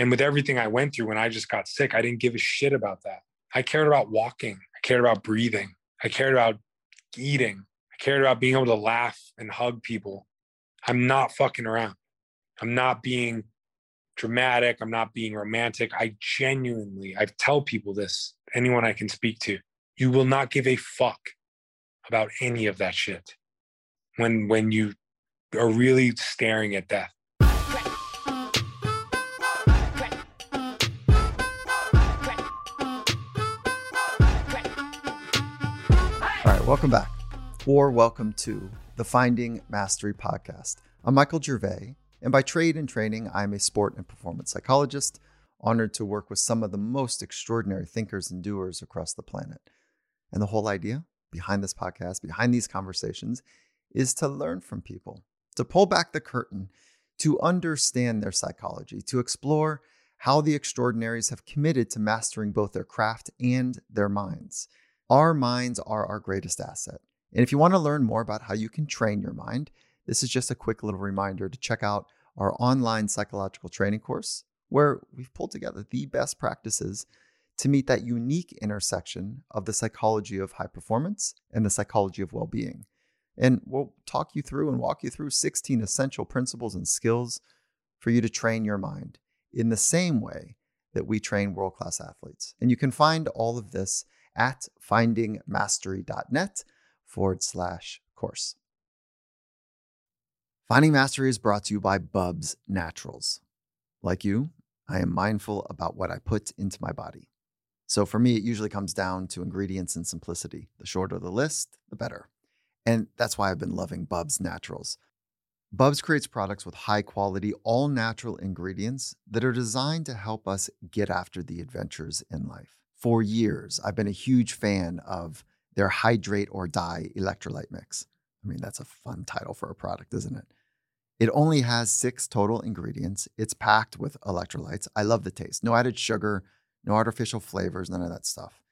And with everything I went through when I just got sick, I didn't give a shit about that. I cared about walking. I cared about breathing. I cared about eating. I cared about being able to laugh and hug people. I'm not fucking around. I'm not being dramatic. I'm not being romantic. I genuinely, I tell people this, anyone I can speak to, you will not give a fuck about any of that shit when when you are really staring at death. Welcome back, or welcome to the Finding Mastery podcast. I'm Michael Gervais, and by trade and training, I'm a sport and performance psychologist, honored to work with some of the most extraordinary thinkers and doers across the planet. And the whole idea behind this podcast, behind these conversations, is to learn from people, to pull back the curtain, to understand their psychology, to explore how the extraordinaries have committed to mastering both their craft and their minds. Our minds are our greatest asset. And if you want to learn more about how you can train your mind, this is just a quick little reminder to check out our online psychological training course, where we've pulled together the best practices to meet that unique intersection of the psychology of high performance and the psychology of well being. And we'll talk you through and walk you through 16 essential principles and skills for you to train your mind in the same way that we train world class athletes. And you can find all of this at findingmastery.net forward slash course. Finding Mastery is brought to you by Bubs Naturals. Like you, I am mindful about what I put into my body. So for me, it usually comes down to ingredients and simplicity. The shorter the list, the better. And that's why I've been loving Bubs Naturals. Bubs creates products with high quality, all natural ingredients that are designed to help us get after the adventures in life for years, I've been a huge fan of their Hydrate or Die electrolyte mix. I mean, that's a fun title for a product, isn't it? It only has six total ingredients. It's packed with electrolytes. I love the taste. No added sugar, no artificial flavors, none of that stuff.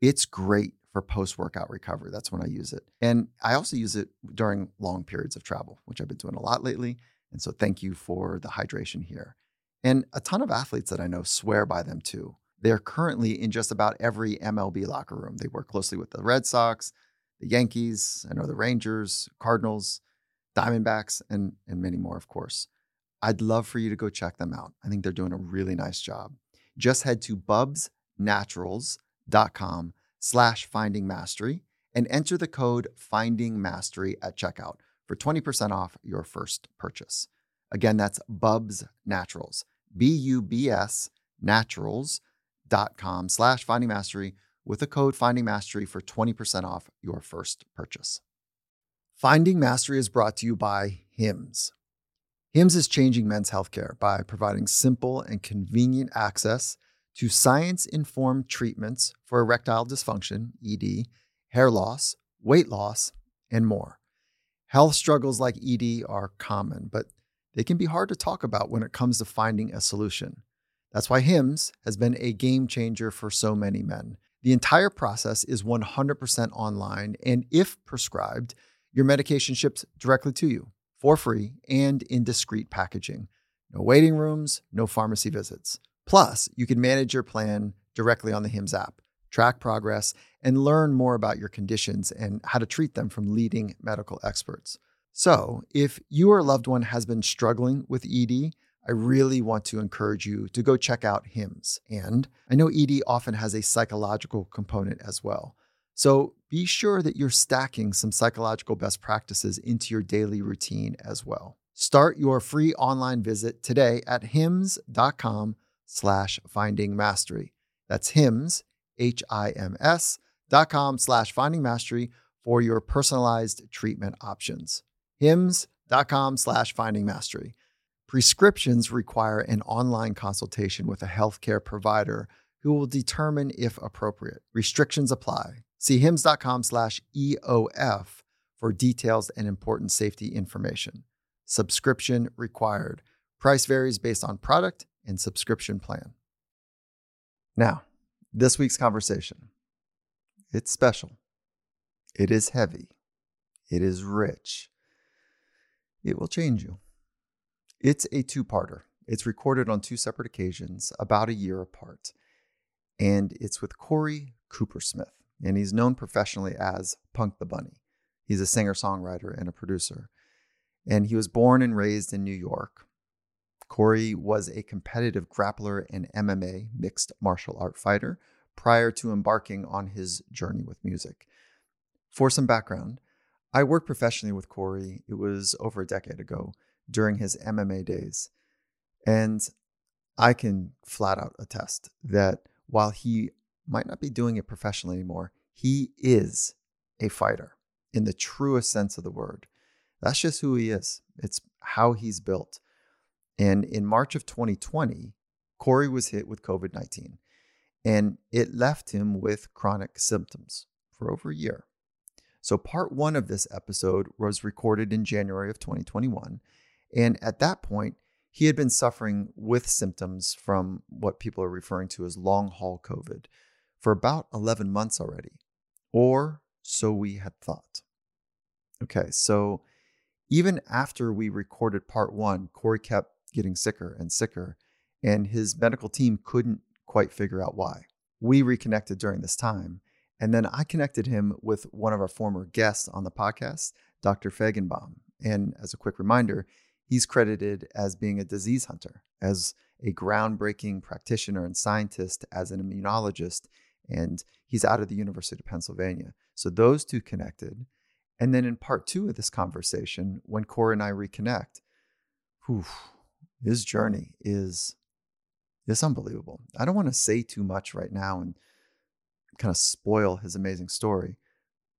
It's great for post workout recovery. That's when I use it. And I also use it during long periods of travel, which I've been doing a lot lately. And so thank you for the hydration here. And a ton of athletes that I know swear by them too. They're currently in just about every MLB locker room. They work closely with the Red Sox, the Yankees, I know the Rangers, Cardinals, Diamondbacks, and, and many more, of course. I'd love for you to go check them out. I think they're doing a really nice job. Just head to bubsnaturals.com slash finding mastery and enter the code finding mastery at checkout for 20% off your first purchase. Again, that's Bubs Naturals, B U B S Naturals com slash finding mastery with the code finding mastery for 20% off your first purchase. Finding Mastery is brought to you by HIMS. HIMS is changing men's healthcare by providing simple and convenient access to science informed treatments for erectile dysfunction, ED, hair loss, weight loss, and more. Health struggles like ED are common, but they can be hard to talk about when it comes to finding a solution. That's why HIMS has been a game changer for so many men. The entire process is 100% online, and if prescribed, your medication ships directly to you for free and in discreet packaging. No waiting rooms, no pharmacy visits. Plus, you can manage your plan directly on the HIMS app, track progress, and learn more about your conditions and how to treat them from leading medical experts. So, if you your loved one has been struggling with ED, I really want to encourage you to go check out HIMS. And I know ED often has a psychological component as well. So be sure that you're stacking some psychological best practices into your daily routine as well. Start your free online visit today at hims.com slash finding mastery. That's hims, H-I-M-S dot com slash finding mastery for your personalized treatment options. hims.com slash finding mastery. Prescriptions require an online consultation with a healthcare provider who will determine if appropriate. Restrictions apply. See hims.com slash EOF for details and important safety information. Subscription required. Price varies based on product and subscription plan. Now, this week's conversation. It's special. It is heavy. It is rich. It will change you. It's a two parter. It's recorded on two separate occasions, about a year apart. And it's with Corey Coopersmith, and he's known professionally as Punk the Bunny. He's a singer songwriter and a producer. And he was born and raised in New York. Corey was a competitive grappler and MMA mixed martial art fighter prior to embarking on his journey with music. For some background, I worked professionally with Corey, it was over a decade ago during his MMA days. And I can flat out attest that while he might not be doing it professionally anymore, he is a fighter in the truest sense of the word. That's just who he is, it's how he's built. And in March of 2020, Corey was hit with COVID 19 and it left him with chronic symptoms for over a year. So, part one of this episode was recorded in January of 2021. And at that point, he had been suffering with symptoms from what people are referring to as long haul COVID for about 11 months already, or so we had thought. Okay, so even after we recorded part one, Corey kept getting sicker and sicker, and his medical team couldn't quite figure out why. We reconnected during this time, and then I connected him with one of our former guests on the podcast, Dr. Fajgenbaum. And as a quick reminder, he's credited as being a disease hunter, as a groundbreaking practitioner and scientist, as an immunologist, and he's out of the University of Pennsylvania. So those two connected. And then in part two of this conversation, when Corey and I reconnect, whew, his journey is is unbelievable. I don't want to say too much right now and kind of spoil his amazing story,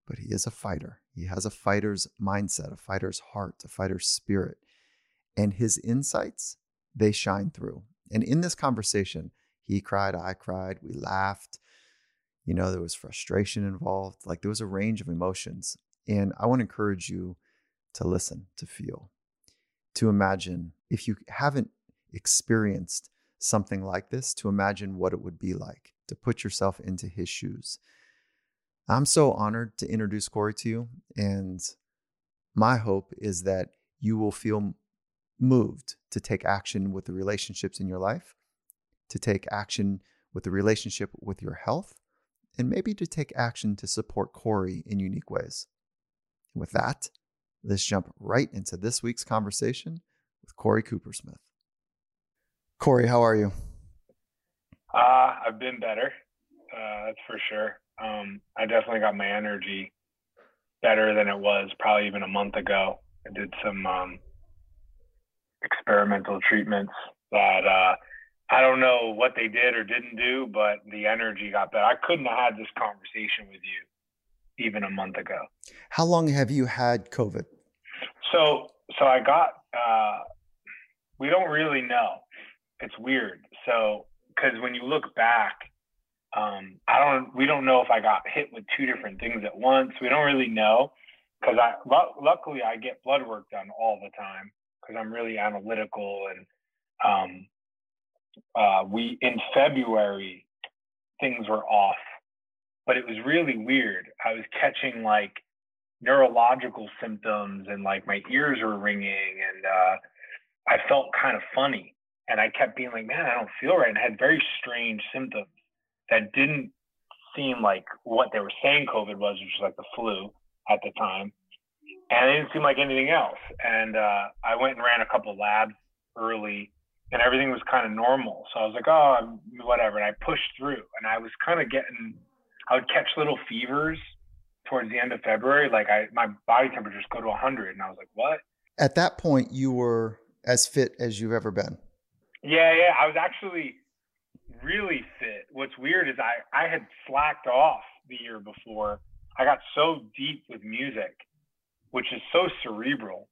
but he is a fighter. He has a fighter's mindset, a fighter's heart, a fighter's spirit. And his insights, they shine through. And in this conversation, he cried, I cried, we laughed. You know, there was frustration involved. Like there was a range of emotions. And I want to encourage you to listen, to feel, to imagine if you haven't experienced something like this, to imagine what it would be like, to put yourself into his shoes. I'm so honored to introduce Corey to you. And my hope is that you will feel moved to take action with the relationships in your life, to take action with the relationship with your health, and maybe to take action to support Corey in unique ways. With that, let's jump right into this week's conversation with Corey Coopersmith. Corey, how are you? Uh, I've been better. Uh, that's for sure. Um, I definitely got my energy better than it was probably even a month ago. I did some um, experimental treatments that uh, I don't know what they did or didn't do, but the energy got better. I couldn't have had this conversation with you even a month ago. How long have you had COVID? So, so I got. Uh, we don't really know. It's weird. So, because when you look back, um, I don't. We don't know if I got hit with two different things at once. We don't really know because I luckily I get blood work done all the time because I'm really analytical and um, uh, we in February things were off, but it was really weird. I was catching like neurological symptoms and like my ears were ringing and uh, I felt kind of funny. And I kept being like, man, I don't feel right, and I had very strange symptoms that didn't seem like what they were saying COVID was, which was like the flu at the time and it didn't seem like anything else. And uh, I went and ran a couple of labs early, and everything was kind of normal. So I was like, oh, whatever. And I pushed through, and I was kind of getting, I would catch little fevers towards the end of February. Like I, my body temperatures go to 100, and I was like, what? At that point, you were as fit as you've ever been. Yeah, yeah. I was actually really fit. What's weird is I, I had slacked off the year before. I got so deep with music which is so cerebral.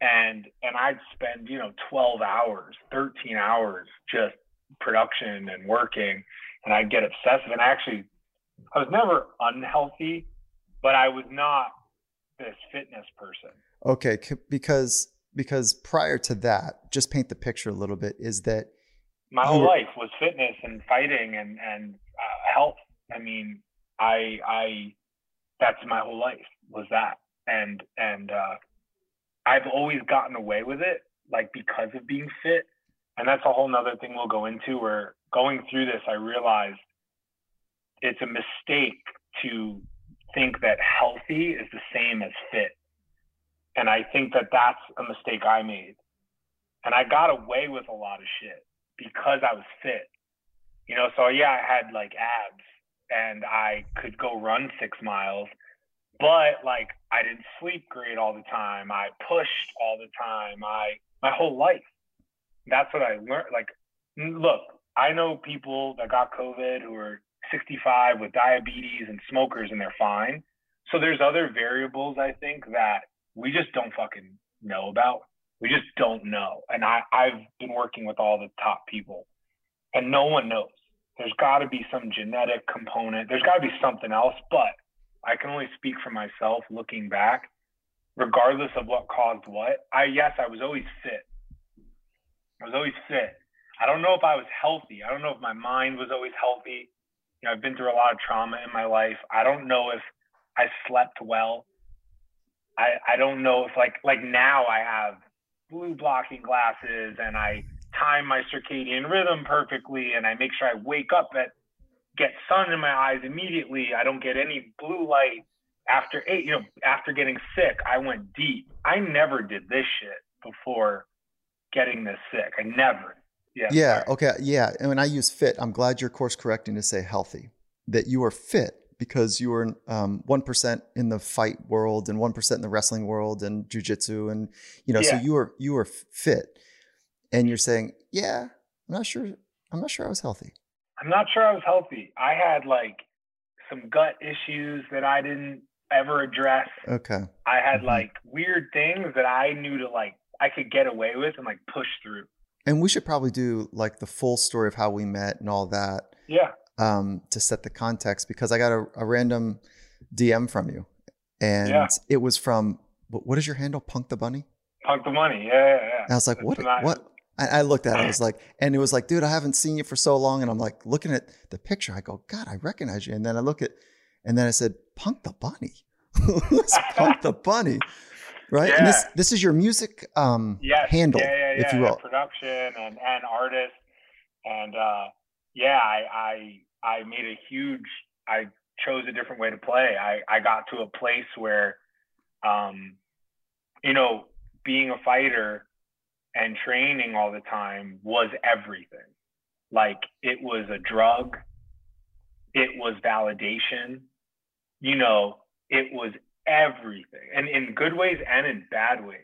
And and I'd spend you know 12 hours 13 hours just production and working and I'd get obsessive. And actually I was never unhealthy but I was not this fitness person. Okay because because prior to that just paint the picture a little bit is that my whole life was fitness and fighting and and uh, health. I mean I I that's my whole life was that and and uh, I've always gotten away with it, like because of being fit. and that's a whole nother thing we'll go into where going through this, I realized it's a mistake to think that healthy is the same as fit. And I think that that's a mistake I made. And I got away with a lot of shit because I was fit. You know, so yeah, I had like abs and I could go run six miles, but like I didn't sleep great all the time. I pushed all the time. I my whole life. That's what I learned. Like, look, I know people that got COVID who are 65 with diabetes and smokers and they're fine. So there's other variables I think that we just don't fucking know about. We just don't know. And I, I've been working with all the top people and no one knows. There's got to be some genetic component. There's got to be something else, but I can only speak for myself looking back, regardless of what caused what. I, yes, I was always fit. I was always fit. I don't know if I was healthy. I don't know if my mind was always healthy. You know, I've been through a lot of trauma in my life. I don't know if I slept well. I, I don't know if like like now I have blue blocking glasses and I time my circadian rhythm perfectly and I make sure I wake up at get sun in my eyes immediately. I don't get any blue light after eight, you know, after getting sick, I went deep. I never did this shit before getting this sick. I never. Yeah. Yeah. Okay. Yeah. And when I use fit, I'm glad you're course correcting to say healthy, that you are fit because you were um, 1% in the fight world and 1% in the wrestling world and jujitsu. And, you know, yeah. so you were, you were fit and you're saying, yeah, I'm not sure. I'm not sure I was healthy. I'm not sure I was healthy. I had like some gut issues that I didn't ever address. Okay. I had mm-hmm. like weird things that I knew to like, I could get away with and like push through. And we should probably do like the full story of how we met and all that. Yeah. Um, to set the context because I got a, a random DM from you, and yeah. it was from what is your handle? Punk the Bunny. Punk the Bunny. Yeah, yeah, yeah. And I was like, what? What? I, I looked at it. I was like, and it was like, dude, I haven't seen you for so long, and I'm like looking at the picture. I go, God, I recognize you. And then I look at, and then I said, Punk the Bunny. Who's Punk the Bunny? right? Yeah. And this this is your music um, yes. handle, yeah, yeah, if you will. Production and and artist, and uh, yeah, I, I I made a huge. I chose a different way to play. I I got to a place where, um, you know, being a fighter and training all the time was everything. Like it was a drug. It was validation. You know, it was everything, and in good ways and in bad ways.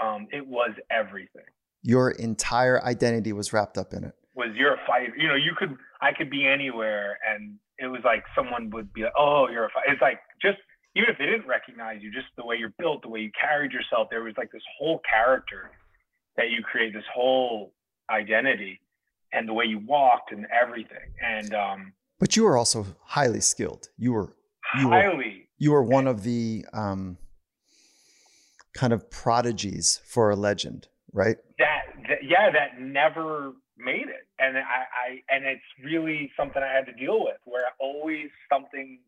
Um, it was everything. Your entire identity was wrapped up in it. Was you're a fighter? You know, you could I could be anywhere, and it was like someone would be like, "Oh, you're a fighter." It's like just even if they didn't recognize you, just the way you're built, the way you carried yourself, there was like this whole character that you create, this whole identity, and the way you walked and everything. And um, but you were also highly skilled. You were you highly you are one of the um, kind of prodigies for a legend, right? That, that, yeah, that never made it, and I, I and it's really something I had to deal with, where always something,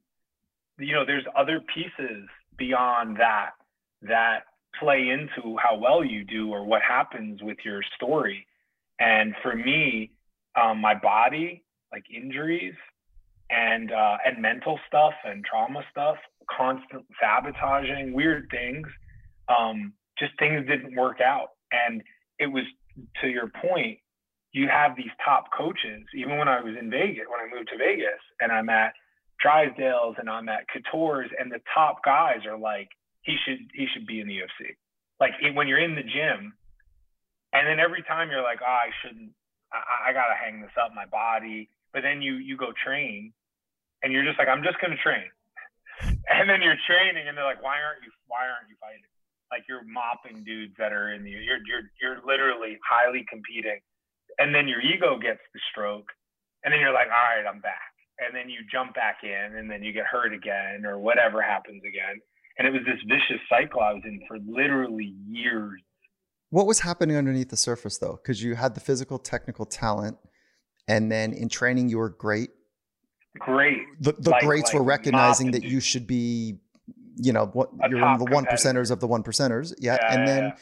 you know, there's other pieces beyond that that play into how well you do or what happens with your story. And for me, um, my body, like injuries and uh, and mental stuff and trauma stuff constant sabotaging, weird things. Um, just things didn't work out. And it was to your point, you have these top coaches, even when I was in Vegas, when I moved to Vegas and I'm at Drysdale's and I'm at Couture's and the top guys are like, he should, he should be in the UFC. Like when you're in the gym and then every time you're like, oh, I shouldn't, I, I gotta hang this up my body. But then you, you go train and you're just like, I'm just to train and then you're training and they're like why aren't you why aren't you fighting like you're mopping dudes that are in the you're you're you're literally highly competing and then your ego gets the stroke and then you're like all right i'm back and then you jump back in and then you get hurt again or whatever happens again and it was this vicious cycle i was in for literally years what was happening underneath the surface though because you had the physical technical talent and then in training you were great great. The, the like, greats like were recognizing that you should be, you know, what you're one of the one percenters of the one percenters. Yeah. yeah and then, yeah.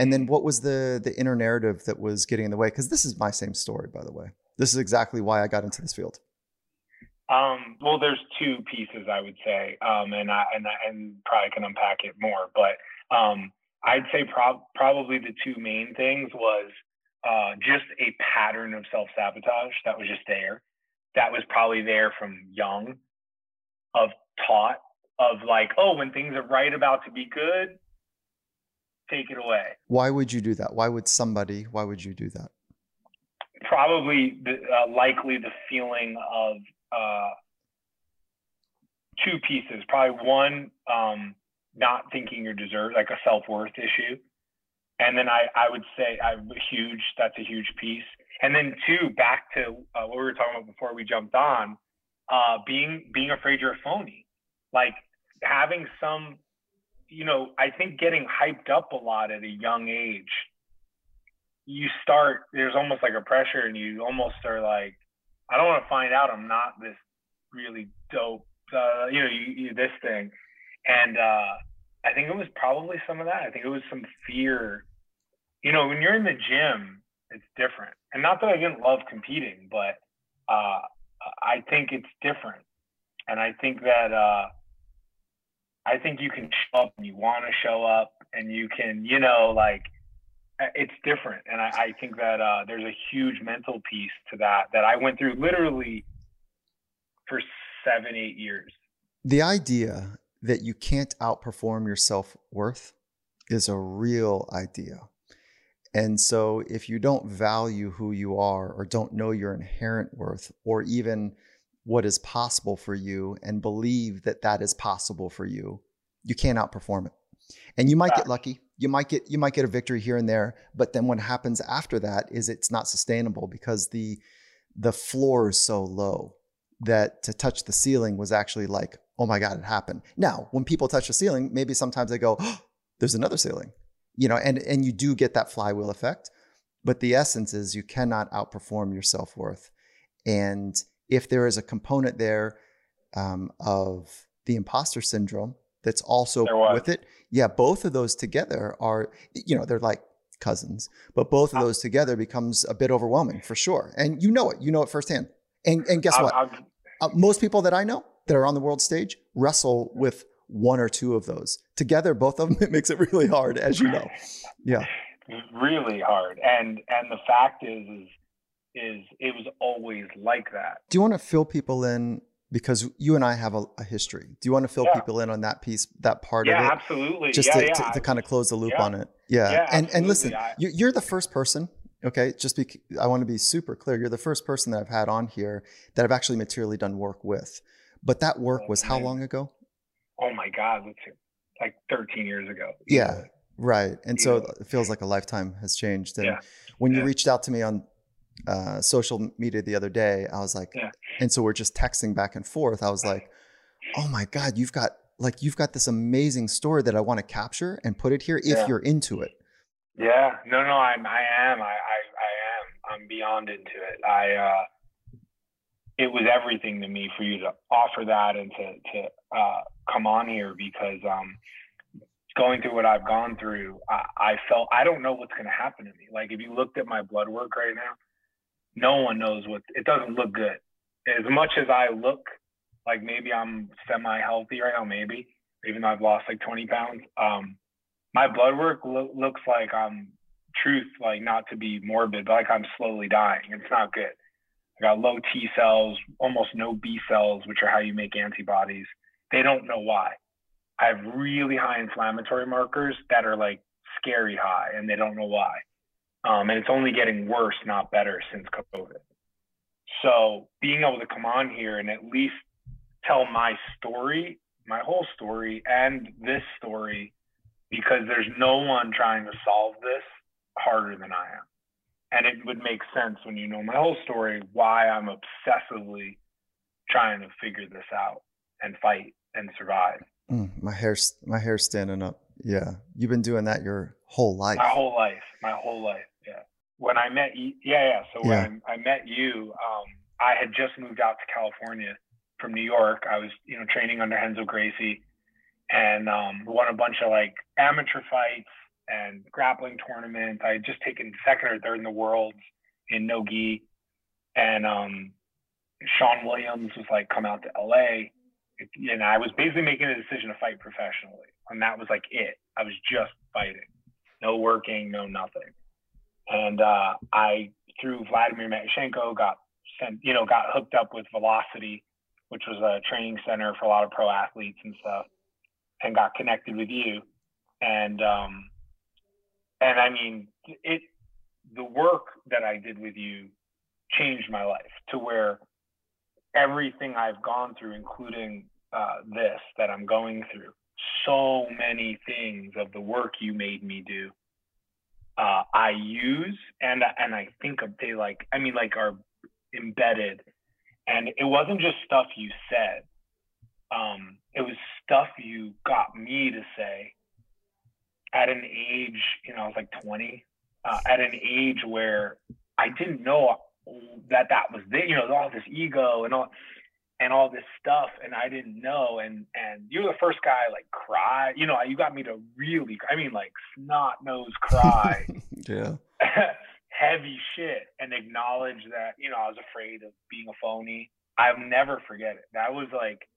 And then what was the the inner narrative that was getting in the way? Because this is my same story, by the way. This is exactly why I got into this field. Um, well, there's two pieces I would say, um, and I and I, and probably can unpack it more, but um, I'd say prob- probably the two main things was uh, just a pattern of self sabotage that was just there. That was probably there from young, of taught of like, oh, when things are right about to be good, take it away. Why would you do that? Why would somebody? Why would you do that? Probably the, uh, likely the feeling of uh, two pieces. Probably one, um, not thinking you're deserved, like a self worth issue. And then I, I would say I huge. That's a huge piece. And then two, back to uh, what we were talking about before we jumped on, uh, being being afraid you're a phony, like having some, you know, I think getting hyped up a lot at a young age. You start there's almost like a pressure, and you almost are like, I don't want to find out I'm not this really dope, uh, you know, you, you, this thing. And uh, I think it was probably some of that. I think it was some fear. You know, when you're in the gym, it's different. And not that I didn't love competing, but uh, I think it's different. And I think that uh, I think you can show up and you want to show up and you can, you know, like it's different. And I, I think that uh, there's a huge mental piece to that that I went through literally for seven, eight years. The idea that you can't outperform your self worth is a real idea. And so, if you don't value who you are, or don't know your inherent worth, or even what is possible for you, and believe that that is possible for you, you can't outperform it. And you might get lucky you might get you might get a victory here and there but then what happens after that is it's not sustainable because the the floor is so low that to touch the ceiling was actually like oh my god it happened. Now when people touch the ceiling maybe sometimes they go oh, there's another ceiling you know and and you do get that flywheel effect but the essence is you cannot outperform your self-worth. And if there is a component there um, of the imposter syndrome that's also with it. Yeah, both of those together are, you know, they're like cousins, but both of those together becomes a bit overwhelming for sure. And you know it, you know it firsthand. And and guess what? Uh, most people that I know that are on the world stage wrestle with one or two of those together. Both of them, it makes it really hard, as you know. Yeah, really hard. And and the fact is, is is it was always like that. Do you want to fill people in because you and I have a, a history. Do you want to fill yeah. people in on that piece, that part yeah, of it? absolutely. Just yeah, to, to, to, kind of close the loop on it. Yeah. and and listen, I, you're the first person. Okay, just be. I want to be super clear. You're the first person that I've had on here that I've actually materially done work with. But that work was how long ago? Oh my God, like 13 years ago. Yeah, right. And so it feels like a lifetime has changed. And when you reached out to me on uh, social media the other day. I was like, yeah. And so we're just texting back and forth. I was like, oh my God, you've got like you've got this amazing story that I want to capture and put it here if yeah. you're into it. Yeah, no, no, I'm, I am, I, I, I am, I'm beyond into it. I, uh, it was everything to me for you to offer that and to, to, uh, come on here because, um, going through what I've gone through, I, I felt I don't know what's going to happen to me. Like if you looked at my blood work right now, no one knows what it doesn't look good. As much as I look like maybe I'm semi healthy right now, maybe even though I've lost like 20 pounds, um, my blood work lo- looks like I'm truth, like not to be morbid, but like I'm slowly dying. It's not good. I got low T cells, almost no B cells, which are how you make antibodies. They don't know why. I have really high inflammatory markers that are like scary high, and they don't know why. Um, and it's only getting worse, not better, since COVID. So being able to come on here and at least tell my story, my whole story, and this story, because there's no one trying to solve this harder than I am. And it would make sense when you know my whole story why I'm obsessively trying to figure this out and fight and survive. Mm, my hair's my hair's standing up. Yeah, you've been doing that your whole life. My whole life. My whole life. When I met you, yeah, yeah. So yeah. when I, I met you, um, I had just moved out to California from New York. I was, you know, training under Renzo Gracie and um, won a bunch of like amateur fights and grappling tournaments. I had just taken second or third in the world in no gi, and um, Sean Williams was like, "Come out to LA," and I was basically making a decision to fight professionally, and that was like it. I was just fighting, no working, no nothing, and uh, I through Vladimir Matyushenko got sent, you know, got hooked up with Velocity, which was a training center for a lot of pro athletes and stuff, and got connected with you, and um, and I mean it. The work that I did with you changed my life to where everything I've gone through, including uh, this that I'm going through, so many things of the work you made me do, uh, I use and and I think of they like I mean like are embedded, and it wasn't just stuff you said. Um, it was stuff you got me to say at an age, you know, I was like 20, uh, at an age where I didn't know that that was there, you know, all this ego and all and all this stuff and I didn't know and and you're the first guy like cry you know you got me to really I mean like snot nose cry. Yeah. Heavy shit and acknowledge that you know I was afraid of being a phony. I'll never forget it. That was like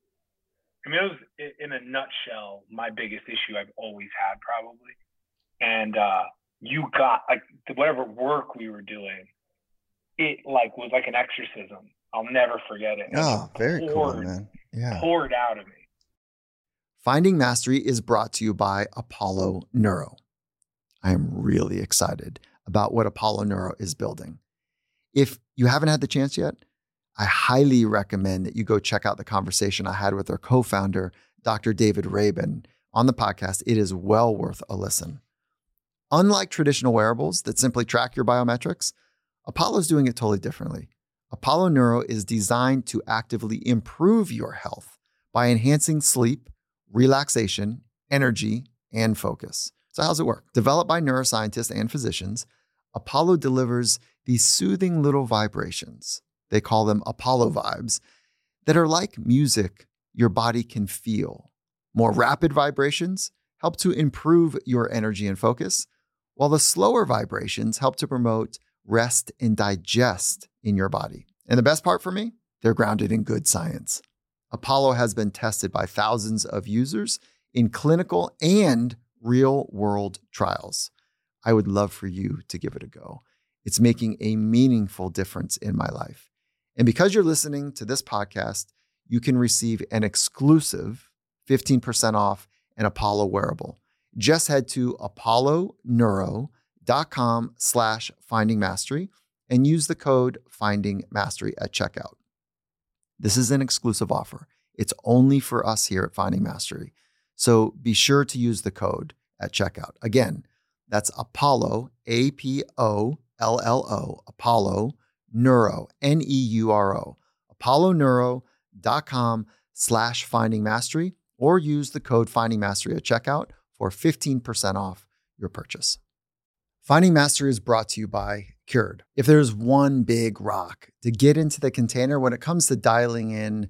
I mean it was in a nutshell my biggest issue I've always had probably. And uh you got like whatever work we were doing it like was like an exorcism I'll never forget it. Oh, very poured, cool, man. Yeah. Poured out of me. Finding Mastery is brought to you by Apollo Neuro. I am really excited about what Apollo Neuro is building. If you haven't had the chance yet, I highly recommend that you go check out the conversation I had with their co founder, Dr. David Rabin, on the podcast. It is well worth a listen. Unlike traditional wearables that simply track your biometrics, Apollo is doing it totally differently. Apollo Neuro is designed to actively improve your health by enhancing sleep, relaxation, energy, and focus. So, how's it work? Developed by neuroscientists and physicians, Apollo delivers these soothing little vibrations. They call them Apollo vibes that are like music your body can feel. More rapid vibrations help to improve your energy and focus, while the slower vibrations help to promote rest and digest in your body. And the best part for me, they're grounded in good science. Apollo has been tested by thousands of users in clinical and real world trials. I would love for you to give it a go. It's making a meaningful difference in my life. And because you're listening to this podcast, you can receive an exclusive 15% off an Apollo wearable. Just head to apolloneuro.com slash finding mastery and use the code Finding Mastery at checkout. This is an exclusive offer. It's only for us here at Finding Mastery. So be sure to use the code at checkout. Again, that's Apollo, A P O L L O, Apollo Neuro, N E U R O, apolloneuro.com slash finding mastery, or use the code finding mastery at checkout for 15% off your purchase. Finding Mastery is brought to you by Cured. If there's one big rock to get into the container when it comes to dialing in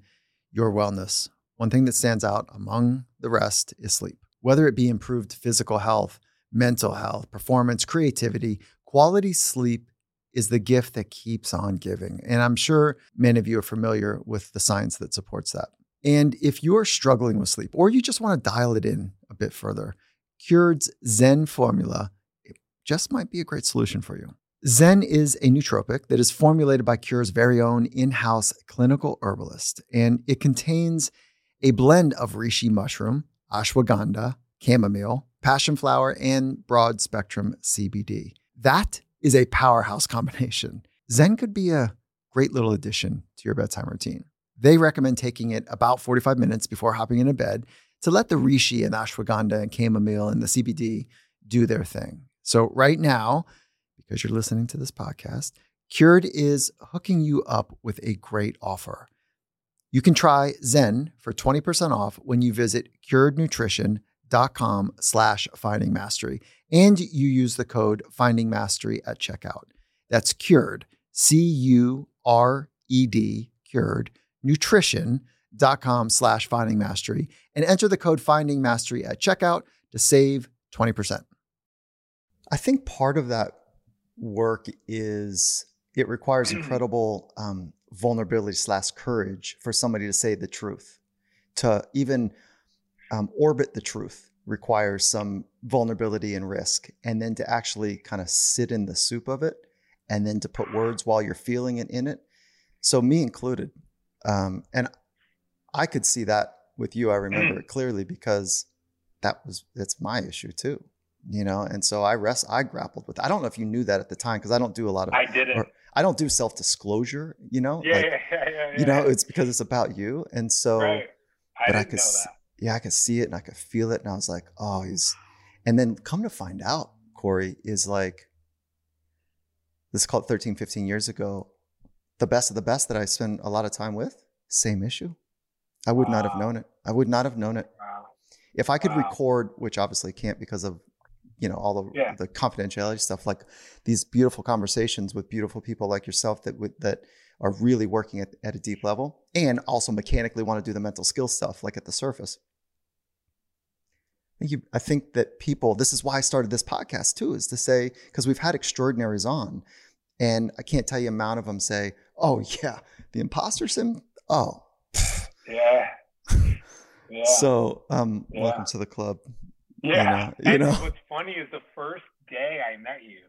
your wellness, one thing that stands out among the rest is sleep. Whether it be improved physical health, mental health, performance, creativity, quality sleep is the gift that keeps on giving. And I'm sure many of you are familiar with the science that supports that. And if you're struggling with sleep or you just want to dial it in a bit further, Cured's Zen formula just might be a great solution for you. Zen is a nootropic that is formulated by Cured's very own in house clinical herbalist, and it contains a blend of reishi mushroom, ashwagandha, chamomile, passion flower, and broad spectrum CBD. That is a powerhouse combination. Zen could be a great little addition to your bedtime routine. They recommend taking it about 45 minutes before hopping into bed to let the reishi and ashwagandha and chamomile and the CBD do their thing. So, right now, because you're listening to this podcast, Cured is hooking you up with a great offer. You can try Zen for 20% off when you visit curednutrition.com slash finding mastery and you use the code finding mastery at checkout. That's cured, C U R E D, cured, nutrition.com slash finding mastery and enter the code finding mastery at checkout to save 20%. I think part of that work is it requires incredible um, vulnerability slash courage for somebody to say the truth. To even um, orbit the truth requires some vulnerability and risk, and then to actually kind of sit in the soup of it, and then to put words while you're feeling it in it. So me included, um, and I could see that with you. I remember it clearly because that was that's my issue too you know and so i rest i grappled with i don't know if you knew that at the time because i don't do a lot of I didn't. or I don't do self disclosure, you know? yeah, like, yeah, yeah, yeah, You know, it's because it's about you. And so, right. I but I could, know that. yeah, I could see it and I could feel it. And I was like, oh, he's, and then come to find out, Corey is like, this is called 13, 15 years ago. The best of the best that I spend a lot of time with, same issue. I would not have known it. I would not have known it. Wow. If I could Wow. record, which obviously can't because of, you know, all the, Yeah. the confidentiality stuff, like these beautiful conversations with beautiful people like yourself that would, that are really working at, at a deep level and also mechanically want to do the mental skill stuff, like at the surface. I think, you, I think that people, this is why I started this podcast too, is to say, because we've had extraordinaries on, and I can't tell you amount of them say, oh, yeah, the imposter sim. Oh, Yeah. Yeah. so um, Yeah. welcome to the club. Yeah. know, you and know. what's funny is the first day I met you,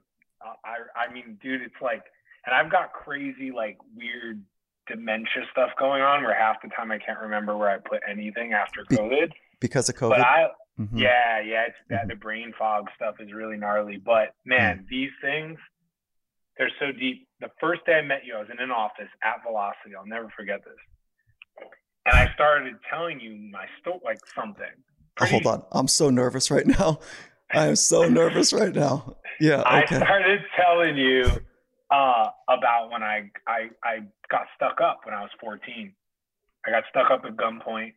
uh, I I mean, dude, it's like, and I've got crazy like weird dementia stuff going on where half the time I can't remember where I put anything after COVID. Because of COVID. But I, Mhm. yeah, yeah, it's that Mhm. the brain fog stuff is really gnarly. But man, these things, they're so deep. The first day I met you, I was in an office at Velocity. I'll never forget this. And I started telling you my story, like something. Oh, Pretty- hold on. I'm so nervous right now. I am so nervous right now. Yeah. I started telling you uh, about when I, I I got stuck up when I was 14. I got stuck up at gunpoint.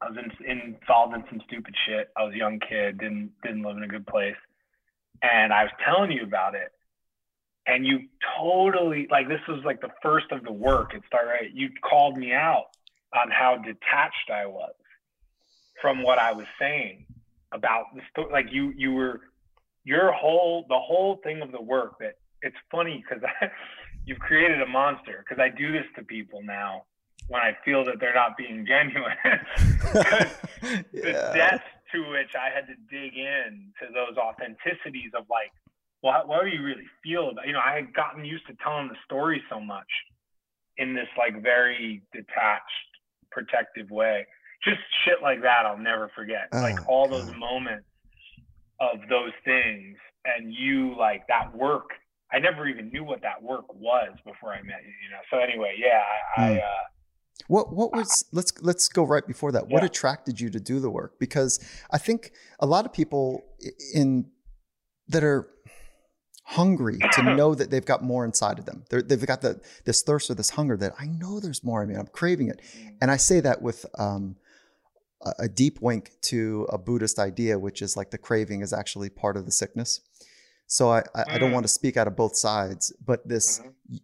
I was in, involved in some stupid shit. I was a young kid, didn't didn't live in a good place, and I was telling you about it. And you totally like this was like the first of the work. It started right. You called me out on how detached I was from what I was saying about the story. Like you you were your whole the whole thing of the work that it's funny because you've created a monster because I do this to people now when I feel that they're not being genuine. the depth to which I had to dig in to those authenticities of like, well, what do you really feel about? You know, I had gotten used to telling the story so much in this like very detached, protective way. Just shit like that, I'll never forget. like Oh, all those moments of those things, and you like that work. I never even knew what that work was before I met you. You know. So anyway, yeah, I, I Hmm. uh, What what was let's let's go right before that. What Yeah. attracted you to do the work? Because I think a lot of people in that are hungry to know that they've got more inside of them. They're, they've got the this thirst or this hunger that I know there's more. I mean, I'm craving it, and I say that with um, a, deep wink to a Buddhist idea, which is like the craving is actually part of the sickness. So I I, I don't Mm. want to speak out of both sides, but this Mhm.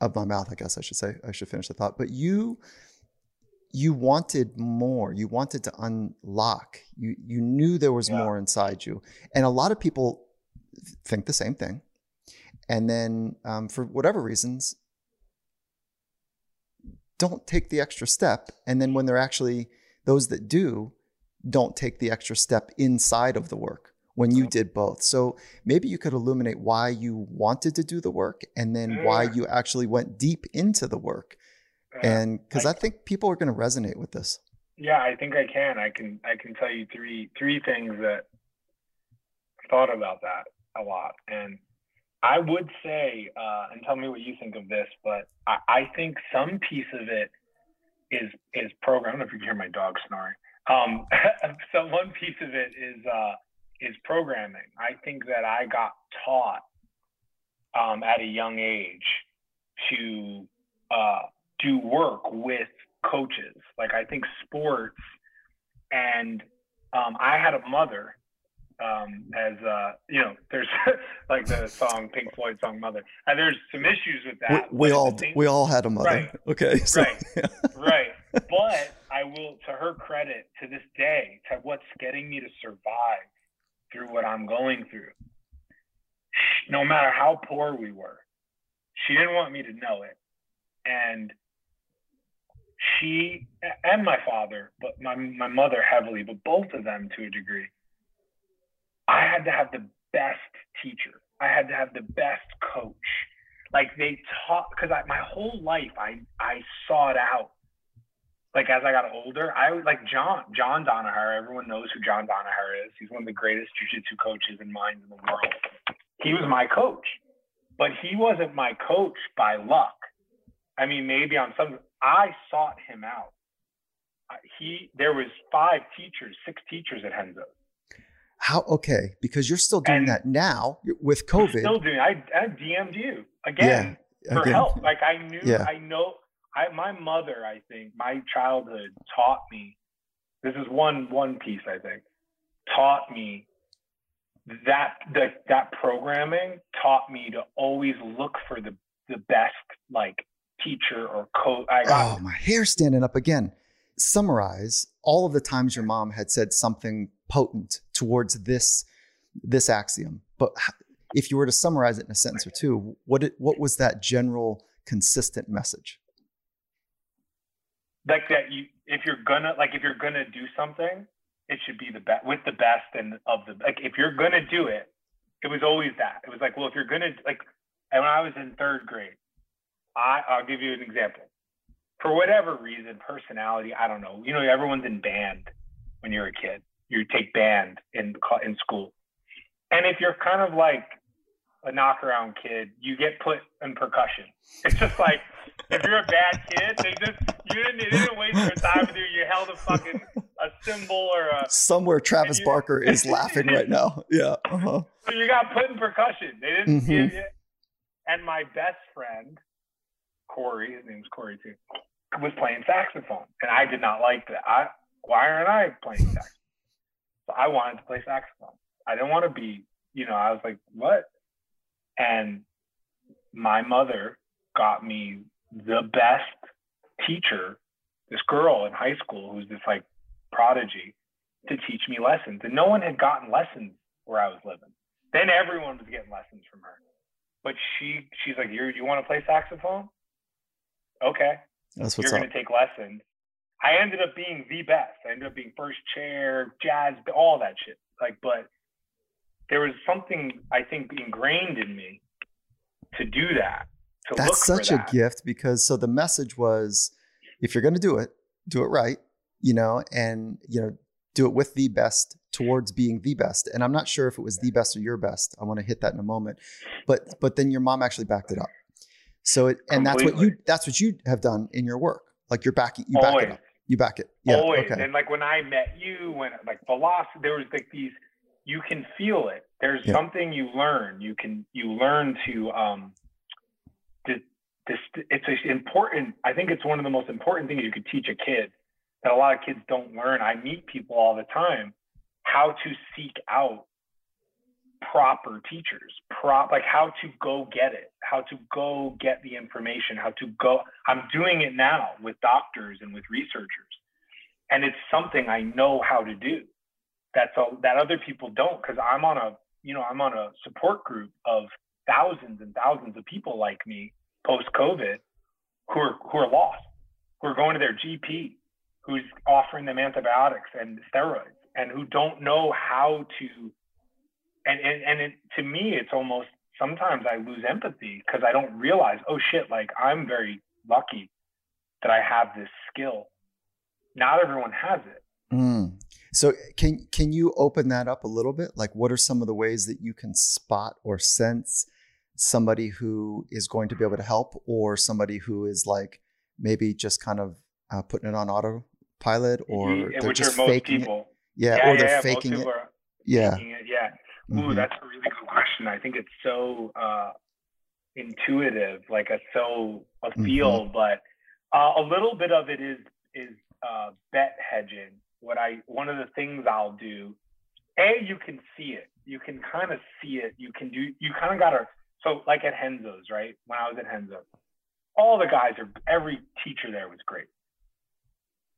of my mouth, I guess I should say. I should finish the thought. But you you wanted more. You wanted to unlock. You you knew there was Yeah. more inside you. And a lot of people think the same thing. And then um, for whatever reasons, don't take the extra step. And then when they're actually those that do, don't take the extra step inside of the work when you did both. So maybe you could illuminate why you wanted to do the work and then why you actually went deep into the work. And because I think people are going to resonate with this. Yeah, I think I can. I can I can tell you three three things that thought about that a lot. And I would say, uh, and tell me what you think of this, but I, I think some piece of it is is program. I don't know if you can hear my dog snoring. Um, so one piece of it is uh, is programming. I think that I got taught um, at a young age to uh, do work with coaches. Like I think sports, and um, I had a mother. Um, as uh, you know, there's like the song Pink Floyd song "Mother," and there's some issues with that. we at all same- we all had a mother. Right. Okay. So, Right. right. But I will, to her credit, to this day, to what's getting me to survive through what I'm going through. No matter how poor we were, she didn't want me to know it. And she and my father, but my, my mother heavily, but both of them to a degree, I had to have the best teacher. I had to have the best coach. Like they taught, because my whole life I I sought out like as I got older, I like John, John Danaher. Everyone knows who John Danaher is. He's one of the greatest jujitsu coaches and minds in the world. He was my coach, but he wasn't my coach by luck. I mean, maybe on some, I sought him out. He, there was five teachers, six teachers at Renzo. How okay? Because you're still doing and that now with COVID. Still doing. I, I DM'd you again yeah, for again. help. Like I knew. Yeah. I know. I, my mother, I think, my childhood taught me. This is one one piece I think taught me that that that programming taught me to always look for the the best like teacher or coach. oh, my hair standing up again. Summarize all of the times your mom had said something potent towards this this axiom. But if you were to summarize it in a sentence or two, what what was that general consistent message? like that you if you're gonna like if you're gonna do something it should be the best with the best and of the like if you're gonna do it it was always that it was like well if you're gonna like and when i was in third grade i i'll give you an example for whatever reason personality i don't know you know everyone's in band when you're a kid you take band in in school and if you're kind of like a knockaround kid, you get put in percussion. It's just like if you're a bad kid, they just you didn't, they didn't waste your time with you. You held a fucking a cymbal or a somewhere. Travis you, Barker is laughing right now. Yeah. Uh-huh. So you got put in percussion. They didn't. Mm-hmm. You, and my best friend Corey, his name's Corey too, was playing saxophone, and I did not like that. I why aren't I playing saxophone? So I wanted to play saxophone. I didn't want to be, you know, I was like, what? And my mother got me the best teacher, this girl in high school who's this like prodigy, to teach me lessons. And no one had gotten lessons where I was living. Then everyone was getting lessons from her. But she she's like, you you want to play saxophone? Okay. That's what's You're going to take lessons. I ended up being the best. I ended up being first chair, jazz, all that shit. Like, but there was something I think ingrained in me to do that. To That's such that. a gift because so the message was if you're going to do it, do it right, you know, and you know, do it with the best towards being the best. And I'm not sure if it was the best or your best. I want to hit that in a moment. But but then your mom actually backed it up. So it and Completely. that's what you that's what you have done in your work. Like you're backing you back it up. You back it. Yeah. Always. Okay. And like when I met you, when like velocity, there was like these you can feel it. There's yeah. something you learn. You can you learn to um this, this it's important. I think it's one of the most important things you could teach a kid that a lot of kids don't learn. I meet people all the time how to seek out proper teachers, prop like how to go get it, how to go get the information, how to go. I'm doing it now with doctors and with researchers, and it's something I know how to do that's all that other people don't because I'm on a you know I'm on a support group of thousands and thousands of people like me post COVID who are who are lost, who are going to their GP, who's offering them antibiotics and steroids, and who don't know how to. And and and it, to me, it's almost sometimes I lose empathy because I don't realize, oh shit, like I'm very lucky that I have this skill. Not everyone has it. Mm. So can can you open that up a little bit? Like what are some of the ways that you can spot or sense somebody who is going to be able to help or somebody who is like maybe just kind of uh, putting it on autopilot or yeah, they're just faking it. Yeah, yeah, or they're yeah, faking it. Yeah. Faking it. Yeah. Ooh, mm-hmm. that's a really good question. I think it's so uh, intuitive, like a so a feel, mm-hmm. but uh, a little bit of it is is uh, bet hedging what I one of the things I'll do, a you can see it, you can kind of see it, you can do, you kind of gotta. So like at Renzo's, right? When I was at Renzo, all the guys are every teacher there was great.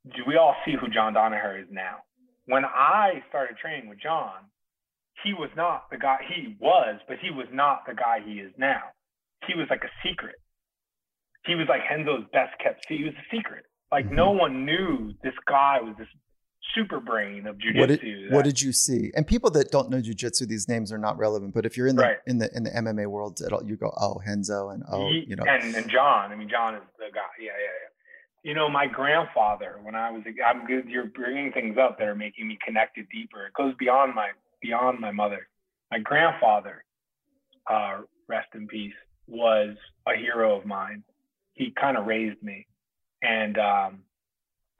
Do we all see who John Danaher is now? When I started training with John, he was not the guy he was, but he was not the guy he is now. He was like a secret. He was like Renzo's best kept. Secret. He was a secret. Like mm-hmm. no one knew this guy was this super brain of jujitsu. What did, what did you see? And people that don't know jujitsu, these names are not relevant. But if you're in the right. in the in the MMA world, you go, oh, Renzo, and oh, he, you know, and, and John. I mean, John is the guy. Yeah, yeah, yeah. You know, my grandfather, when I was, I'm good. You're bringing things up that are making me connected deeper. It goes beyond my beyond my mother. My grandfather, uh, rest in peace, was a hero of mine. He kind of raised me, and um,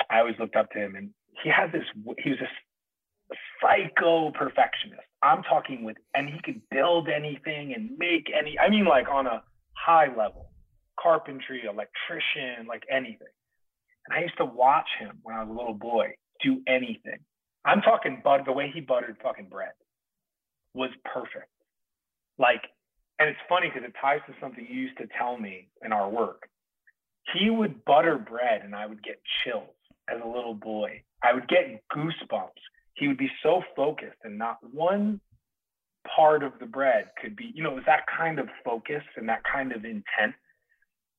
I always looked up to him. And he had this. He was a psycho perfectionist. I'm talking with, and he could build anything and make any. I mean, like on a high level, carpentry, electrician, like anything. And I used to watch him when I was a little boy do anything. I'm talking but the way he buttered fucking bread was perfect. Like, and it's funny because it ties to something you used to tell me in our work. He would butter bread and I would get chills as a little boy. I would get goosebumps. He would be so focused and not one part of the bread could be, you know, it was that kind of focus and that kind of intent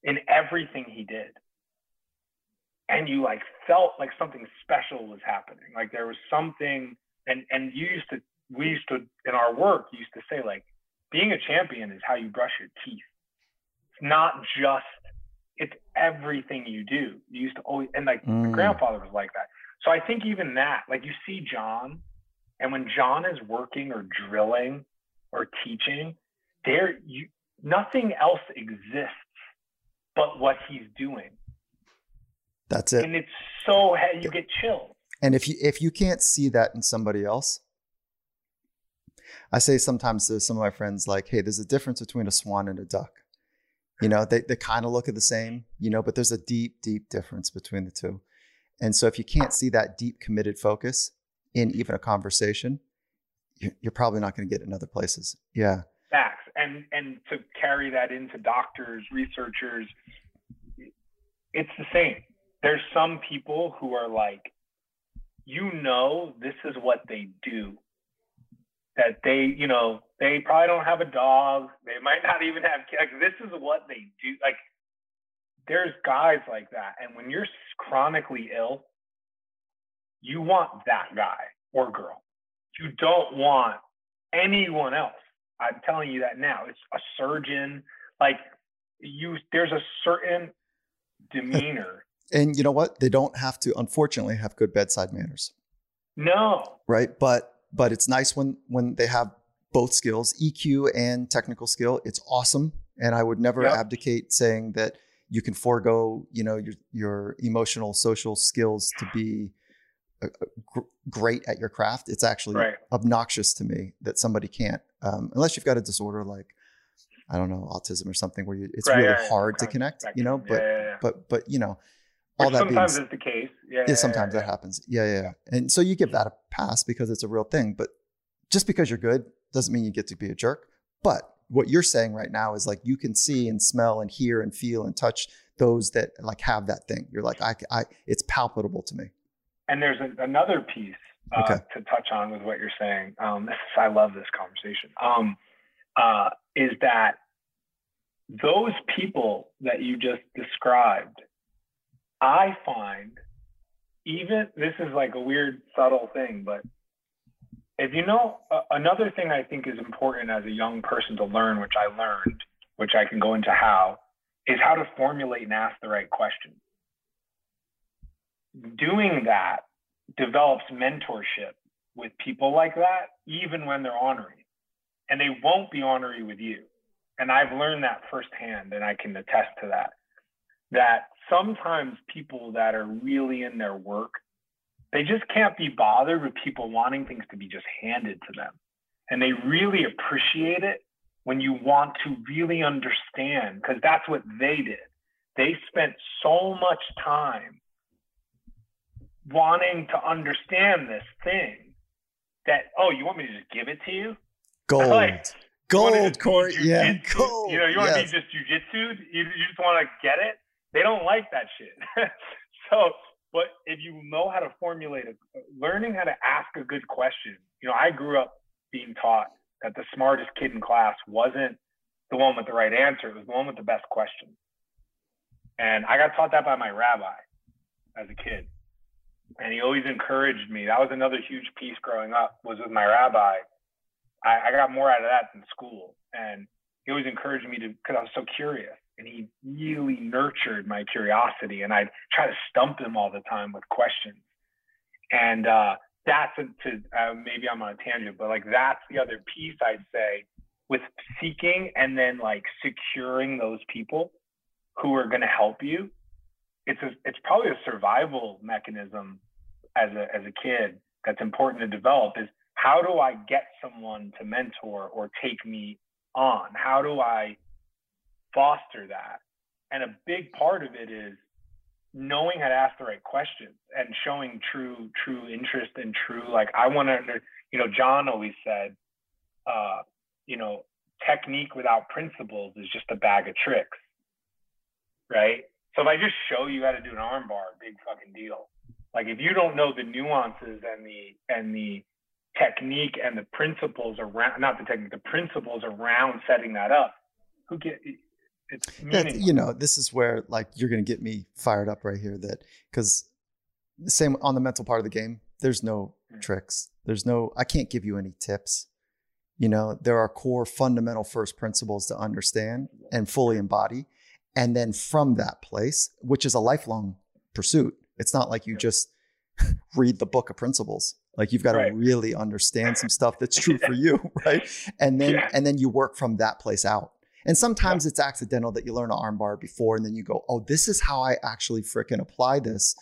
in everything he did and you like felt like something special was happening. Like there was something and and you used to we used to in our work used to say like being a champion is how you brush your teeth. It's not just it's everything you do. You used to always and like mm. my grandfather was like that. So i think even that like you see john and when john is working or drilling or teaching there you nothing else exists but what he's doing that's it. And it's so you get chills. And if you if you can't see that in somebody else, I say sometimes to some of my friends, like, hey, there's a difference between a swan and a duck. You know, they, they kind of look at the same, you know, but there's a deep, deep difference between the two. And so if you can't see that deep committed focus in even a conversation, you're probably not going to get in other places. Yeah. Facts. And and to carry that into doctors, researchers, it's the same there's some people who are like, you know, this is what they do. That they, you know, they probably don't have a dog. They might not even have like this is what they do. Like there's guys like that. And when you're chronically ill, you want that guy or girl. You don't want anyone else. I'm telling you that now. It's a surgeon. Like you there's a certain demeanor and you know what? They don't have to, unfortunately, have good bedside manners. No. Right. But but it's nice when when they have both skills, EQ and technical skill. It's awesome. And I would never yep. abdicate saying that you can forego, you know, your your emotional, social skills to be a, a gr- great at your craft. It's actually right. obnoxious to me that somebody can't, um, unless you've got a disorder like I don't know, autism or something where you, it's right, really yeah, hard yeah. to connect, you know. But yeah, but but you know, all that sometimes being, is the case. Yeah. yeah sometimes that happens. Yeah, yeah, yeah. And so you give that a pass because it's a real thing. But just because you're good doesn't mean you get to be a jerk. But what you're saying right now is like you can see and smell and hear and feel and touch those that like have that thing. You're like, I, I it's palpable to me. And there's a, another piece uh, okay. to touch on with what you're saying. Um, this, I love this conversation. Um, uh, is that those people that you just described I find even this is like a weird subtle thing, but if you know uh, another thing I think is important as a young person to learn, which I learned, which I can go into how, is how to formulate and ask the right question. Doing that develops mentorship with people like that, even when they're ornery. And they won't be ornery with you. And I've learned that firsthand, and I can attest to that. That sometimes people that are really in their work, they just can't be bothered with people wanting things to be just handed to them. And they really appreciate it when you want to really understand, because that's what they did. They spent so much time wanting to understand this thing that, oh, you want me to just give it to you? Gold. Like, gold, Corey. Yeah, gold. You know, you want yes. to be just jujitsu? You, you just want to get it? They don't like that shit. so, but if you know how to formulate a, learning how to ask a good question, you know, I grew up being taught that the smartest kid in class wasn't the one with the right answer, it was the one with the best question. And I got taught that by my rabbi as a kid. And he always encouraged me. That was another huge piece growing up was with my rabbi. I, I got more out of that than school. And he always encouraged me to, because I was so curious. And he really nurtured my curiosity. And I'd try to stump him all the time with questions. And uh, that's a, to uh, maybe I'm on a tangent, but like that's the other piece I'd say with seeking and then like securing those people who are going to help you. It's a, it's probably a survival mechanism as a as a kid that's important to develop is how do I get someone to mentor or take me on? How do I foster that? And a big part of it is knowing how to ask the right questions and showing true true interest and true like I want to under you know John always said uh you know technique without principles is just a bag of tricks right so if I just show you how to do an armbar big fucking deal like if you don't know the nuances and the and the technique and the principles around not the technique the principles around setting that up who get it's you know this is where like you're going to get me fired up right here that because the same on the mental part of the game there's no tricks. There's no i can't give you any tips. You know there are core fundamental first principles to understand and fully embody. And then from that place which is a lifelong pursuit it's not like you just read the book of principles. Like you've got right. to really understand some stuff that's true for you right? And then yeah. and then you work from that place out and sometimes yeah. it's accidental that you learn an armbar before and then you go, oh, this is how I actually freaking apply this.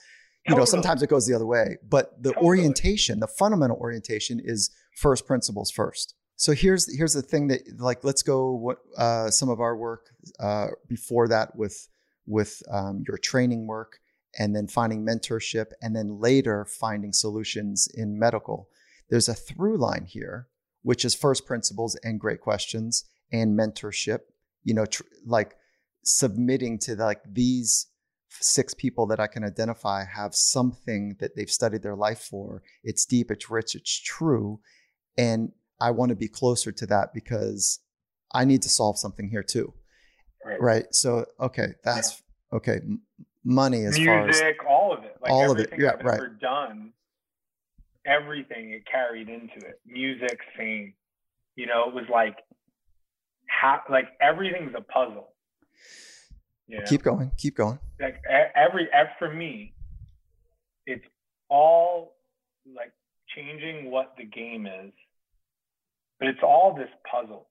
You totally. know, sometimes it goes the other way. But the totally. orientation, the fundamental orientation is first principles first. So here's here's the thing that like let's go what uh, some of our work uh, before that with with um, your training work and then finding mentorship and then later finding solutions in medical. There's a through line here, which is first principles and great questions and mentorship you know tr- like submitting to like these six people that i can identify have something that they've studied their life for it's deep it's rich it's true and i want to be closer to that because i need to solve something here too right, right? so okay that's yeah. okay money as music far as all of it like all of it yeah I've right ever done everything it carried into it music fame you know it was like how like everything's a puzzle. You know? Keep going. Keep going. Like every, every for me, it's all like changing what the game is, but it's all this puzzle,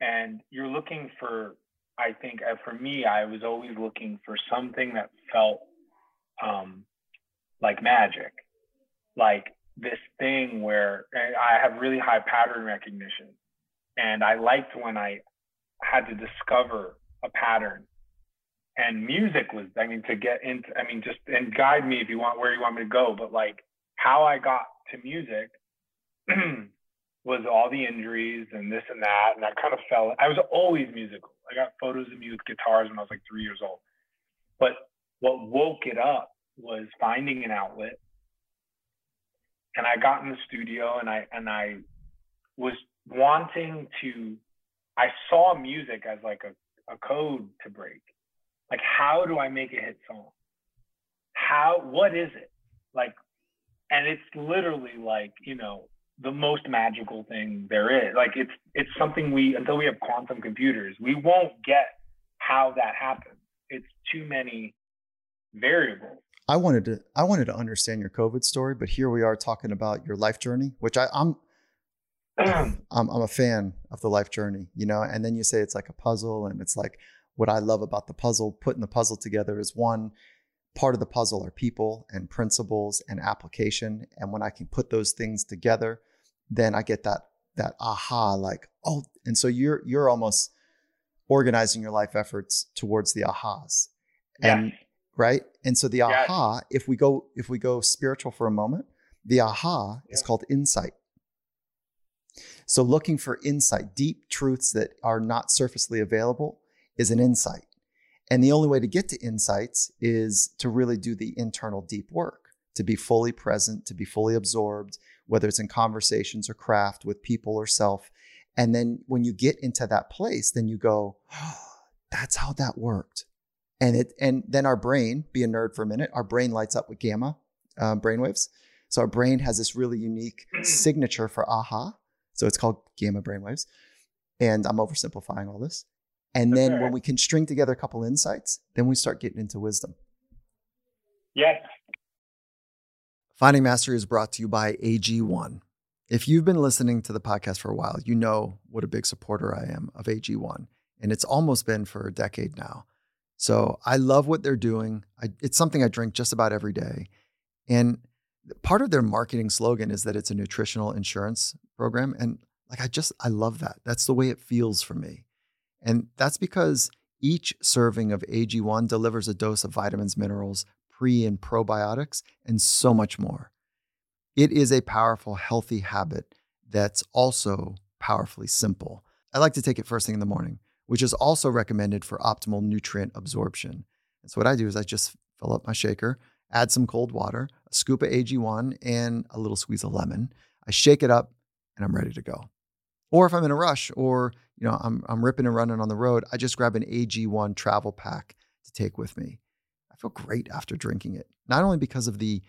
and you're looking for. I think uh, for me, I was always looking for something that felt um, like magic, like this thing where I have really high pattern recognition and I liked when I had to discover a pattern. And music was, I mean, to get into, I mean, just and guide me if you want where you want me to go. But like how I got to music was all the injuries and this and that. And I kind of fell, I was always musical. I got photos of me with guitars when I was like three years old. But what woke it up was finding an outlet. And I got in the studio and I, and I was wanting to I saw music as like a, a code to break. Like how do I make a hit song? How what is it? Like and it's literally like, you know, the most magical thing there is. Like it's it's something we until we have quantum computers, we won't get how that happens. It's too many variables. I wanted to I wanted to understand your COVID story, but here we are talking about your life journey, which I, I'm I'm, I'm a fan of the life journey, you know, and then you say it's like a puzzle and it's like what I love about the puzzle, putting the puzzle together is one part of the puzzle are people and principles and application. And when I can put those things together, then I get that, that aha, like, oh, and so you're, you're almost organizing your life efforts towards the ahas. And right. And so the aha, if we go, if we go spiritual for a moment, the aha is called insight. So, looking for insight, deep truths that are not surfacely available, is an insight. And the only way to get to insights is to really do the internal deep work, to be fully present, to be fully absorbed whether it's in conversations or craft with people or self. And then when you get into that place, then you go, oh, that's how that worked. And it and then our brain, be a nerd for a minute, our brain lights up with gamma uh, brainwaves. So our brain has this really unique signature for aha. So it's called gamma brainwaves. And I'm oversimplifying all this. And then when we can string together a couple insights, then we start getting into wisdom. Yes. Finding Mastery is brought to you by AG1. If you've been listening to the podcast for a while, you know what a big supporter I am of AG1. And it's almost been for a decade now. So I love what they're doing. I, it's something I drink just about every day. And part of their marketing slogan is that it's a nutritional insurance program. And like, I just, I love that. That's the way it feels for me. And that's because each serving of AG1 delivers a dose of vitamins, minerals, pre and probiotics, and so much more. It is a powerful, healthy habit that's also powerfully simple. I like to take it first thing in the morning, which is also recommended for optimal nutrient absorption. And so, what I do is I just fill up my shaker, add some cold water, a scoop of AG1, and a little squeeze of lemon. I shake it up, and I'm ready to go. Or if I'm in a rush or you know I'm I'm ripping and running on the road, I just grab an AG1 travel pack to take with me. I feel great after drinking it. Not only because of the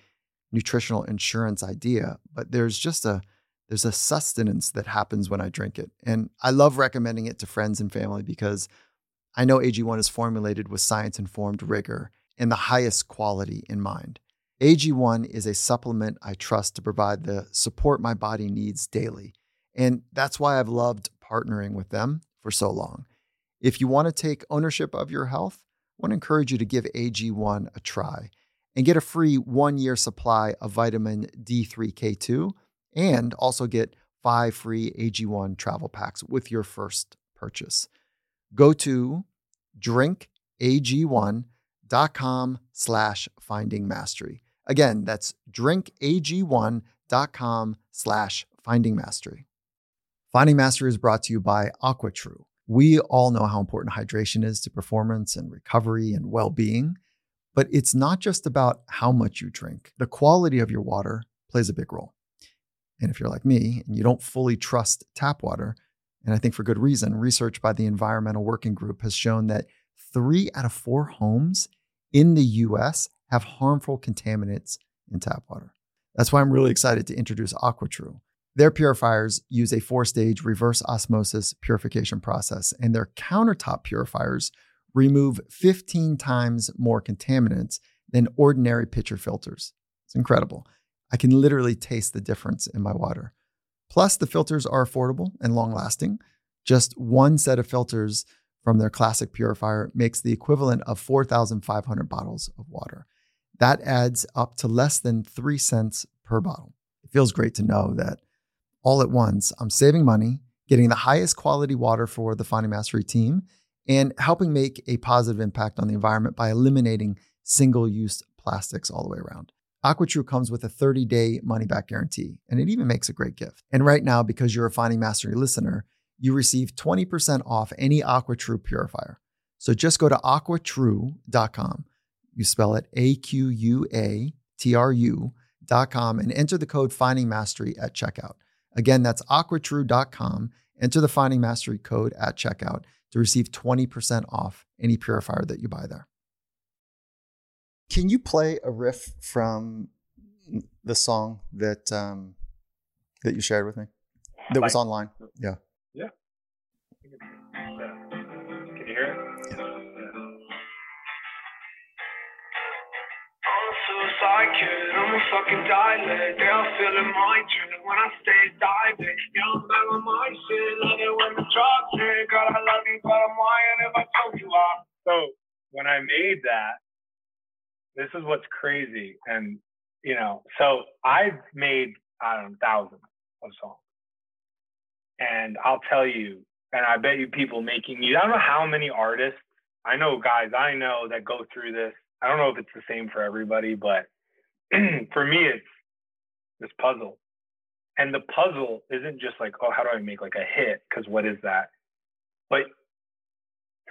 nutritional insurance idea, but there's just a there's a sustenance that happens when I drink it. And I love recommending it to friends and family because I know AG1 is formulated with science informed rigor and the highest quality in mind. AG1 is a supplement I trust to provide the support my body needs daily and that's why I've loved partnering with them for so long. If you want to take ownership of your health, I want to encourage you to give AG1 a try and get a free one year supply of vitamin D3K2 and also get five free AG1 travel packs with your first purchase. Go to drinkag1.com slash finding mastery. Again, that's drinkag1.com slash finding mastery. Finding Mastery is brought to you by AquaTru. We all know how important hydration is to performance and recovery and well being, but it's not just about how much you drink. The quality of your water plays a big role. And if you're like me and you don't fully trust tap water, and I think for good reason, research by the Environmental Working Group has shown that three out of four homes in the US have harmful contaminants in tap water. That's why I'm really excited to introduce AquaTru. Their purifiers use a four stage reverse osmosis purification process, and their countertop purifiers remove 15 times more contaminants than ordinary pitcher filters. It's incredible. I can literally taste the difference in my water. Plus, the filters are affordable and long lasting. Just one set of filters from their classic purifier makes the equivalent of 4,500 bottles of water. That adds up to less than three cents per bottle. It feels great to know that all at once. I'm saving money, getting the highest quality water for the Finding Mastery team, and helping make a positive impact on the environment by eliminating single use plastics all the way around. AquaTru comes with a 30 day money back guarantee, and it even makes a great gift. And right now, because you're a Finding Mastery listener, you receive 20% off any AquaTru purifier. So just go to aquatru.com. You spell it A Q U A T R U dot com and enter the code Finding Mastery at checkout. Again, that's aquatru.com. Enter the Finding Mastery code at checkout to receive 20% off any purifier that you buy there. Can you play a riff from the song that um, that you shared with me? That was online. Yeah. Yeah. Can you hear it? Yeah. Psychic, I'm a fucking dialect. They're feeling my drip when I stay diving. Yeah, I'm back on my shit, love it when the drop shit. God, I love you, but I'm lying if I told you I. So when I made that, this is what's crazy. And, you know, so I've made, I don't know, thousands of songs. And I'll tell you, and I bet you people making you, I don't know how many artists, I know guys I know that go through this. I don't know if it's the same for everybody, but for me, it's this puzzle. And the puzzle isn't just like, oh, how do I make like a hit? Because what is that? But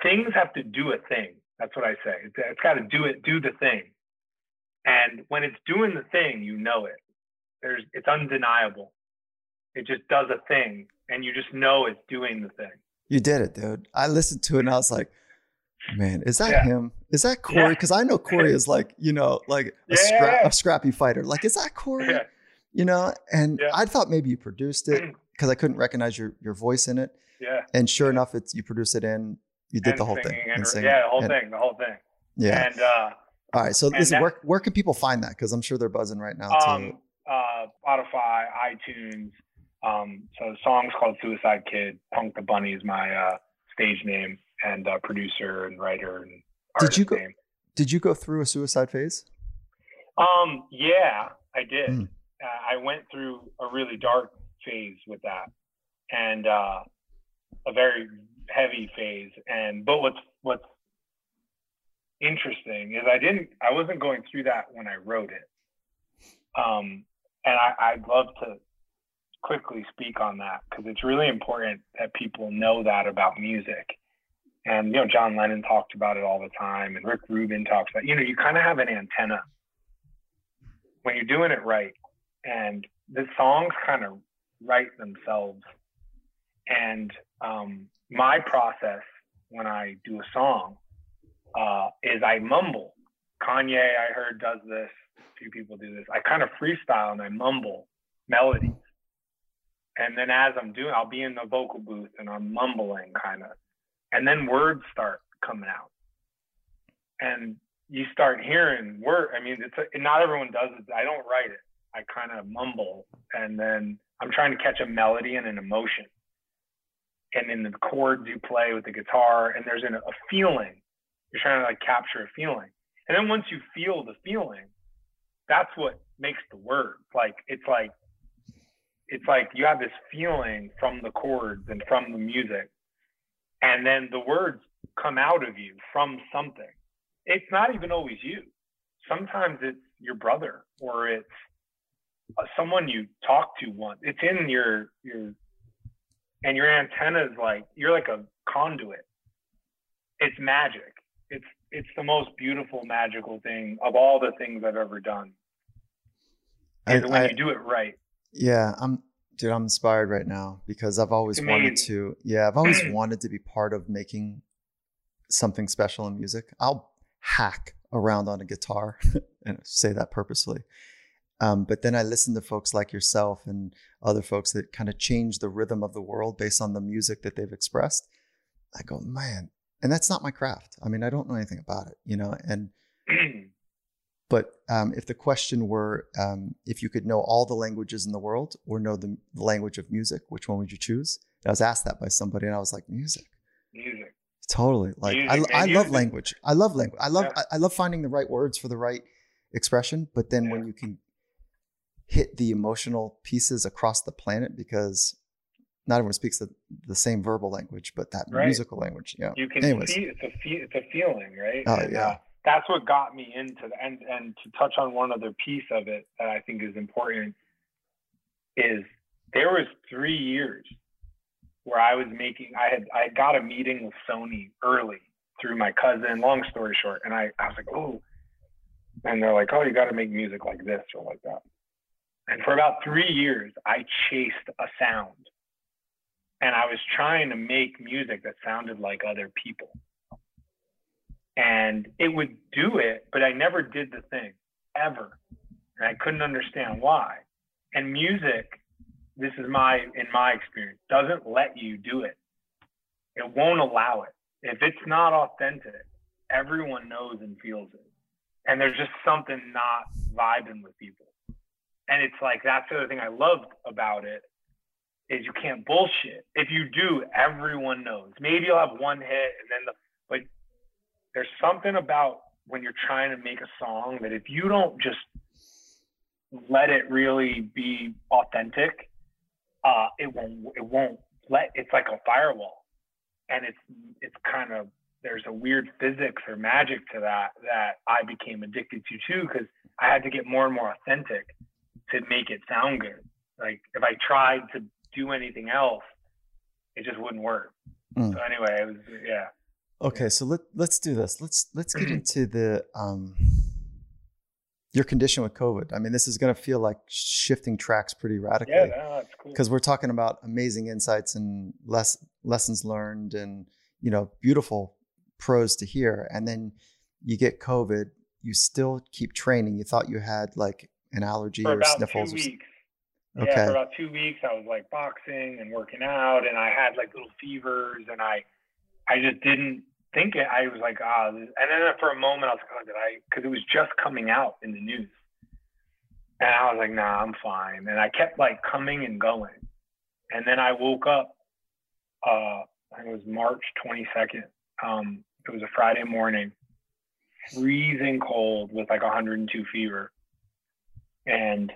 things have to do a thing. That's what I say. It's, it's got to do it, do the thing. And when it's doing the thing, you know it. There's it's undeniable. It just does a thing, and you just know it's doing the thing. You did it, dude. I listened to it and I was like, man, is that Yeah. him? Is that Corey? Yeah. Because I know Corey is like, you know, like a, Yeah, scra- a scrappy fighter. Like, is that Corey? Yeah. You know, and Yeah. I thought maybe you produced it because I couldn't recognize your your voice in it. Yeah. And sure enough, it's you produced it and you did and the whole thing. and And, singing. yeah, the whole And- thing, the whole thing. Yeah. And uh, All right. So listen, that- where where can people find that? Because I'm sure they're buzzing right now. too. um, uh, Spotify, iTunes. Um, so the song's called Suicide Kid. Punk the Bunny is my uh, stage name and uh, producer and writer and Did you go- name. Did you go through a suicide phase? Um, yeah, I did. Hmm. Uh, I went through a really dark phase with that, and uh, a very heavy phase. And but what's what's interesting is I didn't, I wasn't going through that when I wrote it. Um, and I, I'd love to quickly speak on that because it's really important that people know that about music. And you know, John Lennon talked about it all the time, and Rick Rubin talks about. You know, you kind of have an antenna when you're doing it right, and the songs kind of write themselves. And um, my process when I do a song uh, is I mumble. Kanye, I heard, does this. A few people do this. I kind of freestyle and I mumble melodies. And then as I'm doing, I'll be in the vocal booth and I'm mumbling kind of. And then words start coming out. And you start hearing word. I mean, it's a, not everyone does it. I don't write it. I kind of mumble and then I'm trying to catch a melody and an emotion. And in the chords you play with the guitar, and there's an, a feeling. You're trying to like capture a feeling. And then once you feel the feeling, that's what makes the words. Like it's like it's like you have this feeling from the chords and from the music, and then the words come out of you from something. It's not even always you. Sometimes it's your brother or it's uh, someone you talk to once. It's in your your and your antenna is like you're like a conduit. It's magic. It's it's the most beautiful magical thing of all the things I've ever done. Is when I- you do it right. Yeah, I'm dude, I'm inspired right now because I've always wanted to yeah, I've always wanted to be part of making something special in music. I'll hack around on a guitar and say that purposefully. Um, but then I listen to folks like yourself and other folks that kind of change the rhythm of the world based on the music that they've expressed. I go, man, and that's not my craft. I mean, I don't know anything about it, you know, and but um, if the question were um, if you could know all the languages in the world or know the, the language of music, which one would you choose? And I was asked that by somebody, and I was like, music. Music. Totally. Like I, Music, I man, love language. I love language. I love Yeah. I, I love finding the right words for the right expression. But then when you can hit the emotional pieces across the planet, because not everyone speaks the, the same verbal language, but that Right. musical language. Yeah. You can Anyways. see it's a fe- it's a feeling, right? Oh, And, yeah. uh, that's what got me into the, and and to touch on one other piece of it that I think is important is there was three years where I was making I had I got a meeting with Sony early through my cousin. Long story short, and I I was like, oh, and they're like, oh, you got to make music like this or like that. And for about three years, I chased a sound, and I was trying to make music that sounded like other people and it would do it, but I never did the thing ever. And I couldn't understand why. And music, this is my, in my experience, doesn't let you do it. It won't allow it. If it's not authentic, everyone knows and feels it. And there's just something not vibing with people. And it's like, that's the other thing I loved about it is you can't bullshit. If you do, everyone knows. Maybe you'll have one hit and then the, but there's something about when you're trying to make a song that if you don't just let it really be authentic, uh, it won't it won't let it's like a firewall. And it's it's kind of there's a weird physics or magic to that that I became addicted to too, because I had to get more and more authentic to make it sound good. Like if I tried to do anything else, it just wouldn't work. Mm. So anyway, it was yeah. Okay, so let let's do this. Let's let's get into the um your condition with COVID. I mean, this is going to feel like shifting tracks pretty radically. Yeah, no, that's cool. Because we're talking about amazing insights and less lessons learned, and you know, beautiful pros to hear. And then you get COVID, you still keep training. You thought you had like an allergy or sniffles. or weeks. Okay. Yeah, for about two weeks, I was like boxing and working out, and I had like little fevers, and I, I just didn't think it. I was like, ah, and then for a moment, I was like, oh, did I? Because it was just coming out in the news, and I was like, nah, I'm fine. And I kept like coming and going, and then I woke up. Uh, it was March 22nd. Um, it was a Friday morning, freezing cold with like 102 fever, and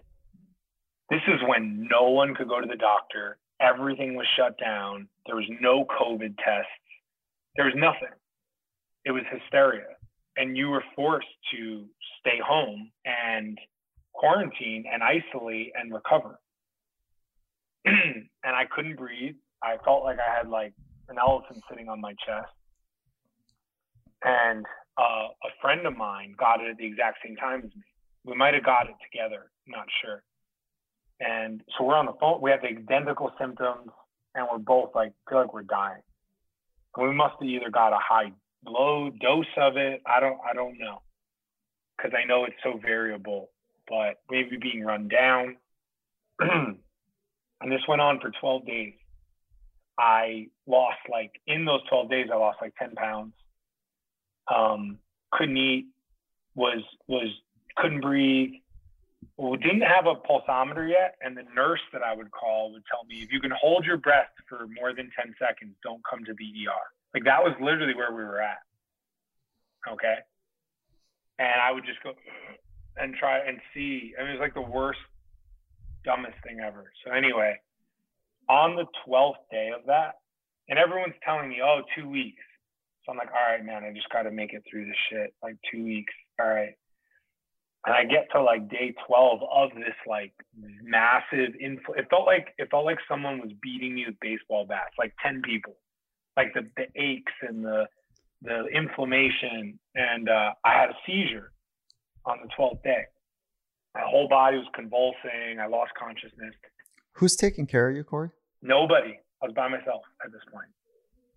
this is when no one could go to the doctor. Everything was shut down. There was no COVID tests. There was nothing. It was hysteria. And you were forced to stay home and quarantine and isolate and recover. and I couldn't breathe. I felt like I had like an elephant sitting on my chest. And uh, a friend of mine got it at the exact same time as me. We might have got it together, not sure. And so we're on the phone. We have the identical symptoms, and we're both like feel like we're dying. We must have either got a high low dose of it. I don't I don't know because I know it's so variable. But maybe being run down. and this went on for 12 days. I lost like in those 12 days, I lost like 10 pounds. Um, couldn't eat, was was couldn't breathe, we didn't have a pulsometer yet, and the nurse that I would call would tell me if you can hold your breath for more than 10 seconds, don't come to the ER. Like that was literally where we were at. Okay. And I would just go and try and see. I mean, it was like the worst, dumbest thing ever. So, anyway, on the 12th day of that, and everyone's telling me, oh, two weeks. So I'm like, all right, man, I just got to make it through this shit. Like two weeks. All right and I get to like day 12 of this like massive infl- it felt like it felt like someone was beating me with baseball bats like 10 people like the, the aches and the the inflammation and uh, I had a seizure on the 12th day my whole body was convulsing I lost consciousness Who's taking care of you, Corey? nobody I was by myself at this point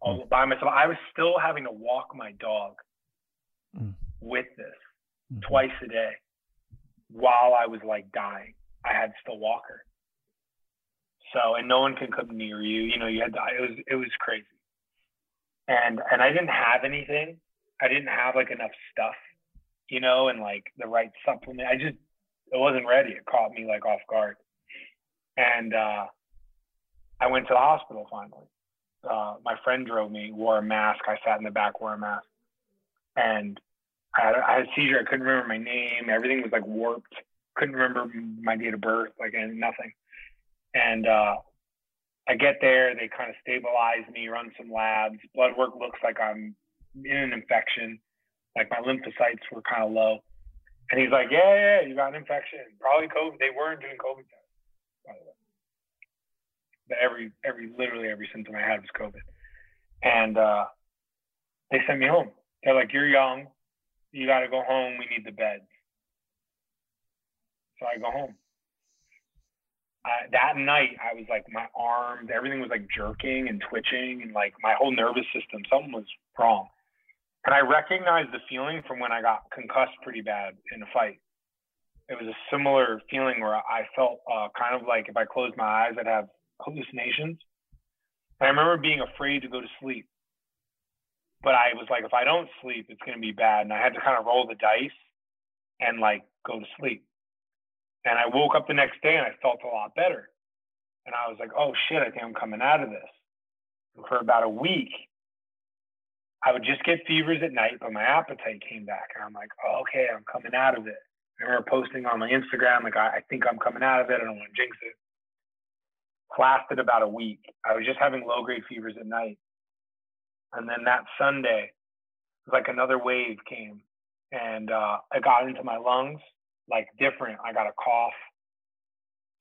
I was by myself I was still having to walk my dog Mm. with this Mhm. twice a day while I was like dying. I had still walker. So and no one can come near you. You know, you had to, it was it was crazy. And and I didn't have anything. I didn't have like enough stuff, you know, and like the right supplement. I just it wasn't ready. It caught me like off guard. And uh I went to the hospital finally. Uh, my friend drove me, wore a mask. I sat in the back, wore a mask. And I had, I had a seizure. I couldn't remember my name. Everything was like warped. Couldn't remember my date of birth, like and nothing. And uh, I get there. They kind of stabilize me, run some labs. Blood work looks like I'm in an infection. Like my lymphocytes were kind of low. And he's like, "Yeah, yeah, you got an infection. Probably COVID. They weren't doing COVID tests, by the way. But every, every, literally every symptom I had was COVID. And uh, they sent me home. They're like, "You're young you got to go home. We need the beds. So I go home. I, that night, I was like, my arms, everything was like jerking and twitching, and like my whole nervous system, something was wrong. And I recognized the feeling from when I got concussed pretty bad in a fight. It was a similar feeling where I felt uh, kind of like if I closed my eyes, I'd have hallucinations. And I remember being afraid to go to sleep but I was like, if I don't sleep, it's going to be bad. And I had to kind of roll the dice and like go to sleep. And I woke up the next day and I felt a lot better. And I was like, oh shit, I think I'm coming out of this. And for about a week, I would just get fevers at night, but my appetite came back. And I'm like, oh, okay, I'm coming out of it. I remember posting on my Instagram, like, I, I think I'm coming out of it. I don't want to jinx it. Lasted about a week. I was just having low grade fevers at night. And then that Sunday, like another wave came and uh, it got into my lungs, like different. I got a cough,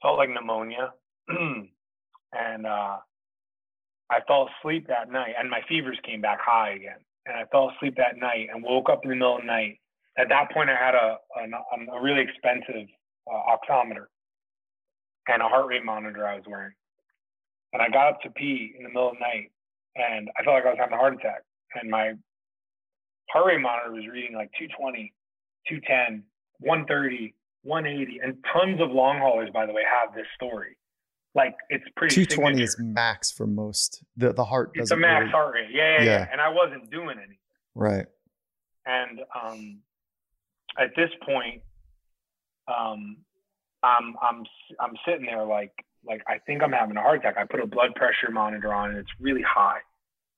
felt like pneumonia. and uh, I fell asleep that night and my fevers came back high again. And I fell asleep that night and woke up in the middle of the night At that point, I had a a, a really expensive uh, oximeter and a heart rate monitor I was wearing. And I got up to pee in the middle of the night, and I felt like I was having a heart attack. And my heart rate monitor was reading like 220, 210, 130, 180, and tons of long haulers, by the way, have this story. Like it's pretty. 220 signature. is max for most. The the heart It's a max really- heart rate. Yeah, yeah, yeah, Yeah. And I wasn't doing any. Right. And um, at this point, um, I'm I'm I'm sitting there like like I think I'm having a heart attack. I put a blood pressure monitor on, and it's really high.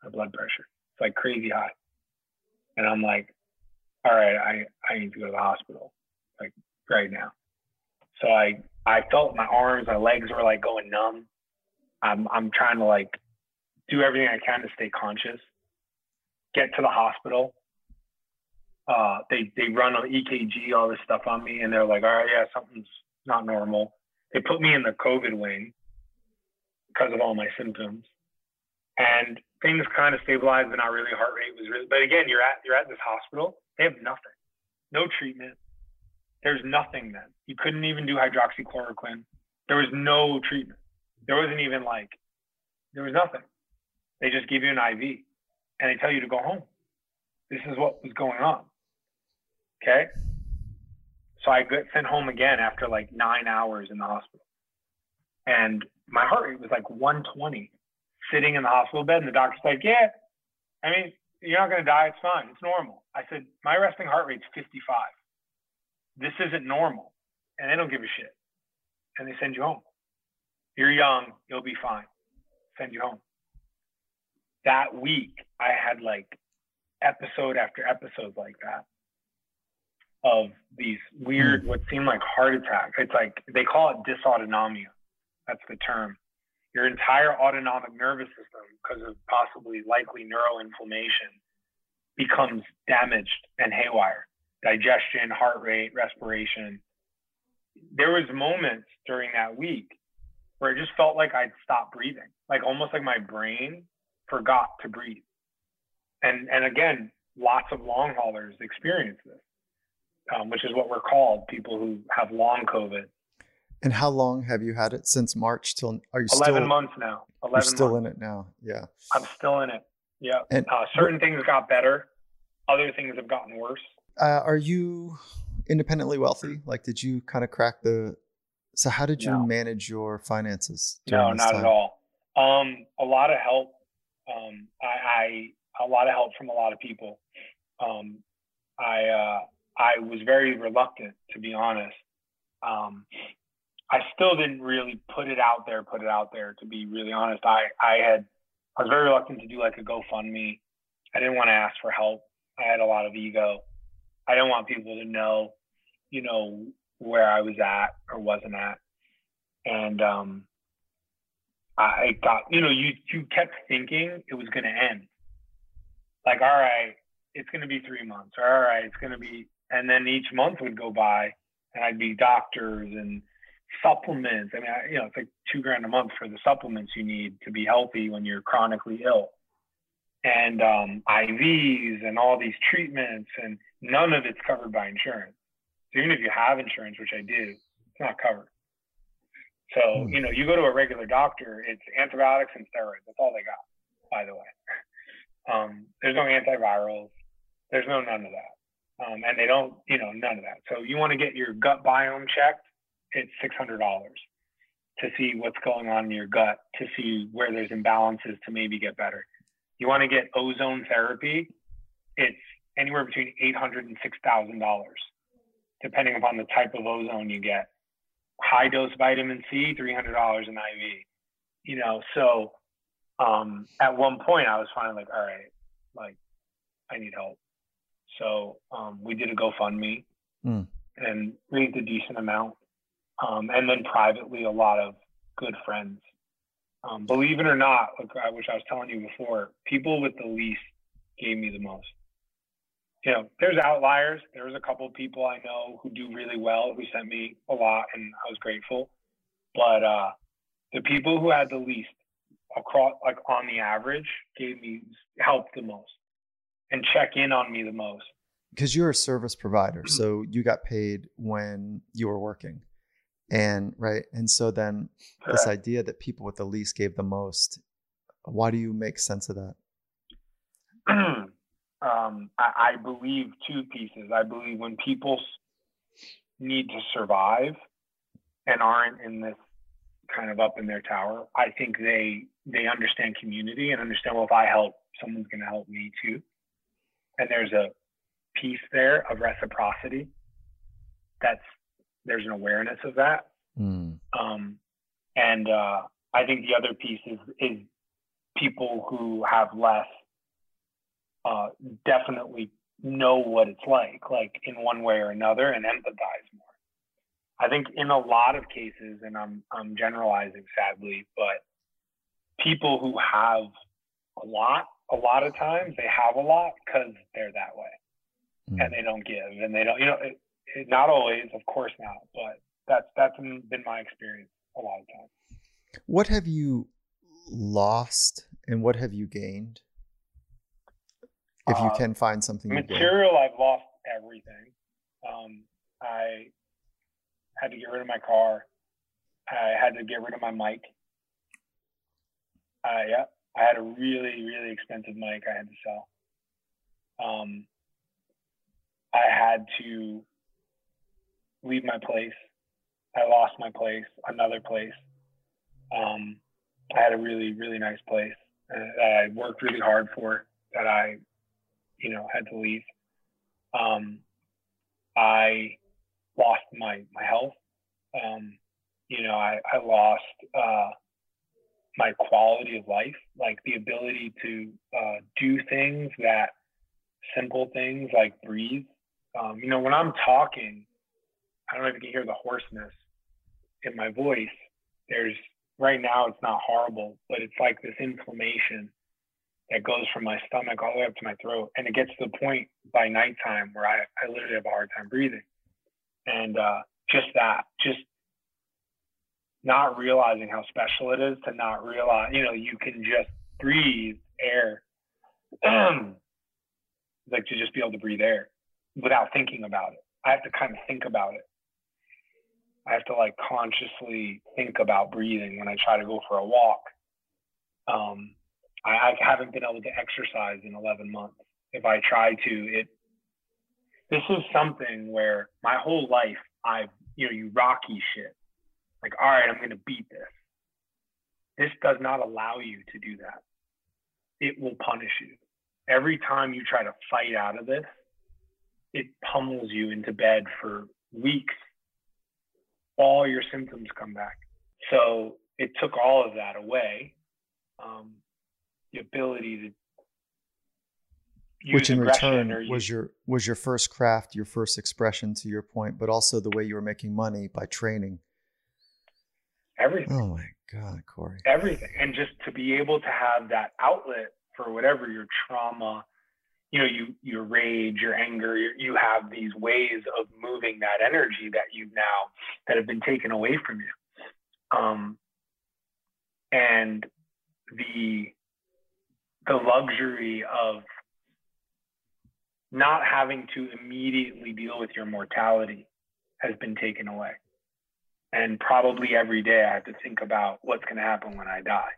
My blood pressure, it's like crazy high. And I'm like, all right, I I need to go to the hospital, like right now. So I I felt my arms, my legs were like going numb. I'm I'm trying to like do everything I can to stay conscious. Get to the hospital uh, they they run an EKG, all this stuff on me, and they're like, all right, yeah, something's not normal. They put me in the COVID wing because of all my symptoms, and things kind of stabilized, but not really. Heart rate was really, but again, you're at you're at this hospital. They have nothing, no treatment. There's nothing then. You couldn't even do hydroxychloroquine. There was no treatment. There wasn't even like, there was nothing. They just give you an IV and they tell you to go home. This is what was going on. Okay. So I got sent home again after like nine hours in the hospital. And my heart rate was like 120 sitting in the hospital bed. And the doctor's like, Yeah, I mean, you're not going to die. It's fine. It's normal. I said, My resting heart rate's 55. This isn't normal. And they don't give a shit. And they send you home. You're young. You'll be fine. Send you home. That week, I had like episode after episode like that of these weird, hmm. what seemed like heart attacks. It's like they call it dysautonomia. That's the term. Your entire autonomic nervous system, because of possibly likely neuroinflammation, becomes damaged and haywire. Digestion, heart rate, respiration. There was moments during that week where it just felt like I'd stopped breathing, like almost like my brain forgot to breathe. And and again, lots of long haulers experience this, um, which is what we're called people who have long COVID. And how long have you had it since March till? Are you Eleven still? months now. You're Eleven still months. in it now. Yeah. I'm still in it. Yeah. And Uh, certain things got better. Other things have gotten worse. Uh, are you independently wealthy? Like, did you kind of crack the? So, how did you No. manage your finances? No, not time? at all. Um, a lot of help. Um, I, I a lot of help from a lot of people. Um, I uh, I was very reluctant to be honest. Um, I still didn't really put it out there. Put it out there to be really honest. I I had I was very reluctant to do like a GoFundMe. I didn't want to ask for help. I had a lot of ego. I didn't want people to know, you know, where I was at or wasn't at. And um, I got, you know, you you kept thinking it was going to end. Like, all right, it's going to be three months, or all right, it's going to be, and then each month would go by, and I'd be doctors and supplements. I mean, I, you know, it's like two grand a month for the supplements you need to be healthy when you're chronically ill, and um, IVs and all these treatments, and none of it's covered by insurance. So even if you have insurance, which I do, it's not covered. So, Hmm. you know, you go to a regular doctor, it's antibiotics and steroids. That's all they got, by the way. Um, there's no antivirals. There's no none of that. Um, and they don't, you know, none of that. So you want to get your gut biome checked, it's $600 to see what's going on in your gut, to see where there's imbalances to maybe get better. You want to get ozone therapy, it's anywhere between $800 and $6,000, depending upon the type of ozone you get high dose vitamin C, three hundred dollars an IV. You know, so um, at one point I was finally like, all right, like I need help. So um, we did a GoFundMe Mm. and raised a decent amount, um, and then privately a lot of good friends. Um, believe it or not, like I, which I was telling you before, people with the least gave me the most. You know, there's outliers. There was a couple of people I know who do really well who sent me a lot, and I was grateful. But uh, the people who had the least across, like on the average, gave me help the most and check in on me the most because you're a service provider, Mm-hmm. so you got paid when you were working, and right, and so then this idea that people with the least gave the most. Why do you make sense of that? um, I, I believe two pieces. I believe when people need to survive and aren't in this kind of up in their tower, I think they they understand community and understand well if I help, someone's going to help me too. And there's a piece there of reciprocity. That's there's an awareness of that. Mm, Um, and uh, I think the other piece is is people who have less uh, definitely know what it's like, like in one way or another, and empathize more. I think in a lot of cases, and I'm I'm generalizing sadly, but people who have a lot, a lot of times they have a lot because they're that way mm. and they don't give and they don't you know it, it, not always of course not but that's that's been my experience a lot of times What have you lost and what have you gained? If you Uh, can find something material i've lost everything. Um, i had to get rid of my car. I had to get rid of my mic. Uh, yeah i had a really really expensive mic i had to sell. Um, i had to leave my place. I lost my place another place. Um, i had a really really nice place uh, that i worked really hard for that i you know had to leave. Um, i lost my my health. Um, you know i i lost uh, my quality of life like the ability to uh, do things that simple things like breathe. Um, you know when i'm talking i don't know if you can hear the hoarseness in my voice. There's right now it's not horrible but it's like this inflammation that goes from my stomach all the way up to my throat. And it gets to the point by nighttime where I, I literally have a hard time breathing. And uh, just that, just not realizing how special it is to not realize, you know, you can just breathe air. like to just be able to breathe air without thinking about it. I have to kind of think about it. I have to like consciously think about breathing when I try to go for a walk. Um, I, I haven't been able to exercise in 11 months. If I try to, it. This is something where my whole life I've, you know, you rocky shit. Like, all right, I'm going to beat this. This does not allow you to do that. It will punish you. Every time you try to fight out of this, it pummels you into bed for weeks. All your symptoms come back. So it took all of that away. Um, the ability to which in return was your was your first craft, your first expression to your point, but also the way you were making money by training. everything, Oh my God, Corey. everything, and just to be able to have that outlet for whatever your trauma, you know, you your rage, your anger, you you have these ways of moving that energy that you've now that have been taken away from you, um, and the the luxury of not having to immediately deal with your mortality has been taken away. And probably every day I have to think about what's going to happen when I die.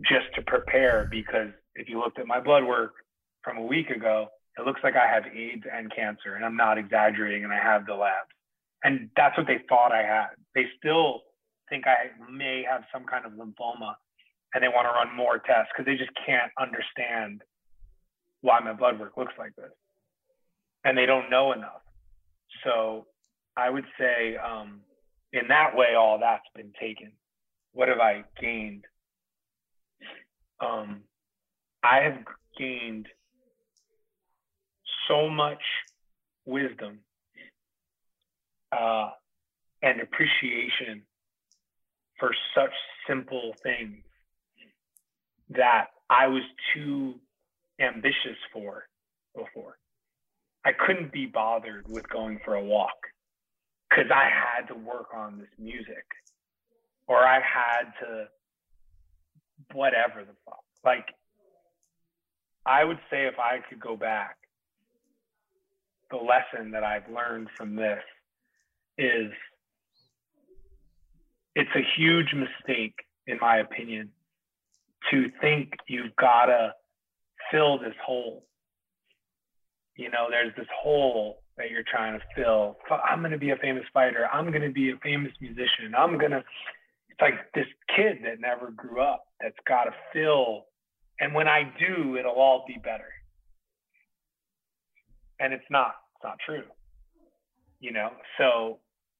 Just to prepare, because if you looked at my blood work from a week ago, it looks like I have AIDS and cancer, and I'm not exaggerating, and I have the labs. And that's what they thought I had. They still think I may have some kind of lymphoma, and they want to run more tests because they just can't understand why my blood work looks like this. And they don't know enough. So I would say, um, in that way, all that's been taken. What have I gained? Um, I have gained so much wisdom uh, and appreciation for such simple things that I was too ambitious for before. I couldn't be bothered with going for a walk because I had to work on this music or I had to whatever the fuck. Like, I would say if I could go back, the lesson that I've learned from this is it's a huge mistake, in my opinion, to think you've got to fill this hole. You know, there's this hole that you're trying to fill. I'm going to be a famous fighter. I'm going to be a famous musician. I'm going to, it's like this kid that never grew up that's got to fill. And when I do, it'll all be better. And it's not, it's not true. You know, so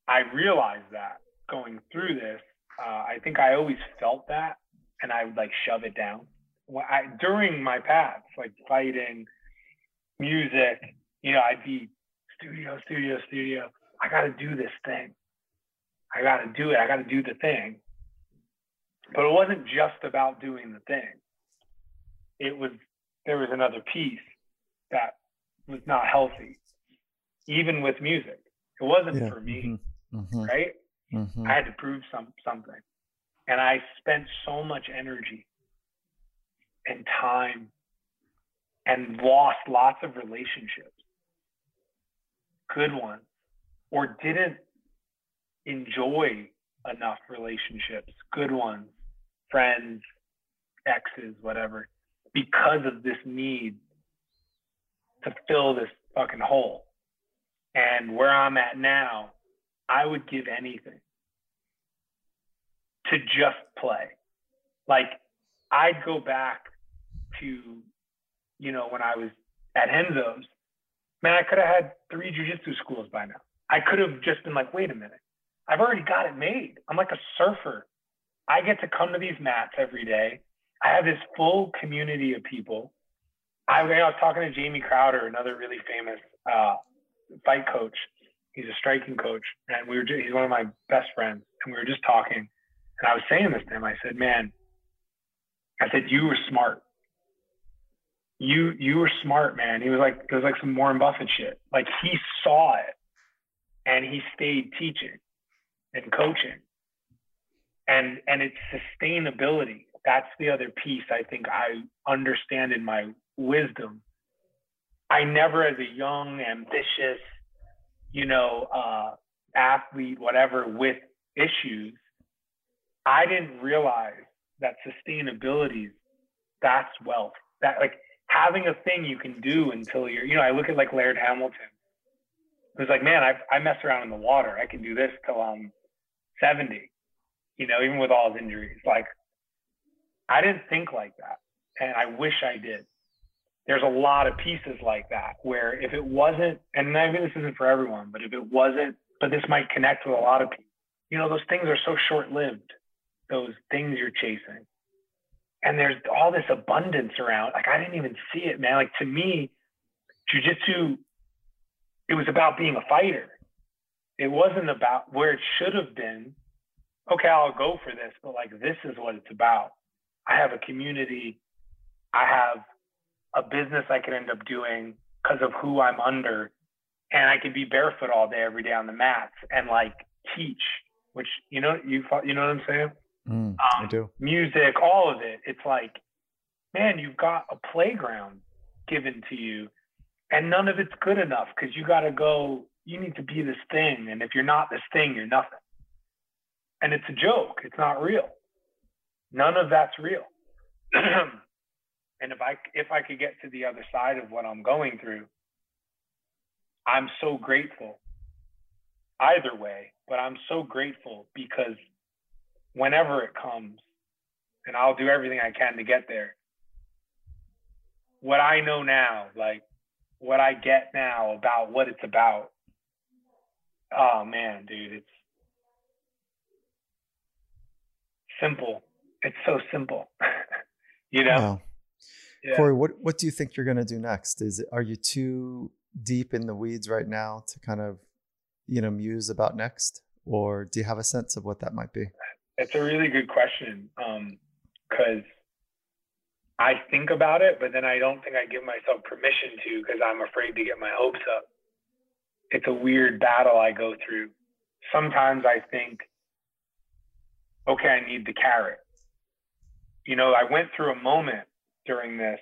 I realized that going through this. Uh, I think I always felt that and I would like shove it down. I, during my paths, like fighting, music, you know, I'd be studio, studio, studio. I got to do this thing. I got to do it. I got to do the thing. But it wasn't just about doing the thing. It was, there was another piece that was not healthy, even with music. It wasn't yeah. for me, mm-hmm. Mm-hmm. right? Mm-hmm. I had to prove some something. And I spent so much energy and time and lost lots of relationships, good ones, or didn't enjoy enough relationships, good ones, friends, exes, whatever, because of this need to fill this fucking hole. And where I'm at now, I would give anything to just play. Like I'd go back to, you know, when I was at Renzo's, man, I could have had three jujitsu schools by now. I could have just been like, wait a minute, I've already got it made. I'm like a surfer. I get to come to these mats every day. I have this full community of people. I, I was talking to Jamie Crowder, another really famous uh, fight coach. He's a striking coach, and we were just, he's one of my best friends, and we were just talking. And I was saying this to him. I said, man, I said, you were smart. You you were smart, man. He was like, it was like some Warren Buffett shit. Like he saw it and he stayed teaching and coaching. And and it's sustainability. That's the other piece I think I understand in my wisdom. I never, as a young, ambitious, you know, uh, athlete, whatever, with issues, I didn't realize that sustainability, that's wealth. That like having a thing you can do until you're, you know, I look at like Laird Hamilton. who's like, man, I I mess around in the water. I can do this till I'm 70, you know, even with all his injuries. Like, I didn't think like that. And I wish I did. There's a lot of pieces like that where if it wasn't, and maybe this isn't for everyone, but if it wasn't, but this might connect with a lot of people, you know, those things are so short lived those things you're chasing. And there's all this abundance around. Like I didn't even see it, man. Like to me, jujitsu, it was about being a fighter. It wasn't about where it should have been. Okay, I'll go for this, but like this is what it's about. I have a community. I have a business I could end up doing because of who I'm under. And I could be barefoot all day, every day on the mats and like teach, which you know, you you know what I'm saying? Mm, um, I do. Music, all of it. It's like, man, you've got a playground given to you, and none of it's good enough because you got to go. You need to be this thing, and if you're not this thing, you're nothing. And it's a joke. It's not real. None of that's real. and if I if I could get to the other side of what I'm going through, I'm so grateful. Either way, but I'm so grateful because whenever it comes, and I'll do everything I can to get there. What I know now, like what I get now about what it's about. Oh man, dude, it's simple. It's so simple. you know? Wow. Yeah. Corey, what what do you think you're gonna do next? Is it, are you too deep in the weeds right now to kind of, you know, muse about next, or do you have a sense of what that might be? It's a really good question because um, I think about it, but then I don't think I give myself permission to because I'm afraid to get my hopes up. It's a weird battle I go through. Sometimes I think, okay, I need the carrot. You know, I went through a moment during this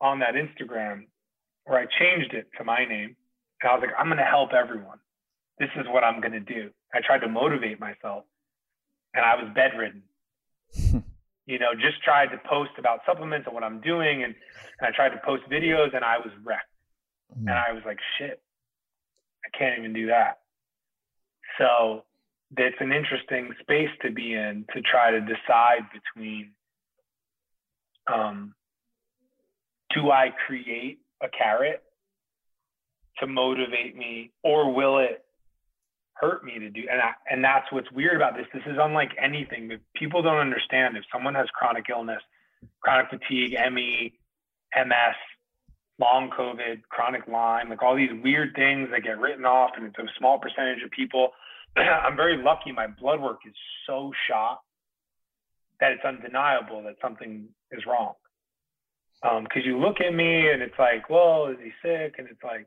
on that Instagram where I changed it to my name And I was like, I'm going to help everyone. This is what I'm going to do. I tried to motivate myself and I was bedridden. you know, just tried to post about supplements and what I'm doing. And, and I tried to post videos and I was wrecked. Mm. And I was like, shit, I can't even do that. So it's an interesting space to be in to try to decide between um, do I create a carrot to motivate me or will it hurt me to do and I, and that's what's weird about this. This is unlike anything. People don't understand if someone has chronic illness chronic fatigue me ms long covid chronic lyme like all these weird things that get written off and it's a small percentage of people i'm very lucky. My blood work is so shot that it's undeniable that something is wrong. Because um, you look at me and it's like well is he sick? And it's like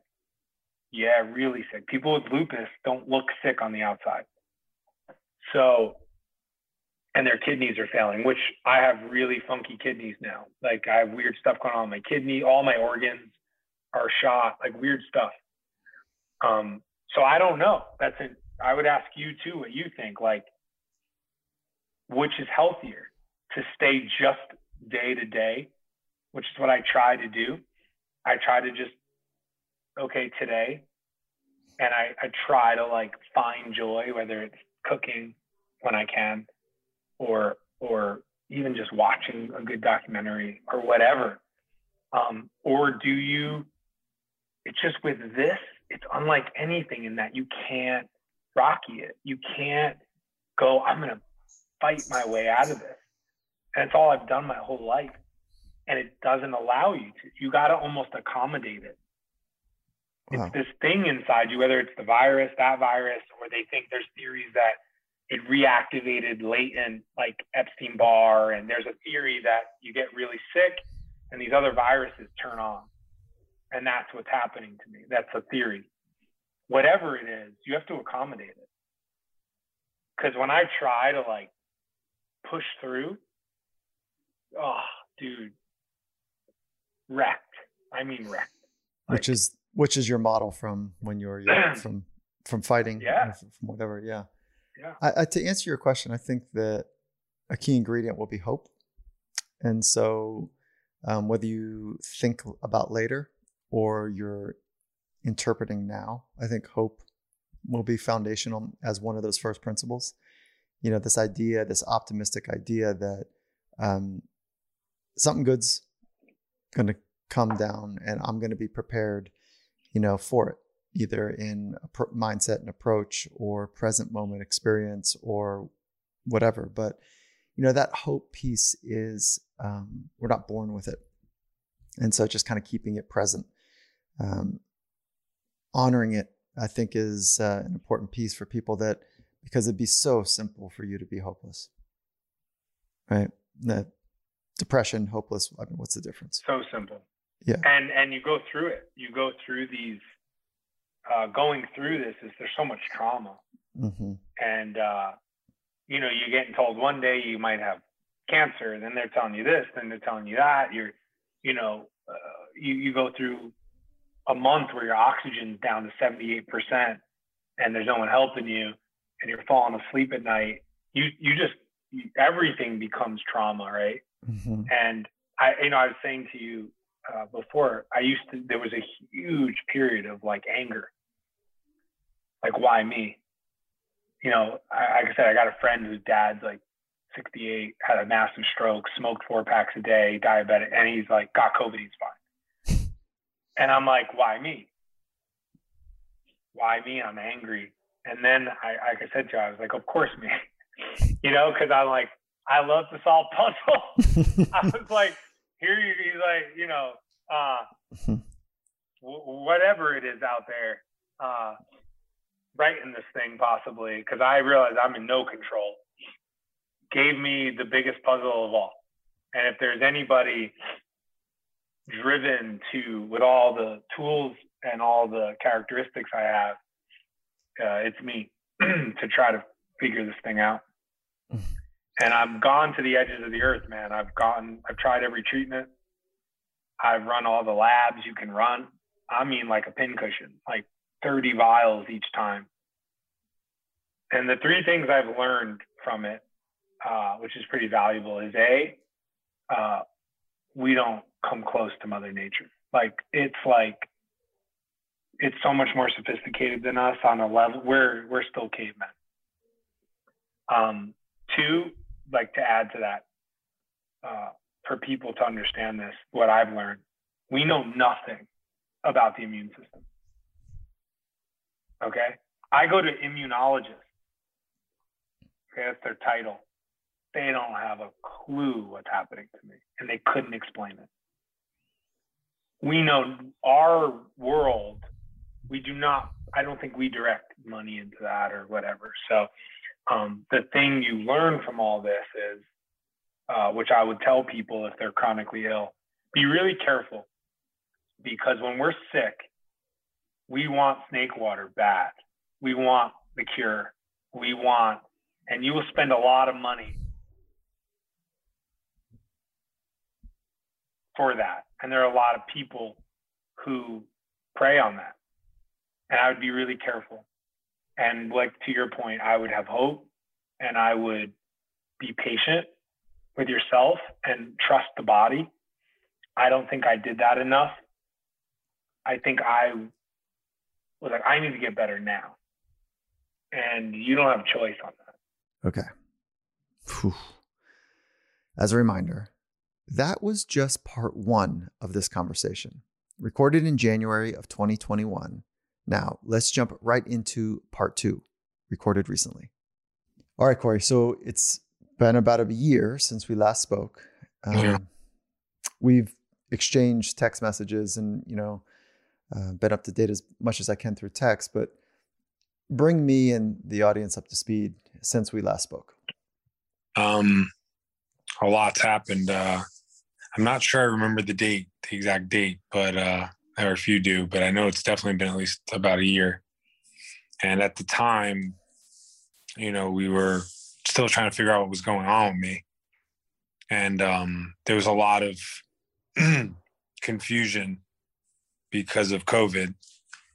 yeah, really sick. People with lupus don't look sick on the outside. So, and their kidneys are failing, which I have really funky kidneys now. Like I have weird stuff going on my kidney. All my organs are shot, like weird stuff. Um, so I don't know. That's it. I would ask you too what you think. Like, which is healthier to stay just day to day, which is what I try to do. I try to just okay today. And I, I try to like find joy whether it's cooking when i can or or even just watching a good documentary or whatever. Um, or do you it's just with this it's unlike anything in that you can't rocky it. You can't go i'm to fight my way out of this. And it's all i've done my whole life. And it doesn't allow you to. You got to almost accommodate it Wow. It's this thing inside you, whether it's the virus, that virus, or they think there's theories that it reactivated latent like Epstein Barr, and there's a theory that you get really sick and these other viruses turn on. And that's what's happening to me. That's a theory. Whatever it is, you have to accommodate it. Because when I try to like push through, oh, dude, wrecked. I mean, wrecked. Which is which is your model from when you were young, from from fighting, yeah, from whatever, yeah. Yeah. I, I, to answer your question, I think that a key ingredient will be hope, and so um, whether you think about later or you're interpreting now, I think hope will be foundational as one of those first principles. You know, this idea, this optimistic idea that um, something good's going to come down, and I'm going to be prepared you know, for it, either in mindset and approach or present moment experience or whatever. But, you know, that hope piece is, um, we're not born with it. And so just kind of keeping it present, um, honoring it, I think is uh, an important piece for people that, because it'd be so simple for you to be hopeless, right? The depression, hopeless. I mean, what's the difference? So simple yeah. And and you go through it. You go through these uh, going through this is there's so much trauma. Mm-hmm. and uh, you know you're getting told one day you might have cancer then they're telling you this then they're telling you that. You're you know uh, you, you go through a month where your oxygen's down to 78% and there's no one helping you and you're falling asleep at night. You you just you, everything becomes trauma right? Mm-hmm. and i you know i was saying to you uh, before, I used to, there was a huge period of like anger. Like, why me? You know, I, like I said, I got a friend whose dad's like 68, had a massive stroke, smoked four packs a day, diabetic, and he's like, got COVID, he's fine. And I'm like, why me? Why me? I'm angry. And then I, like I said to you, I was like, of course me. you know, because I'm like, I love to solve puzzles. I was like, here you, he's like, you know, uh, whatever it is out there, uh, writing this thing possibly, because I realize I'm in no control, gave me the biggest puzzle of all. And if there's anybody driven to, with all the tools and all the characteristics I have, uh, it's me to try to figure this thing out. And I've gone to the edges of the earth, man. I've gone, I've tried every treatment. I've run all the labs you can run. I mean, like a pincushion. Like 30 vials each time. And the three things I've learned from it, uh, which is pretty valuable, is A, uh, we don't come close to Mother Nature. Like it's like it's so much more sophisticated than us on a level. We're we're still cavemen. Um, two, like to add to that, uh, for people to understand this, what I've learned, we know nothing about the immune system. Okay, I go to immunologists. Okay, that's their title. They don't have a clue what's happening to me, and they couldn't explain it. We know our world we do not i don't think we direct money into that or whatever so um, the thing you learn from all this is uh, which i would tell people if they're chronically ill be really careful. Because when we're sick we want snake water bad. We want the cure. We want and you will spend a lot of money for that. And there are a lot of people who prey on that. And I would be really careful. And like to your point, I would have hope and I would be patient with yourself and trust the body. I don't think I did that enough. I think I was like, I need to get better now. And you don't have a choice on that. Okay. Whew. As a reminder, that was just part one of this conversation, recorded in January of 2021 now, let's jump right into part two, recorded recently. All right, Corey. So it's been about a year since we last spoke. Um, yeah. We've exchanged text messages and, you know, uh, been up to date as much as I can through text, but bring me and the audience up to speed since we last spoke. Um, a lot's happened. Uh, I'm not sure I remember the date, the exact date, but uh, or if you do, but I know it's definitely been at least about a year. And at the time, you know, we were still trying to figure out what was going on with me. And um, there was a lot of confusion because of COVID.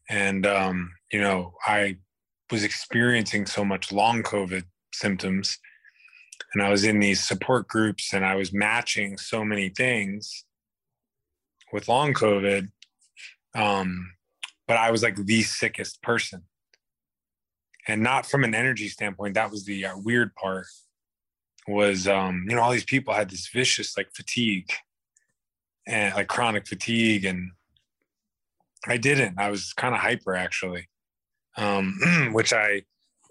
And, um, you know, I was experiencing so much long COVID symptoms. And I was in these support groups and I was matching so many things with long COVID um, but I was like the sickest person. And not from an energy standpoint, that was the uh, weird part was, um, you know, all these people had this vicious like fatigue and like chronic fatigue. And I didn't, I was kind of hyper actually, um, which I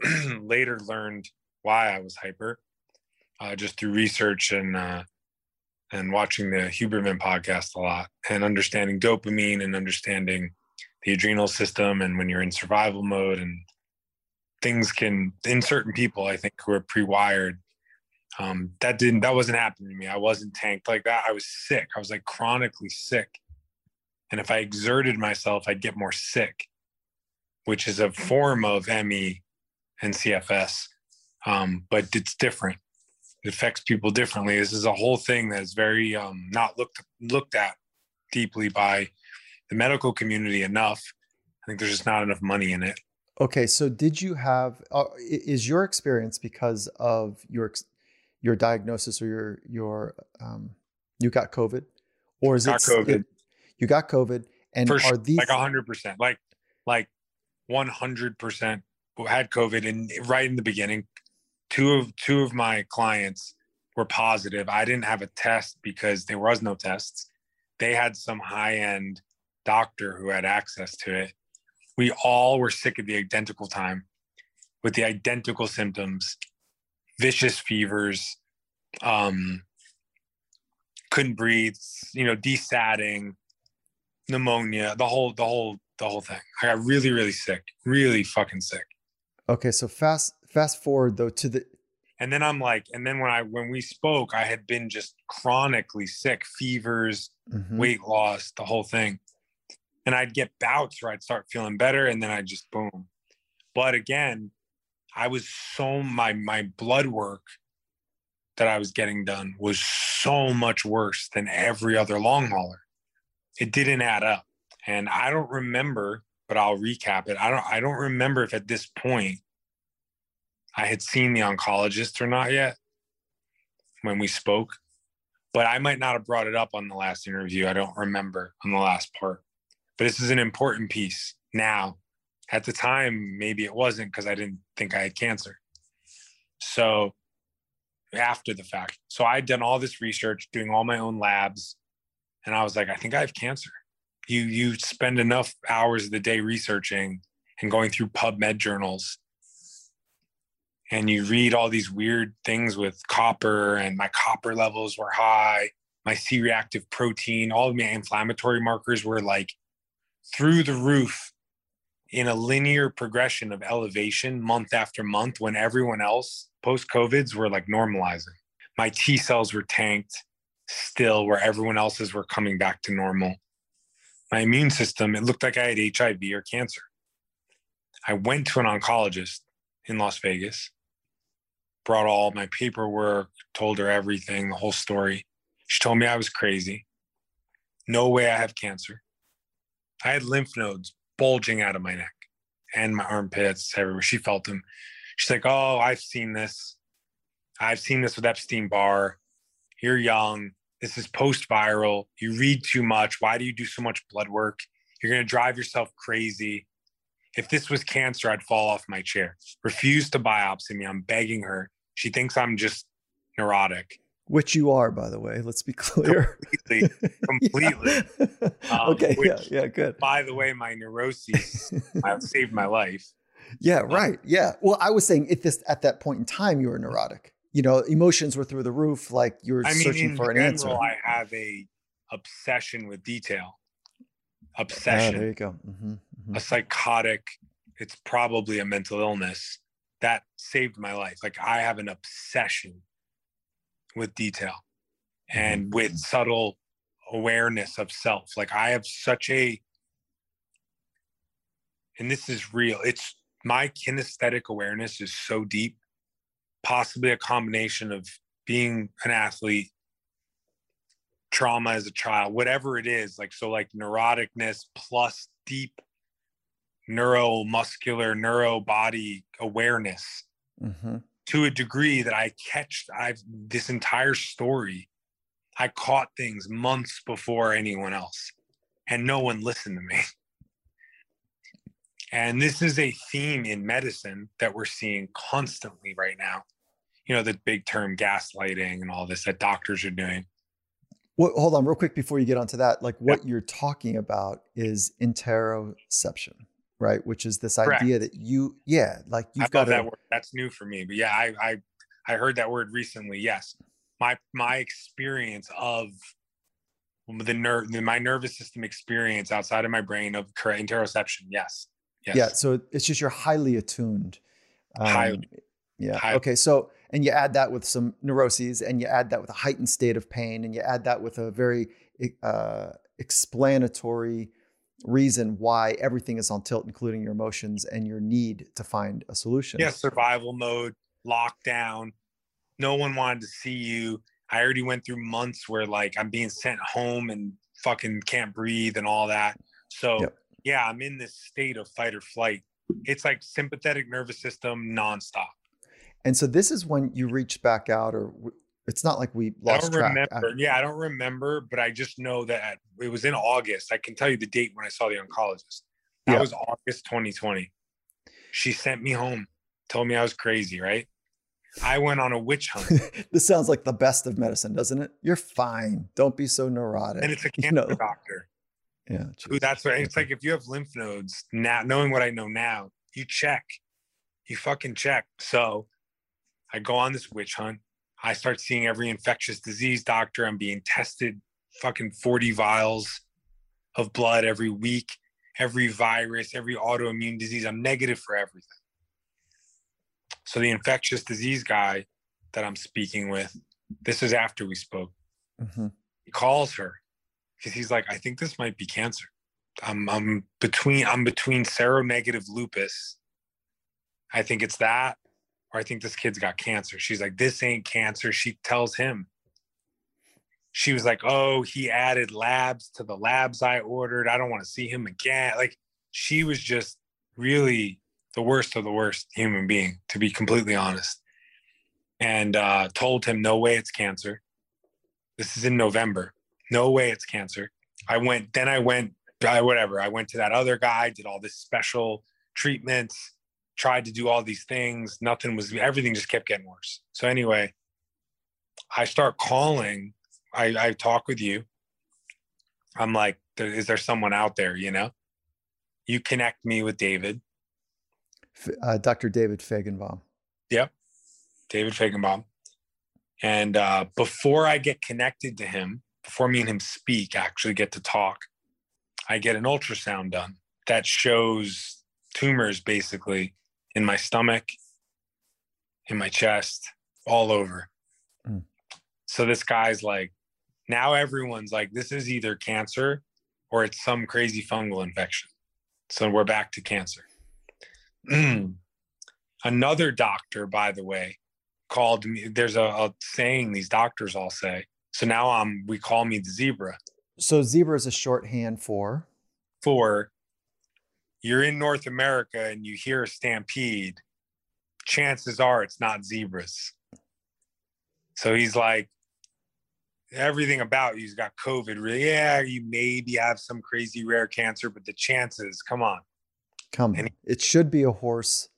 later learned why I was hyper uh, just through research and, uh, and watching the Huberman podcast a lot and understanding dopamine and understanding the adrenal system and when you're in survival mode and things can in certain people I think who are pre-wired um, that didn't that wasn't happening to me. I wasn't tanked like that. I was sick. I was like chronically sick. And if I exerted myself I'd get more sick which is a form of ME and CFS um, but it's different it affects people differently. This is a whole thing that is very um, not looked looked at deeply by the medical community enough. I think there's just not enough money in it. Okay, so did you have uh, is your experience because of your your diagnosis or your your um, you got COVID, or is got it COVID? It, you got COVID, and For are these like hundred percent, like like one hundred percent who had COVID, and right in the beginning, two of two of my clients were positive. I didn't have a test because there was no tests. They had some high end doctor who had access to it. We all were sick at the identical time with the identical symptoms, vicious fevers, um, couldn't breathe, you know, desatting, pneumonia, the whole, the whole, the whole thing. I got really, really sick, really fucking sick. Okay, so fast fast forward though to the and then i'm like and then when i when we spoke i had been just chronically sick fevers mm-hmm. weight loss the whole thing and i'd get bouts where i'd start feeling better and then i'd just boom but again i was so my my blood work that i was getting done was so much worse than every other long hauler it didn't add up and i don't remember but I'll recap it. I don't I don't remember if at this point I had seen the oncologist or not yet when we spoke, but I might not have brought it up on the last interview. I don't remember on the last part. But this is an important piece now. At the time, maybe it wasn't because I didn't think I had cancer. So after the fact. So I'd done all this research, doing all my own labs, and I was like, I think I have cancer. You you spend enough hours of the day researching and going through PubMed journals, and you read all these weird things with copper, and my copper levels were high, my C-reactive protein, all of my inflammatory markers were like through the roof in a linear progression of elevation month after month when everyone else post COVIDs were like normalizing. My T cells were tanked still where everyone else's were coming back to normal. My immune system, it looked like I had HIV or cancer. I went to an oncologist in Las Vegas, brought all my paperwork, told her everything, the whole story. She told me I was crazy. No way I have cancer. I had lymph nodes bulging out of my neck and my armpits everywhere. She felt them. She's like, Oh, I've seen this. I've seen this with Epstein Barr. You're young. This is post viral. You read too much. Why do you do so much blood work? You're going to drive yourself crazy. If this was cancer, I'd fall off my chair. Refuse to biopsy me. I'm begging her. She thinks I'm just neurotic. Which you are, by the way. Let's be clear. Completely. completely. Yeah. Um, okay. which- yeah. Yeah. Good. By the way, my neuroses have saved my life. Yeah. Right. Yeah. Well, I was saying at this at that point in time, you were neurotic. You know, emotions were through the roof. Like you were I searching in for an general, answer. I have a obsession with detail. Ah, Obsession. there you go. hmm a psychotic it's probably a mental illness that saved my life. Like i have an obsession with detail mm-hmm. and with subtle awareness of self. Like i have such a and this is real it's my kinesthetic awareness is so deep possibly a combination of being an athlete trauma as a child whatever it is like so like neuroticness plus deep neuromuscular neuro body awareness hmm to a degree that I catch I've this entire story I caught things months before anyone else and no one listened to me. And this is a theme in medicine that we're seeing constantly right now. You know, the big term gaslighting and all this that doctors are doing. Well, hold on, real quick before you get onto that. Like what you're talking about is interoception, right? Which is this Correct. idea that you, yeah, like you've got love that word. That's new for me. But yeah, I I I heard that word recently. Yes. My my experience of the nerve my nervous system experience outside of my brain of interoception. Yes. Yes. Yeah, so it's just you're highly attuned. Highly. Um, yeah. Highly. Okay. So, and you add that with some neuroses, and you add that with a heightened state of pain, and you add that with a very uh, explanatory reason why everything is on tilt, including your emotions and your need to find a solution. Yeah, survival mode, lockdown. No one wanted to see you. I already went through months where like I'm being sent home and fucking can't breathe and all that. So Yep. yeah, I'm in this state of fight or flight. It's like sympathetic nervous system nonstop. And so this is when you reach back out, or it's not like we lost. I don't track. remember. Yeah, I don't remember, but I just know that it was in August. I can tell you the date when I saw the oncologist. That Yeah. was August 2020. She sent me home, told me I was crazy, right? I went on a witch hunt. this sounds like the best of medicine, doesn't it? You're fine. Don't be so neurotic. and it's a You cancer know? doctor. yeah. Who that's what it's like if you have lymph nodes now knowing what I know now, you check. You fucking check. So I go on this witch hunt. I start seeing every infectious disease doctor. I'm being tested fucking 40 vials of blood every week, every virus, every autoimmune disease. I'm negative for everything. So the infectious disease guy that I'm speaking with, this is after we spoke Mhm. he calls her because he's like, I think this might be cancer. I'm I'm between I'm between seronegative lupus. I think it's that, or I think this kid's got cancer. She's like, this ain't cancer. She tells him. She was like, oh, he added labs to the labs I ordered. I don't want to see him again. Like she was just really the worst of the worst human being, to be completely honest. And uh, told him, no way it's cancer. This is in November. No way it's cancer. I went, then I went, I, whatever. I went to that other guy, did all this special treatments, tried to do all these things. Nothing was, everything just kept getting worse. So, anyway, I start calling. I, I talk with you. I'm like, is there someone out there, you know? You connect me with David. Uh, Dr. David Fajgenbaum. Yep. David Fajgenbaum. And uh, before I get connected to him, before me and him speak, actually get to talk, I get an ultrasound done that shows tumors basically in my stomach, in my chest, all over. Mm. So this guy's like, now everyone's like, this is either cancer or it's some crazy fungal infection. So we're back to cancer. Another doctor, by the way, called me. There's a, a, saying these doctors all say. So now I'm we call me the zebra. So zebra is a shorthand for for you're in North America and you hear a stampede, chances are it's not zebras. So he's like, everything about you's got COVID. Really, yeah, you maybe have some crazy rare cancer, but the chances, come on. Come on. It should be a horse.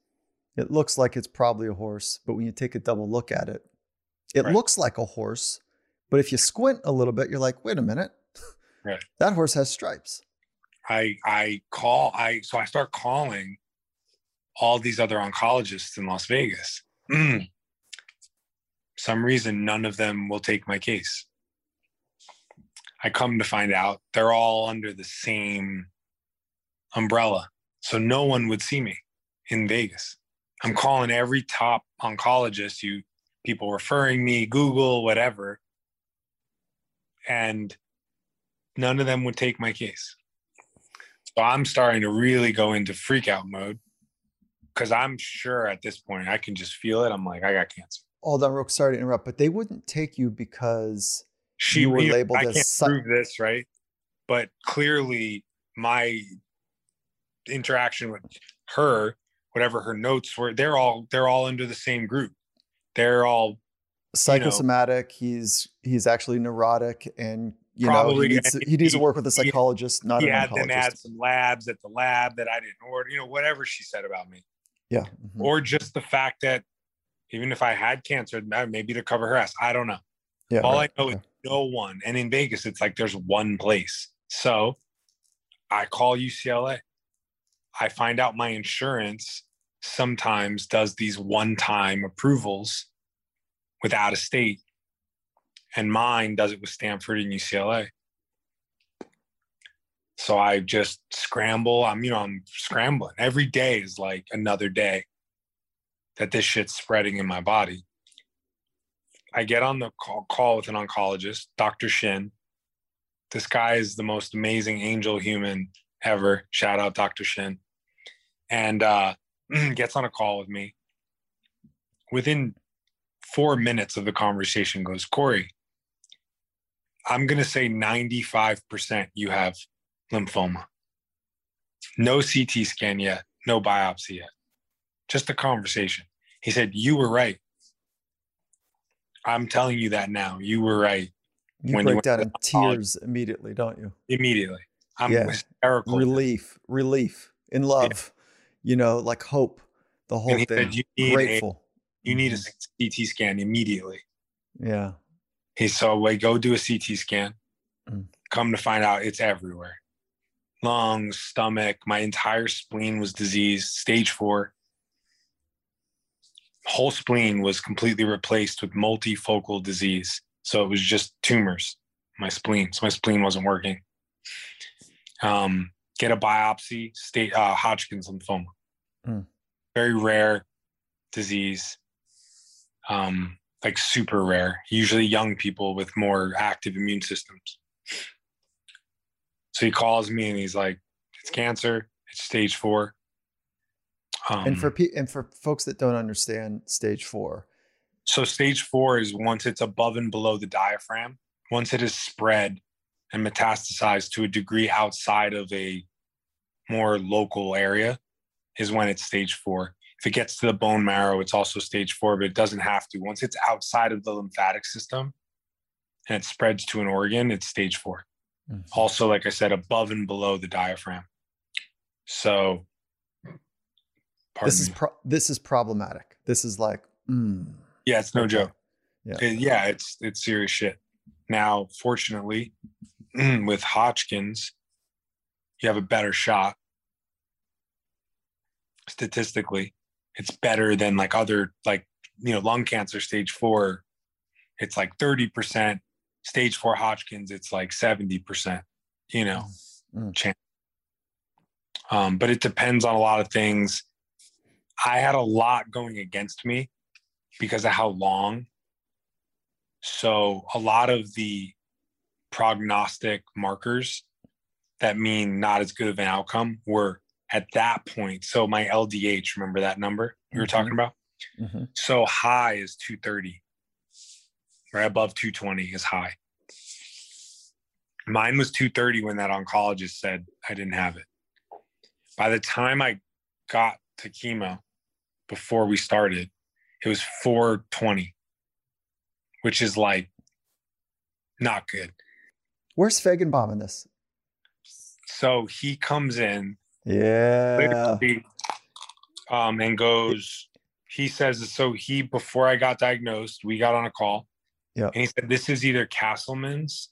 It looks like it's probably a horse, but when you take a double look at it, it right. looks like a horse. But if you squint a little bit, you're like, wait a minute. Right. that horse has stripes. I I call I so I start calling all these other oncologists in Las Vegas. Mm. Some reason none of them will take my case. I come to find out they're all under the same umbrella. So no one would see me in Vegas. I'm calling every top oncologist, you people referring me, Google, whatever. And none of them would take my case. So I'm starting to really go into freak out mode because I'm sure at this point I can just feel it. I'm like, I got cancer. Hold on, real sorry to interrupt, but they wouldn't take you because she you were labeled I as can't su- prove this, right? But clearly my interaction with her, whatever her notes were, they're all they're all under the same group. They're all psychosomatic. You know, he's he's actually neurotic, and you Probably, know he needs, to, he needs to work with a psychologist, not he an had oncologist. them add some labs at the lab that I didn't order. You know, whatever she said about me. Yeah. Mm-hmm. Or just the fact that even if I had cancer, maybe to cover her ass. I don't know. Yeah. All right. I know is no one. And in Vegas, it's like there's one place. So I call UCLA. I find out my insurance sometimes does these one time approvals with out of state, and mine does it with Stanford and UCLA. So I just scramble. I'm, you know, I'm scrambling. Every day is like another day that this shit's spreading in my body. I get on the call, call with an oncologist, Dr. Shin. This guy is the most amazing angel human ever. Shout out Dr. Shin. And uh, gets on a call with me. Within four minutes of the conversation, goes, Corey, I'm going to say 95% you have lymphoma. No CT scan yet, no biopsy yet. Just a conversation. He said, You were right. I'm telling you that now. You were right. You when break you down in tears immediately, don't you? Immediately. I'm yeah. hysterical. Relief, relief, in love, yeah. you know, like hope, the whole thing. Said, you need Grateful. A, you need a mm-hmm. CT scan immediately. Yeah. He saw, wait, go do a CT scan. Mm. Come to find out it's everywhere lungs, stomach, my entire spleen was diseased, stage four whole spleen was completely replaced with multifocal disease. So it was just tumors, my spleen. So my spleen wasn't working. Um, get a biopsy, state uh, Hodgkin's lymphoma. Mm. Very rare disease. Um, like super rare, usually young people with more active immune systems. So he calls me and he's like, it's cancer, it's stage four. Um, and for pe- and for folks that don't understand stage four, so stage four is once it's above and below the diaphragm. Once it is spread and metastasized to a degree outside of a more local area is when it's stage four. If it gets to the bone marrow, it's also stage four, but it doesn't have to. Once it's outside of the lymphatic system and it spreads to an organ, it's stage four. Mhm. Also, like I said, above and below the diaphragm. So, This is pro- this is problematic. This is like, mm, yeah, it's no joke. Yeah. It- yeah, it's it's serious shit. Now, fortunately, with Hodgkin's, you have a better shot. Statistically, it's better than like other like you know lung cancer stage four. It's like thirty percent. Stage four Hodgkin's, it's like seventy percent. You know, Mm. chance. Um, but it depends on a lot of things. I had a lot going against me because of how long. So a lot of the prognostic markers that mean not as good of an outcome were at that point. So my LDH, remember that number we were Mhm. talking about? Mhm. So high is 230, right above 220 is high. Mine was 230 when that oncologist said I didn't have it. By the time I got to chemo before we started, it was 420, which is like not good. Where's Fajgenbaum in this? So he comes in Yeah. literally, um, and goes, he says, so he, before I got diagnosed, we got on a call. Yeah. And he said, this is either Castleman's.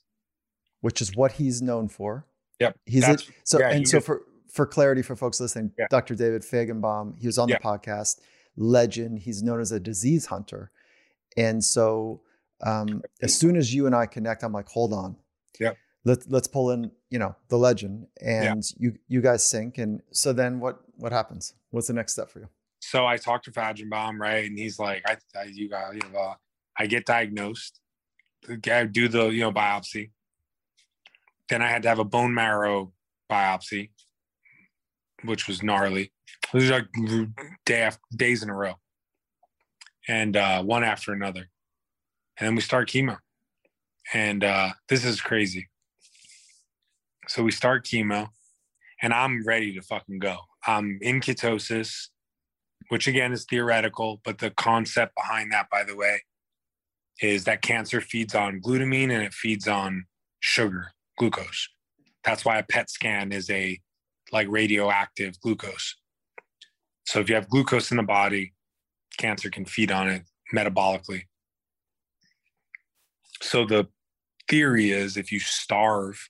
Which is what he's known for. Yep. He's a, so yeah, and he so was- for for clarity for folks listening, Yeah. Dr. David Fajgenbaum, he was on Yeah. the podcast, legend. He's known as a disease hunter. And so um, as soon as you and I connect, I'm like, hold on. Yep. Let's let's pull in, you know, the legend. And you you guys sync. And so then what what happens? What's the next step for you? so I talked to Fajgenbaum, right? And he's like, I, I you got, you know, uh, I get diagnosed, I do the, you know, biopsy. Then I had to have a bone marrow biopsy, which was gnarly. It was like day after, days in a row, and uh, one after another. And then we start chemo, and uh, this is crazy. So we start chemo, and I'm ready to fucking go. I'm in ketosis which again is theoretical, but the concept behind that, by the way, is that cancer feeds on glutamine and it feeds on sugar, glucose. That's why a PET scan is a like radioactive glucose. So if you have glucose in the body, cancer can feed on it metabolically. So the theory is if you starve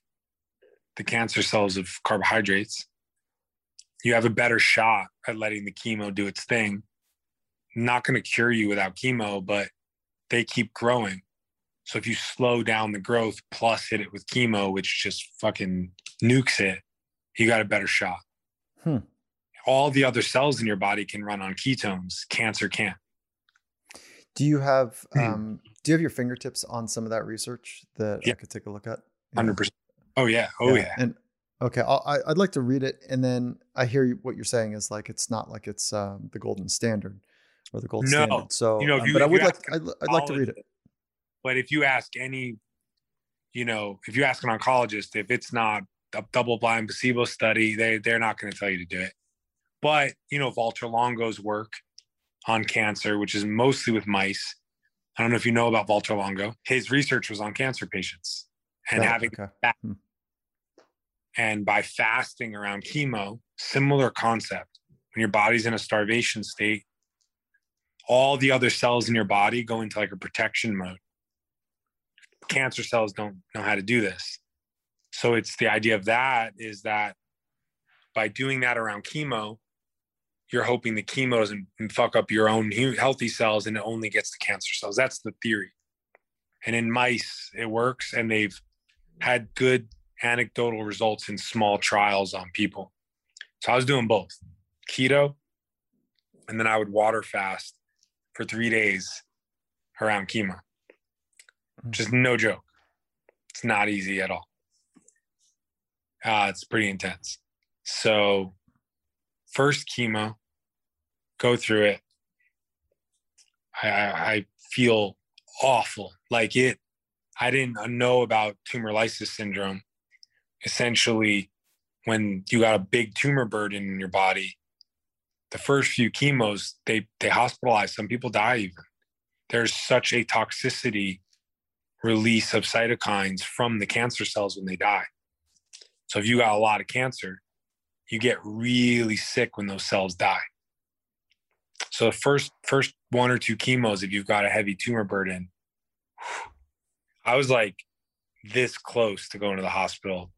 the cancer cells of carbohydrates, you have a better shot at letting the chemo do its thing. Not going to cure you without chemo, but they keep growing. So if you slow down the growth plus hit it with chemo, which just fucking nukes it, you got a better shot. Hmm. All the other cells in your body can run on ketones. Cancer can't. Do you have Hmm. um, do you have your fingertips on some of that research that I could take a look at? Yeah. Hundred percent. Oh yeah. Oh yeah. And okay, I'll, I, I'd like to read it, and then I hear what you're saying is like it's not like it's um, the golden standard or the gold No. standard. So, You know, um, you- but I would like I'd, I'd like to read it. But if you ask any, you know, if you ask an oncologist, if it's not a double-blind placebo study, they they're not going to tell you to do it. But you know, Walter Longo's work on cancer, which is mostly with mice. I don't know if you know about Walter Longo. His research was on cancer patients and having okay. Hmm. and by fasting around chemo, similar concept. When your body's in a starvation state, all the other cells in your body go into like a protection mode. Cancer cells don't know how to do this. So it's the idea of that is that by doing that around chemo, you're hoping the chemo doesn't fuck up your own healthy cells and it only gets the cancer cells. That's the theory. And in mice, it works and they've had good anecdotal results in small trials on people. So I was doing both keto, and then I would water fast for three days around chemo. Just no joke. It's not easy at all. Uh, it's pretty intense. So, first chemo, go through it. I, I, I feel awful. Like it, I didn't know about tumor lysis syndrome essentially when you got a big tumor burden in your body, the first few chemos, they they hospitalize. Some people die even. There's such a toxicity release of cytokines from the cancer cells when they die. So if you got a lot of cancer, you get really sick when those cells die. So the first first one or two chemos, if you've got a heavy tumor burden, I was like this close to going to the hospital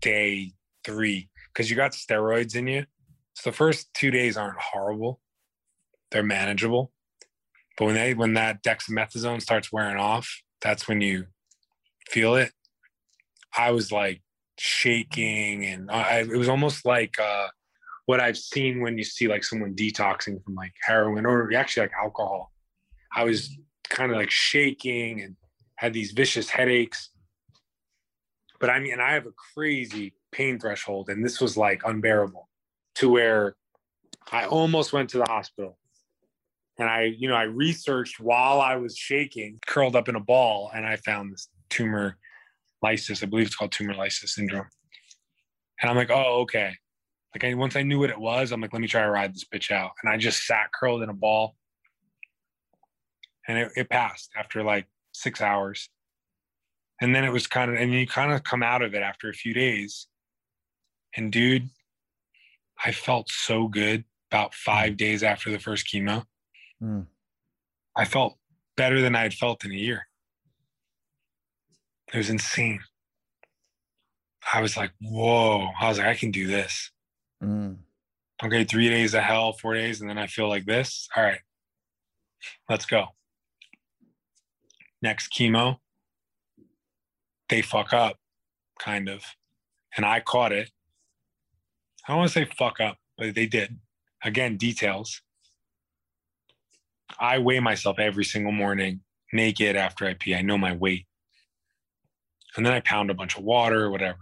day three because you got steroids in you. So the first two days aren't horrible; they're manageable. But when they when that dexamethasone starts wearing off, that's when you feel it. I was like shaking, and I, it was almost like uh, what I've seen when you see like someone detoxing from like heroin or actually like alcohol. I was kind of like shaking and had these vicious headaches. But I mean, I have a crazy pain threshold, and this was like unbearable to where I almost went to the hospital. And I, you know, I researched while I was shaking, curled up in a ball, and I found this tumor lysis. I believe it's called tumor lysis syndrome. And I'm like, oh, okay. Like I, once I knew what it was, I'm like, let me try to ride this bitch out. And I just sat curled in a ball. And it, it passed after like six hours. And then it was kind of, and you kind of come out of it after a few days. And dude, I felt so good about five days after the first chemo. Mm. I felt better than I had felt in a year. It was insane. I was like, whoa. I was like, I can do this. Mm. Okay, three days of hell, four days, and then I feel like this. All right, let's go. Next chemo, they fuck up, kind of. And I caught it. I don't want to say fuck up, but they did. Again, details. I weigh myself every single morning naked after I pee. I know my weight. And then I pound a bunch of water or whatever.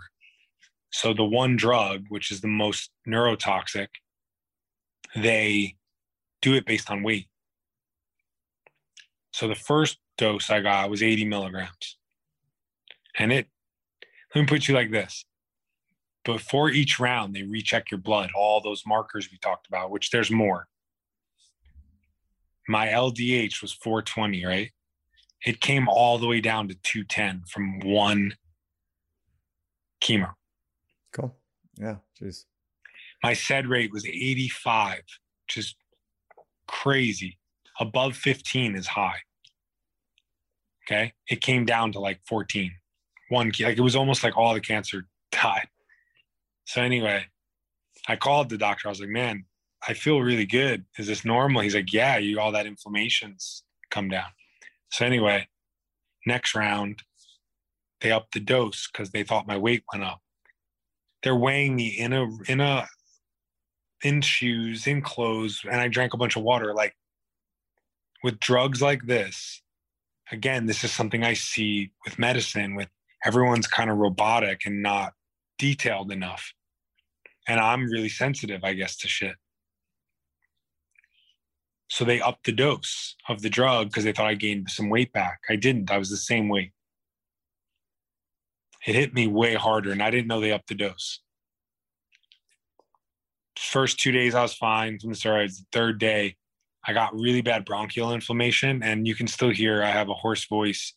So the one drug, which is the most neurotoxic, they do it based on weight. So the first dose I got was 80 milligrams. And it, let me put you like this. Before each round, they recheck your blood, all those markers we talked about, which there's more. My LDH was 420, right? It came all the way down to 210 from one chemo. Cool. Yeah. Jeez. My SED rate was 85, which is crazy. Above 15 is high. Okay. It came down to like 14. One, like it was almost like all the cancer died. So, anyway, I called the doctor. I was like, man, I feel really good. Is this normal? He's like, yeah, you all that inflammation's come down. So, anyway, next round, they upped the dose because they thought my weight went up they're weighing me in a in a in shoes in clothes and i drank a bunch of water like with drugs like this again this is something i see with medicine with everyone's kind of robotic and not detailed enough and i'm really sensitive i guess to shit so they upped the dose of the drug because they thought i gained some weight back i didn't i was the same weight it hit me way harder and I didn't know they upped the dose. First two days I was fine from the steroids. The third day, I got really bad bronchial inflammation, and you can still hear I have a hoarse voice.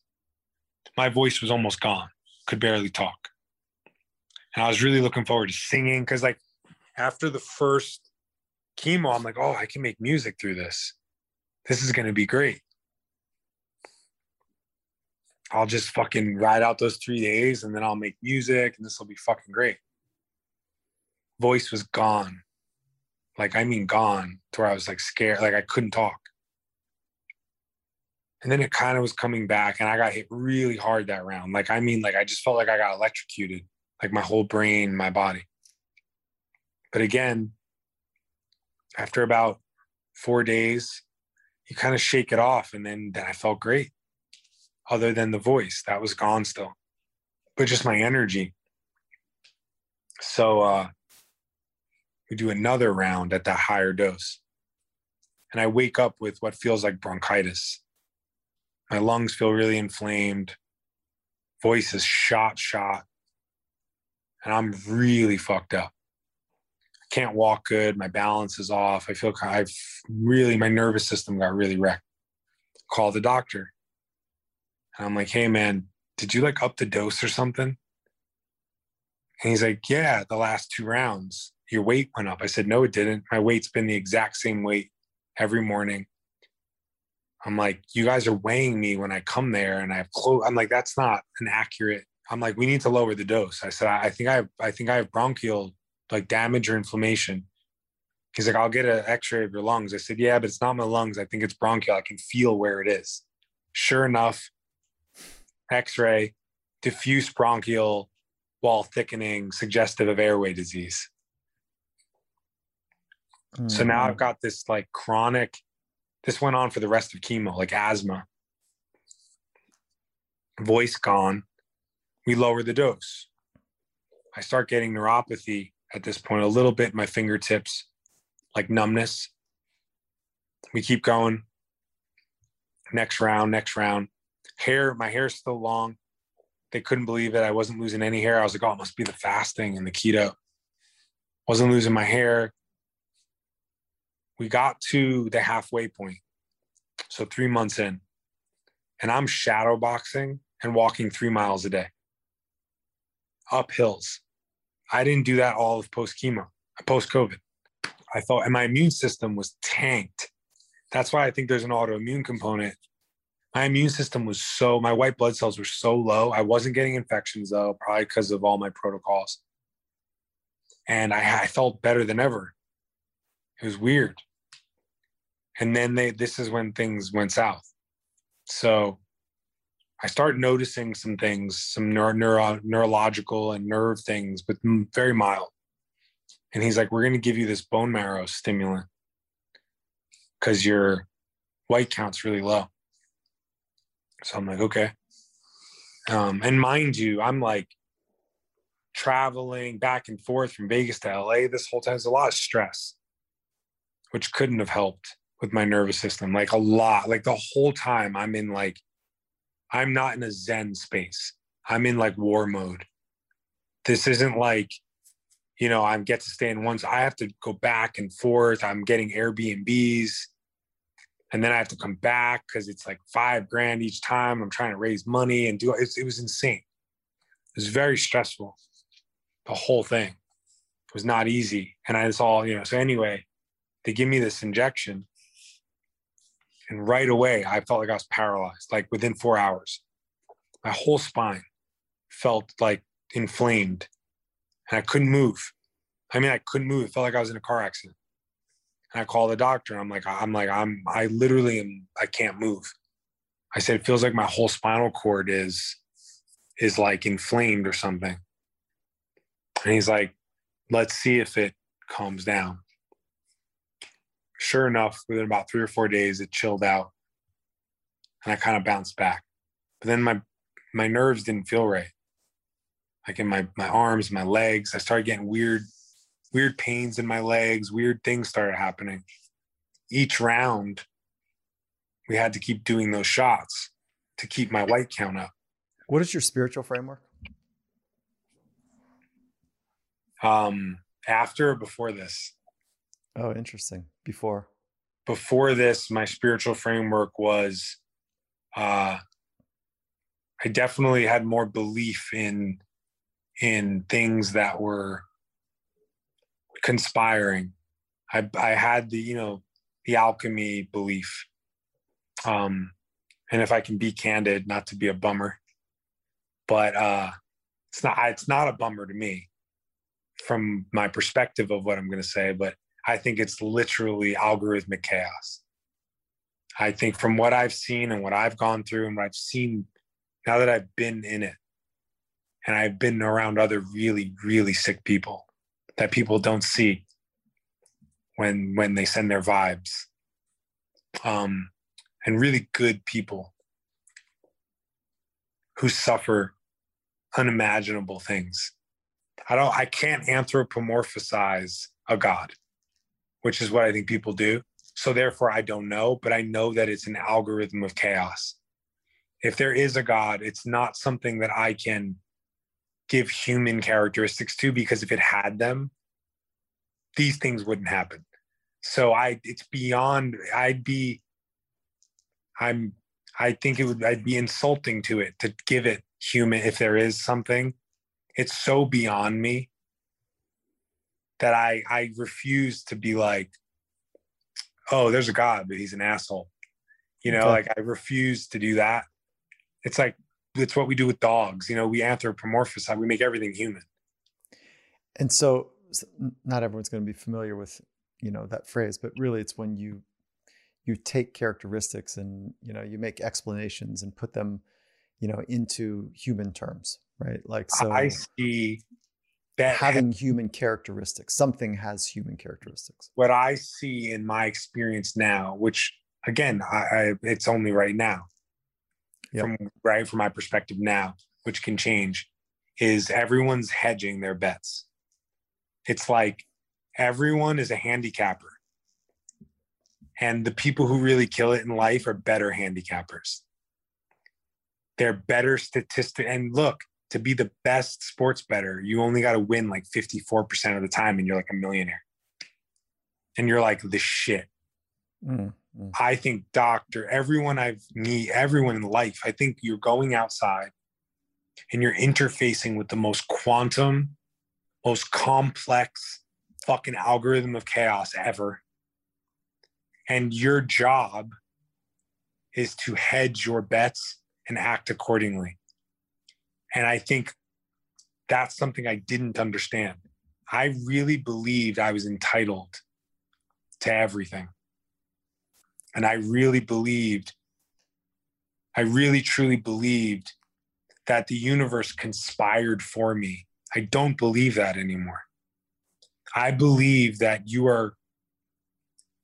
My voice was almost gone, could barely talk. And I was really looking forward to singing because, like, after the first chemo, I'm like, oh, I can make music through this. This is going to be great. I'll just fucking ride out those three days and then I'll make music and this will be fucking great. Voice was gone. Like, I mean, gone to where I was like scared, like I couldn't talk. And then it kind of was coming back and I got hit really hard that round. Like, I mean, like I just felt like I got electrocuted, like my whole brain, my body. But again, after about four days, you kind of shake it off and then, then I felt great other than the voice that was gone still but just my energy so uh we do another round at that higher dose and i wake up with what feels like bronchitis my lungs feel really inflamed voice is shot shot and I'm really fucked up. I can't walk good. My balance is off. I feel I've really, my nervous system got really wrecked. Call the doctor. And I'm like, hey, man, did you like up the dose or something? And he's like, yeah, the last two rounds, your weight went up. I said, no, it didn't. My weight's been the exact same weight every morning. I'm like, you guys are weighing me when I come there and I have clothes. I'm like, that's not an accurate. I'm like, we need to lower the dose. I said, I, I think I have, I think I have bronchial like damage or inflammation. He's like, I'll get an x-ray of your lungs. I said, yeah, but it's not my lungs. I think it's bronchial. I can feel where it is. Sure enough, x-ray, diffuse bronchial wall thickening, suggestive of airway disease. Mm-hmm. So now I've mm. got this like chronic this went on for the rest of chemo, like asthma, voice gone. We lower the dose. I start getting neuropathy at this point, a little bit in my fingertips, like numbness. We keep going. Next round, next round. Hair, my hair's still long. They couldn't believe it. I wasn't losing any hair. I was like, oh, it must be the fasting and the keto. Wasn't losing my hair we got to the halfway point, so three months in, and I'm shadow boxing and walking three miles a day up hills. I didn't do that all of post chemo, post COVID. I thought, and my immune system was tanked. That's why I think there's an autoimmune component. My immune system was so, my white blood cells were so low. I wasn't getting infections though, probably because of all my protocols. And I, I felt better than ever. It was weird and then they this is when things went south. So i start noticing some things some neuro, neuro, neurological and nerve things but very mild. And he's like we're going to give you this bone marrow stimulant because your white count's really low. So i'm like okay. Um, and mind you i'm like traveling back and forth from vegas to la this whole time there's a lot of stress which couldn't have helped with my nervous system, like a lot. Like the whole time I'm in like, I'm not in a Zen space. I'm in like war mode. This isn't like, you know, I get to stay in once. I have to go back and forth. I'm getting Airbnbs. And then I have to come back because it's like five grand each time. I'm trying to raise money and do it. It was insane. It was very stressful. The whole thing it was not easy. And I just all, you know, so anyway, they give me this injection and right away, I felt like I was paralyzed, like within four hours. My whole spine felt like inflamed and I couldn't move. I mean, I couldn't move. It felt like I was in a car accident. And I called the doctor. I'm like, I'm like, I'm, I literally am, I can't move. I said, it feels like my whole spinal cord is, is like inflamed or something. And he's like, let's see if it calms down sure enough, within about three or four days, it chilled out, and I kind of bounced back. But then my my nerves didn't feel right, like in my my arms, my legs. I started getting weird weird pains in my legs. Weird things started happening. Each round, we had to keep doing those shots to keep my white count up. What is your spiritual framework? Um, after or before this? Oh, interesting. Before. Before this, my spiritual framework was uh I definitely had more belief in in things that were conspiring. I I had the, you know, the alchemy belief. Um and if I can be candid, not to be a bummer, but uh it's not it's not a bummer to me from my perspective of what I'm going to say, but I think it's literally algorithmic chaos. I think from what I've seen and what I've gone through and what I've seen now that I've been in it and I've been around other really, really sick people that people don't see when when they send their vibes. Um, and really good people who suffer unimaginable things. I don't I can't anthropomorphize a God which is what I think people do. So therefore, I don't know, but I know that it's an algorithm of chaos. If there is a God, it's not something that I can give human characteristics to because if it had them, these things wouldn't happen. So I it's beyond I'd be I'm I think it would I'd be insulting to it to give it human if there is something. It's so beyond me that I I refuse to be like, oh, there's a God, but he's an asshole. You know, Okay. like I refuse to do that. It's like it's what we do with dogs. You know, we anthropomorphize, we make everything human. And so, not everyone's going to be familiar with, you know, that phrase, but really, it's when you you take characteristics and you know you make explanations and put them, you know, into human terms, right? Like so, I see that having human characteristics. Something has human characteristics. what I see in my experience now, which again, I, I it's only right now, Yep. from right from my perspective now, which can change, is everyone's hedging their bets. It's like everyone is a handicapper, and the people who really kill it in life are better handicappers. They're better statistic. And look, to be the best sports better, you only got to win like 54% of the time, and you're like a millionaire. And you're like the shit. Mm, mm. I think doctor, everyone I've meet, everyone in life, I think you're going outside and you're interfacing with the most quantum, most complex fucking algorithm of chaos ever. And your job is to hedge your bets and act accordingly. And I think that's something I didn't understand. I really believed I was entitled to everything. And I really believed, I really truly believed that the universe conspired for me. I don't believe that anymore. I believe that you are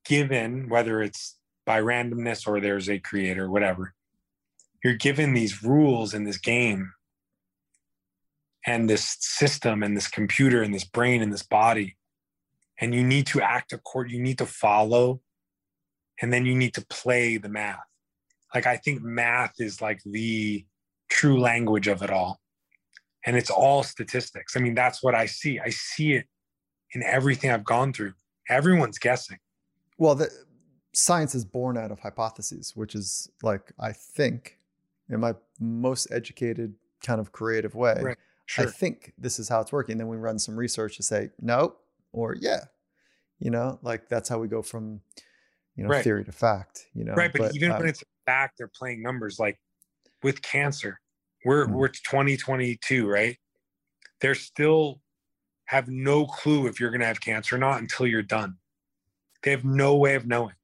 given, whether it's by randomness or there's a creator, whatever, you're given these rules in this game and this system and this computer and this brain and this body. And you need to act according, you need to follow and then you need to play the math. Like I think math is like the true language of it all. And it's all statistics. I mean, that's what I see. I see it in everything I've gone through. Everyone's guessing. Well, the science is born out of hypotheses, which is like I think, in my most educated kind of creative way, Right. I think this is how it's working. Then we run some research to say no or yeah. You know, like that's how we go from, you know, Right. theory to fact. You know, right. But, even um, when it's back, they're playing numbers like with cancer. We're Mm. we're 2022, right? They're still have no clue if you're gonna have cancer or not until you're done. They have no way of knowing.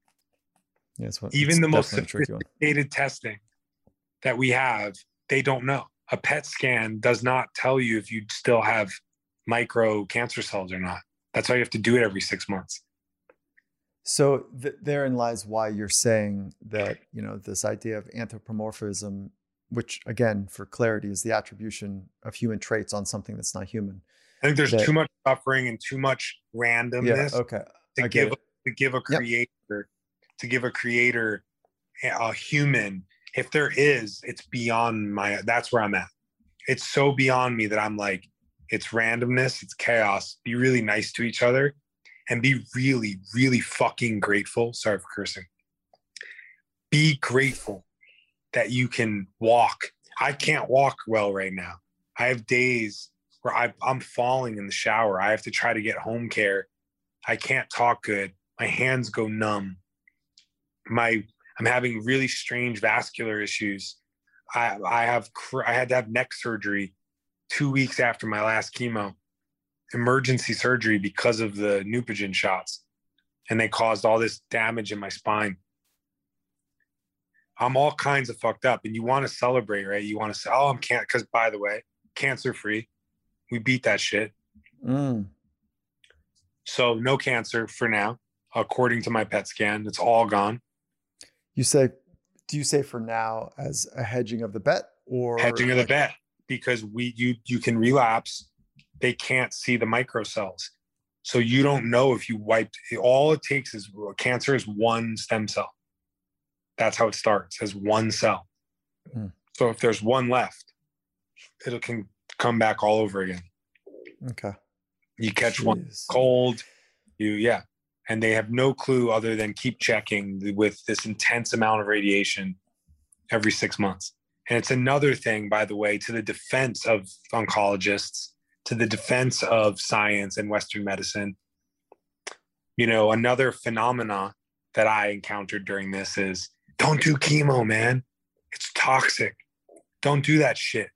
yeah, what- even the most definitely a tricky one. sophisticated testing that we have, they don't know. A PET scan does not tell you if you still have micro cancer cells or not. That's why you have to do it every six months. So th- therein lies why you're saying that you know this idea of anthropomorphism, which again, for clarity, is the attribution of human traits on something that's not human. I think there's That- too much suffering and too much randomness Yeah. Okay. to give it. to give a Yep. creator to give a creator a human. If there is, it's beyond my. That's where I'm at. It's so beyond me that I'm like, it's randomness, it's chaos. Be really nice to each other, and be really, really fucking grateful. Sorry for cursing. Be grateful that you can walk. I can't walk well right now. I have days where I, I'm falling in the shower. I have to try to get home care. I can't talk good. My hands go numb. My I'm having really strange vascular issues. I I have cr- I had to have neck surgery two weeks after my last chemo, emergency surgery because of the Neupogen shots, and they caused all this damage in my spine. I'm all kinds of fucked up, and you want to celebrate, right? You want to say, "Oh, I'm can't," because by the way, cancer free. We beat that shit. Mm. So no cancer for now, according to my PET scan. It's all gone. You say, do you say for now as a hedging of the bet or Hedging of the bet because we you you can relapse. They can't see the microcells, so you don't know if you wiped. All it takes is cancer is one stem cell. That's how it starts as one cell. Mm. So if there's one left, it can come back all over again. Okay. You catch one cold, you yeah, and they have no clue other than keep checking with this intense amount of radiation every six months. And it's another thing, by the way, to the defense of oncologists, to the defense of science and Western medicine. You know, another phenomena that I encountered during this is don't do chemo, man. It's toxic. Don't do that shit.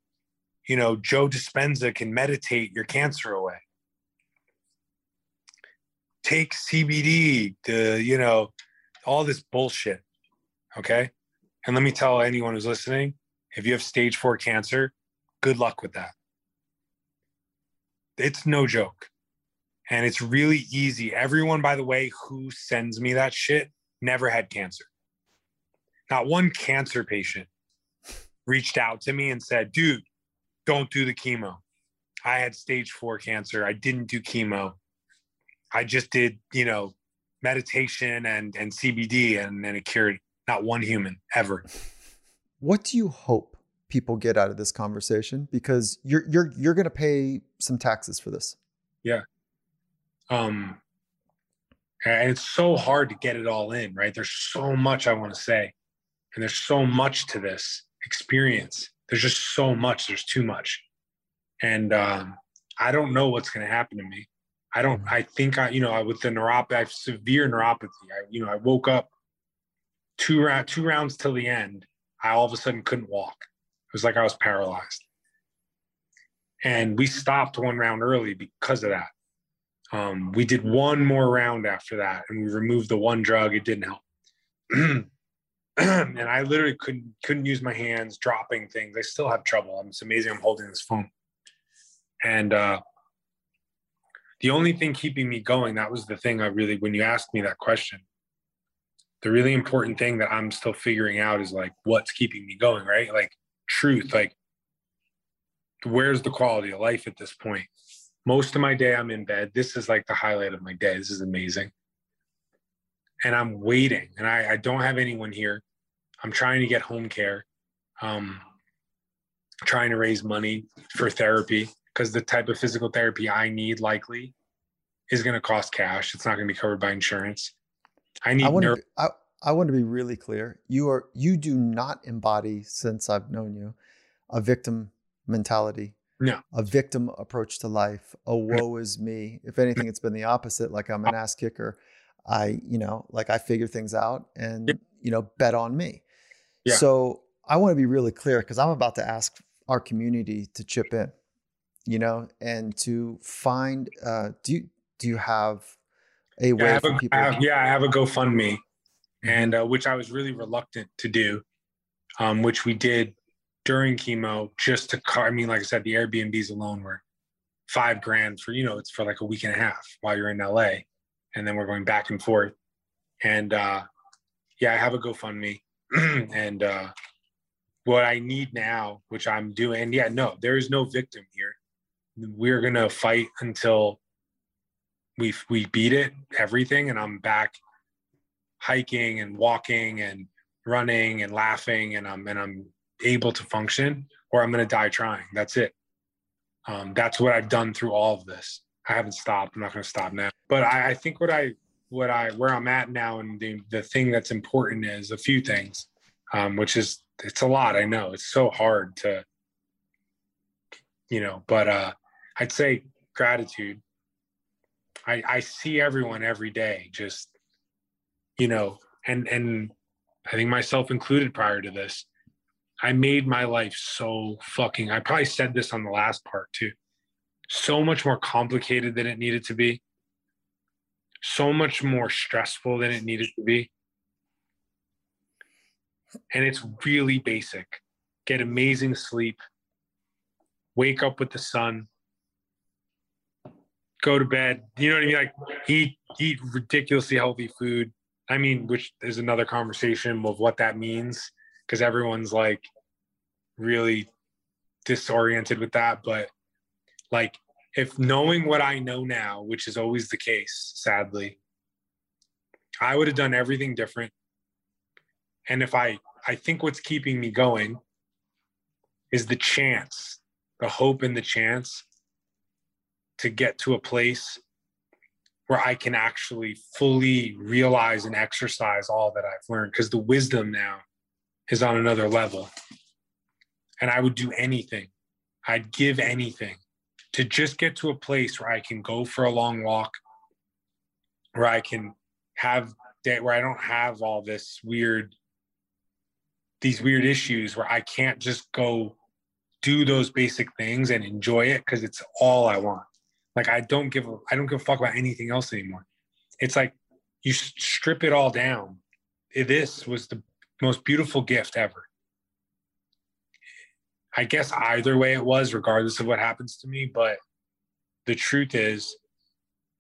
You know, Joe Dispenza can meditate your cancer away. Take CBD, to, you know, all this bullshit. Okay. And let me tell anyone who's listening if you have stage four cancer, good luck with that. It's no joke. And it's really easy. Everyone, by the way, who sends me that shit never had cancer. Not one cancer patient reached out to me and said, dude, don't do the chemo. I had stage four cancer. I didn't do chemo. I just did, you know, meditation and, and CBD and then it cured not one human ever. What do you hope people get out of this conversation? Because you're you're you're going to pay some taxes for this. Yeah. Um and it's so hard to get it all in right there's so much i want to say and there's so much to this experience there's just so much there's too much and um i don't know what's going to happen to me i don't i think i you know with the neuropathy i have severe neuropathy i you know i woke up two round two rounds till the end i all of a sudden couldn't walk it was like i was paralyzed and we stopped one round early because of that um, we did one more round after that, and we removed the one drug. It didn't help, and I literally couldn't couldn't use my hands, dropping things. I still have trouble. It's amazing. I'm holding this phone, and uh, the only thing keeping me going. That was the thing I really, when you asked me that question, the really important thing that I'm still figuring out is like what's keeping me going, right? Like truth, like where's the quality of life at this point? most of my day i'm in bed this is like the highlight of my day this is amazing and i'm waiting and i, I don't have anyone here i'm trying to get home care um, trying to raise money for therapy because the type of physical therapy i need likely is going to cost cash it's not going to be covered by insurance i need I want neuro- to I, I want to be really clear. You are you do not embody since I've known you a victim mentality. No. A victim approach to life. A woe is me. If anything, it's been the opposite. Like I'm an uh-huh. ass kicker. I, you know, like I figure things out and, you know, bet on me. Yeah. So I want to be really clear because I'm about to ask our community to chip in, you know, and to find uh do you do you have a Yeah, way I have for a, people I have, yeah, I have a GoFundMe, and uh, which I was really reluctant to do, um, which we did during chemo just to. co- I mean, like I said, the Airbnbs alone were five grand for you know it's for like a week and a half while you're in LA, and then we're going back and forth, and uh, yeah, I have a GoFundMe, and uh, what I need now, which I'm doing, yeah, no, there is no victim here. We're gonna fight until we we beat it everything and i'm back hiking and walking and running and laughing and i'm and i'm able to function or i'm to die trying. That's it. Um, that's what i've done through all of this. I haven't stopped. I'm not to stop now. But I, I think what i what i where i'm at now and the, the thing that's important is a few things um, which is it's a lot i know. It's so hard to you know but uh i'd say gratitude. I, I see everyone every day just you know and and i think myself included prior to this i made my life so fucking i probably said this on the last part too so much more complicated than it needed to be so much more stressful than it needed to be. And it's really basic. Get amazing sleep. Wake up with the sun go to bed. You know what I mean? Like eat eat ridiculously healthy food. I mean, which is another conversation of what that means because everyone's like really disoriented with that. But like if knowing what I know now, which is always the case, sadly, I would have done everything different. And if I I think what's keeping me going is the chance the hope and the chance to get to a place where I can actually fully realize and exercise all that I've learned because the wisdom now is on another level. And I would do anything, I'd give anything to just get to a place where I can go for a long walk, where I can have day where I don't have all this weird, these weird issues where I can't just go do those basic things and enjoy it because it's all I want. Like I don't give a, I don't give a fuck about anything else anymore. It's like you strip it all down. This was the most beautiful gift ever. I guess either way it was, regardless of what happens to me. But the truth is,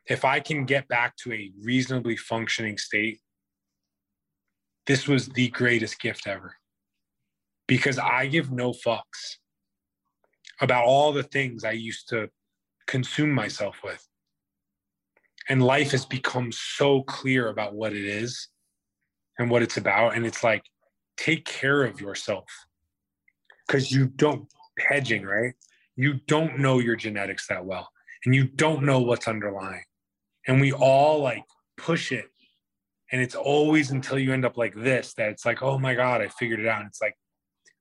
if I can get back to a reasonably functioning state, this was the greatest gift ever. Because I give no fucks about all the things I used to consume myself with. And life has become so clear about what it is and what it's about. And it's like, take care of yourself because you don't, hedging, right? You don't know your genetics that well and you don't know what's underlying. And we all like push it. And it's always until you end up like this that it's like, oh my God, I figured it out. And it's like,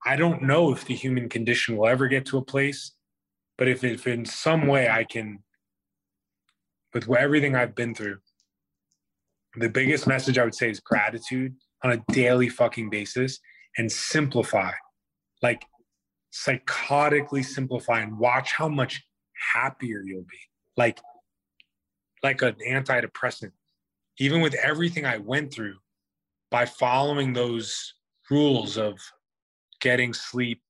I don't know if the human condition will ever get to a place but if, if in some way I can, with everything I've been through, the biggest message I would say is gratitude on a daily fucking basis and simplify. Like psychotically simplify and watch how much happier you'll be. Like, like an antidepressant. Even with everything I went through, by following those rules of getting sleep,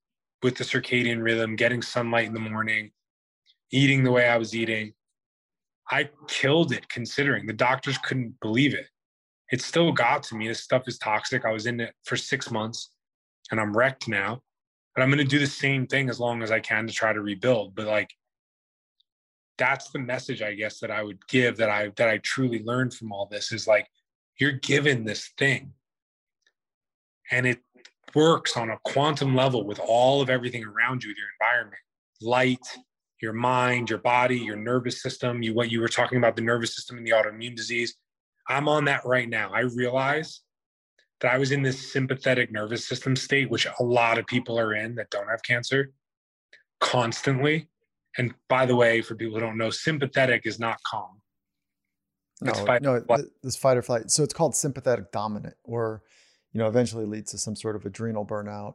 with the circadian rhythm, getting sunlight in the morning, eating the way I was eating. I killed it considering the doctors couldn't believe it. It still got to me. This stuff is toxic. I was in it for six months and I'm wrecked now. But I'm going to do the same thing as long as I can to try to rebuild. But like, that's the message I guess that I would give that I that I truly learned from all this is like you're given this thing and it works on a quantum level with all of everything around you, your environment, light, your mind, your body, your nervous system, you what you were talking about the nervous system and the autoimmune disease. I'm on that right now. I realize that I was in this sympathetic nervous system state, which a lot of people are in that don't have cancer constantly. And by the way, for people who don't know, sympathetic is not calm. no, fight no, this fight or flight. So it's called sympathetic dominant, or you know, eventually leads to some sort of adrenal burnout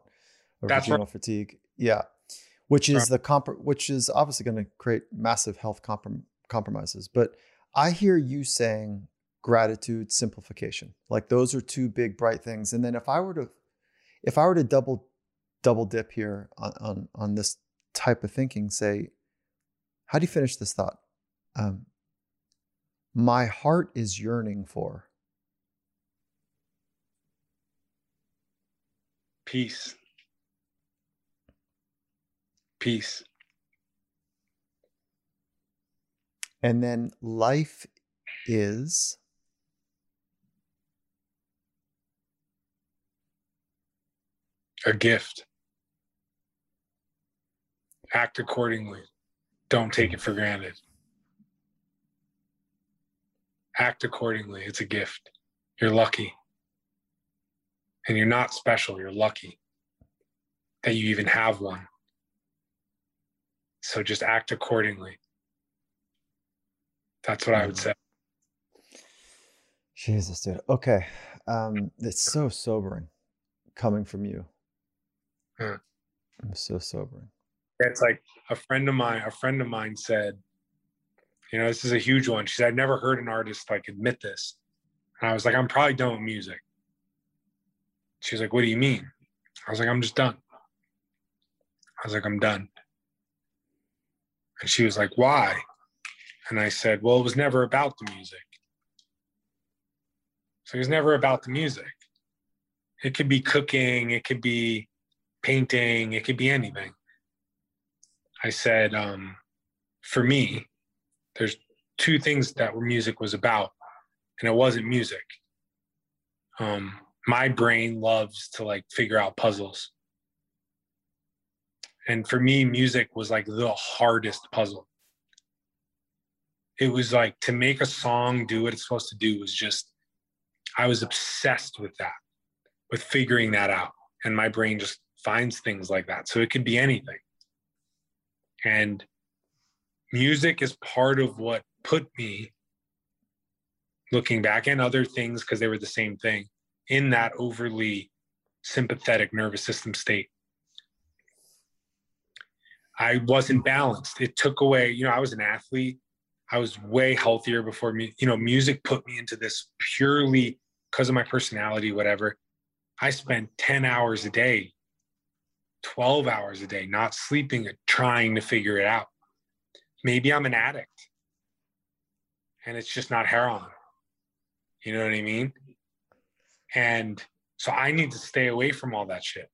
or That's adrenal right. fatigue. Yeah. Which is the comp- which is obviously going to create massive health comprom- compromises. But I hear you saying gratitude, simplification. Like those are two big bright things. And then if I were to if I were to double double dip here on on, on this type of thinking, say, how do you finish this thought? Um, my heart is yearning for Peace. Peace. And then life is a gift. Act accordingly. Don't take it for granted. Act accordingly. It's a gift. You're lucky and you're not special, you're lucky that you even have one. So just act accordingly. That's what I would mm. say. Jesus, dude. Okay. Um, it's so sobering coming from you. Huh. I'm so sobering. It's like a friend of mine, a friend of mine said, you know, this is a huge one. She said, I've never heard an artist like admit this. And I was like, I'm probably done with music. She's like, What do you mean? I was like, I'm just done. I was like, I'm done. And she was like, Why? And I said, Well, it was never about the music. So it was never about the music. It could be cooking, it could be painting, it could be anything. I said, um, for me, there's two things that music was about, and it wasn't music. Um, my brain loves to like figure out puzzles. And for me, music was like the hardest puzzle. It was like to make a song do what it's supposed to do was just, I was obsessed with that, with figuring that out. And my brain just finds things like that. So it could be anything. And music is part of what put me looking back and other things because they were the same thing in that overly sympathetic nervous system state. I wasn't balanced. It took away you know i was an athlete. I was way healthier before me. You know music put me into this purely because of my personality whatever. I spent 10 hours a day 12 hours a day not sleeping trying to figure it out. Maybe i'm an addict and it's just not heroin you know what i mean and so I need to stay away from all that shit.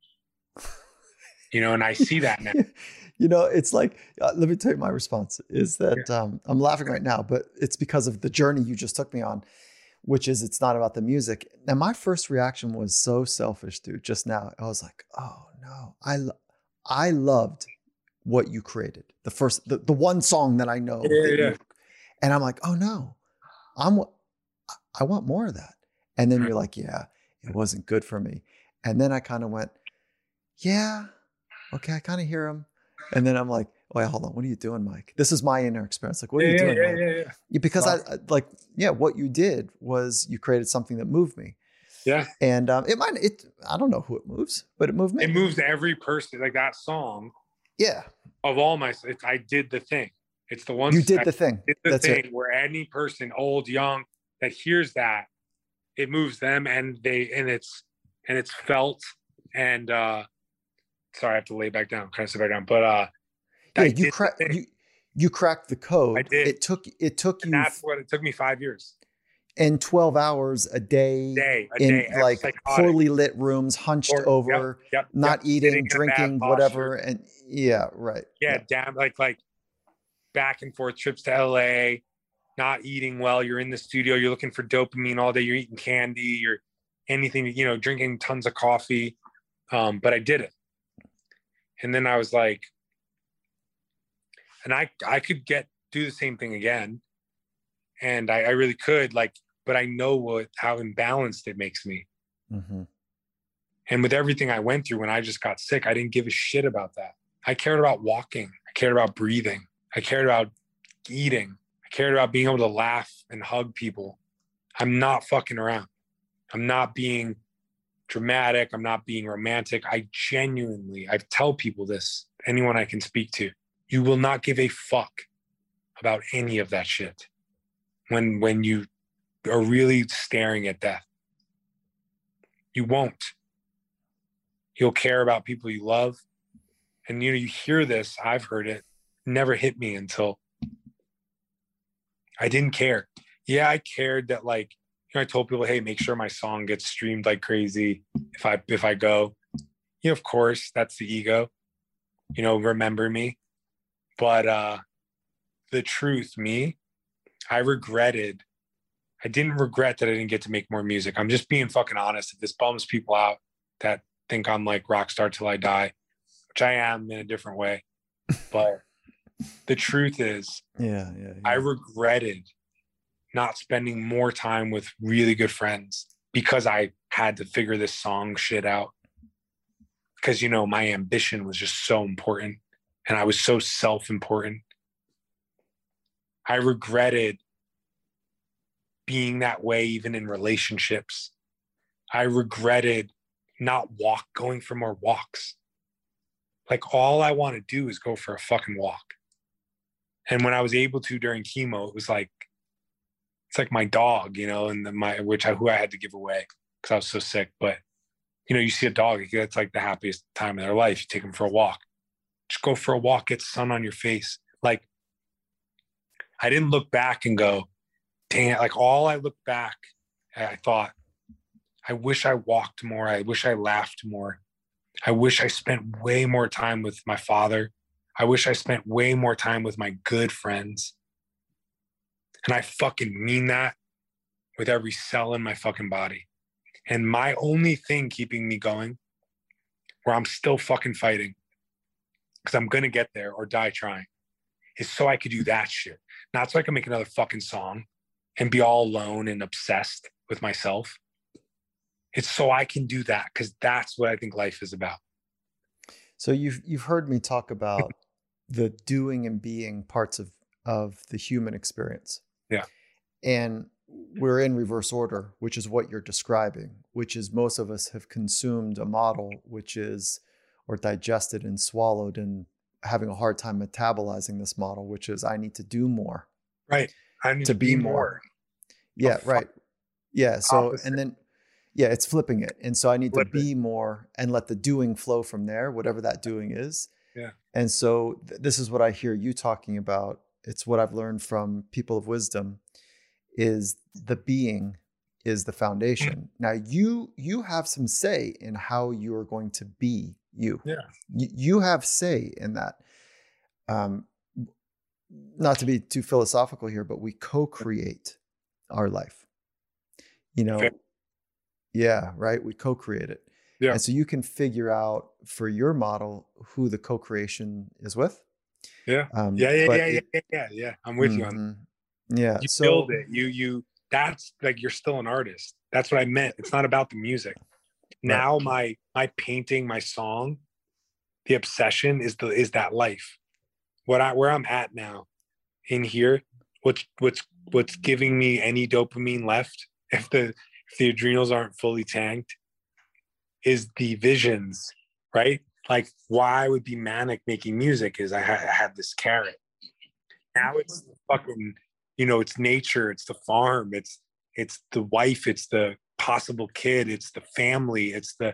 You know, and I see that now. you know, it's like, uh, let me tell you my response is that yeah. um, I'm laughing right now, but it's because of the journey you just took me on, which is it's not about the music. Now, my first reaction was so selfish, dude. Just now, I was like, oh no, I, I loved what you created. The first, the, the one song that I know. Yeah, yeah. You, and I'm like, oh no, I'm, I want more of that. And then you're like, yeah, it wasn't good for me. And then I kind of went, yeah, okay, I kind of hear him. And then I'm like, wait, hold on, what are you doing, Mike? This is my inner experience. Like, what are yeah, you doing? Yeah, yeah, yeah, yeah. Because I, I, like, yeah, what you did was you created something that moved me. Yeah. And um, it might, it, I don't know who it moves, but it moved me. It moves every person. Like that song. Yeah. Of all my, it's, I did the thing. It's the one you did the thing. The That's thing it. where any person, old, young, that hears that it moves them and they and it's and it's felt. And uh sorry i have to lay back down kind of sit back down. But uh yeah you cracked you you cracked the code. I did. it took it took and you that's what it took me five years. And 12 hours a day, day a in day, like poorly lit rooms hunched Or- over yep, yep, not yep. eating Sitting in a drinking whatever and yeah right yeah, damn like like back and forth trips to la not eating well you're in the studio you're looking for dopamine all day you're eating candy you're anything you know drinking tons of coffee um but i did it and then i was like and i i could get do the same thing again and i, I really could like but i know what how imbalanced it makes me hmm and with everything I went through when I just got sick, I didn't give a shit about that. I cared about walking. I cared about breathing. I cared about eating. I cared about being able to laugh and hug people. I'm not fucking around. I'm not being dramatic. I'm not being romantic. I genuinely, I tell people this, anyone I can speak to, you will not give a fuck about any of that shit when when you are really staring at death. You won't you'll care about people you love and you know you hear this i've heard it never hit me until i didn't care. Yeah i cared that like you know i told people hey make sure my song gets streamed like crazy if i if i go. You know of course that's the ego. You know remember me. But uh the truth me i regretted i didn't regret that i didn't get to make more music. I'm just being fucking honest. If this bums people out that think I'm like rock star till I die, which I am in a different way. But the truth is, yeah, yeah, yeah. I regretted not spending more time with really good friends because I had to figure this song shit out. Because, you know, my ambition was just so important and I was so self important. I regretted being that way even in relationships. I regretted not walk going for more walks. Like all I want to do is go for a fucking walk. And when I was able to during chemo, it was like it's like my dog, you know, and the, my which I who I had to give away because I was so sick. But you know, you see a dog, it's like the happiest time of their life. You take them for a walk. Just go for a walk, get sun on your face. Like I didn't look back and go, damn, like all I looked back, I thought, I wish I walked more. I wish I laughed more. I wish I spent way more time with my father. I wish I spent way more time with my good friends. And I fucking mean that with every cell in my fucking body. And my only thing keeping me going, where I'm still fucking fighting, because I'm gonna get there or die trying. Is so I could do that shit. Not so I can make another fucking song and be all alone and obsessed with myself. It's so I can do that because that's what I think life is about. So you've you've heard me talk about the doing and being parts of of the human experience. Yeah. And we're in reverse order, which is what you're describing, which is most of us have consumed a model which is or digested and swallowed and having a hard time metabolizing this model, which is I need to do more. Right. I need To be more. Yeah, fuck. right. Yeah. So Opposite. and then yeah, it's flipping it. And so I need Flip to it. be more and let the doing flow from there, whatever that doing is. Yeah. And so th- this is what I hear you talking about. It's what I've learned from people of wisdom is the being is the foundation. Now you you have some say in how you are going to be you. Yeah. You, you have say in that. Um not to be too philosophical here, but we co-create our life. You know, Fair. yeah, right. We co-create it. Yeah. And so you can figure out for your model who the co-creation is with. Yeah. Um, Yeah, yeah, yeah, yeah, it- yeah, yeah, yeah. I'm with you on that. Mhm. Yeah. you so build it you you that's like you're still an artist that's what i meant it's not about the music now my my painting my song the obsession is the is that life what i where i'm at now in here what's what's what's giving me any dopamine left if the if the adrenals aren't fully tanked is the visions right? Like why would be manic making music is i, I have this carrot. Now it's fucking you know it's nature it's the farm it's it's the wife it's the possible kid it's the family it's the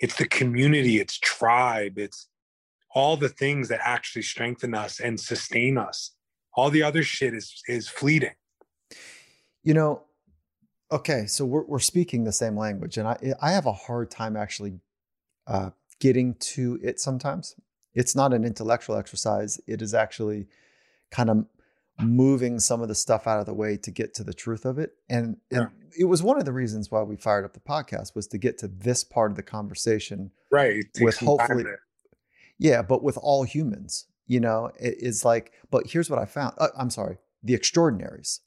it's the community it's tribe it's all the things that actually strengthen us and sustain us. All the other shit is is fleeting. You know, okay, so we're we're speaking the same language, and I I have a hard time actually uh, getting to it sometimes. It's not an intellectual exercise. It is actually kind of moving some of the stuff out of the way to get to the truth of it. And, and it was one of the reasons why we fired up the podcast was to get to this part of the conversation right With hopefully- Yeah, but with all humans, you know, it is like, but here's what I found. Uh, I'm sorry, the extraordinaries.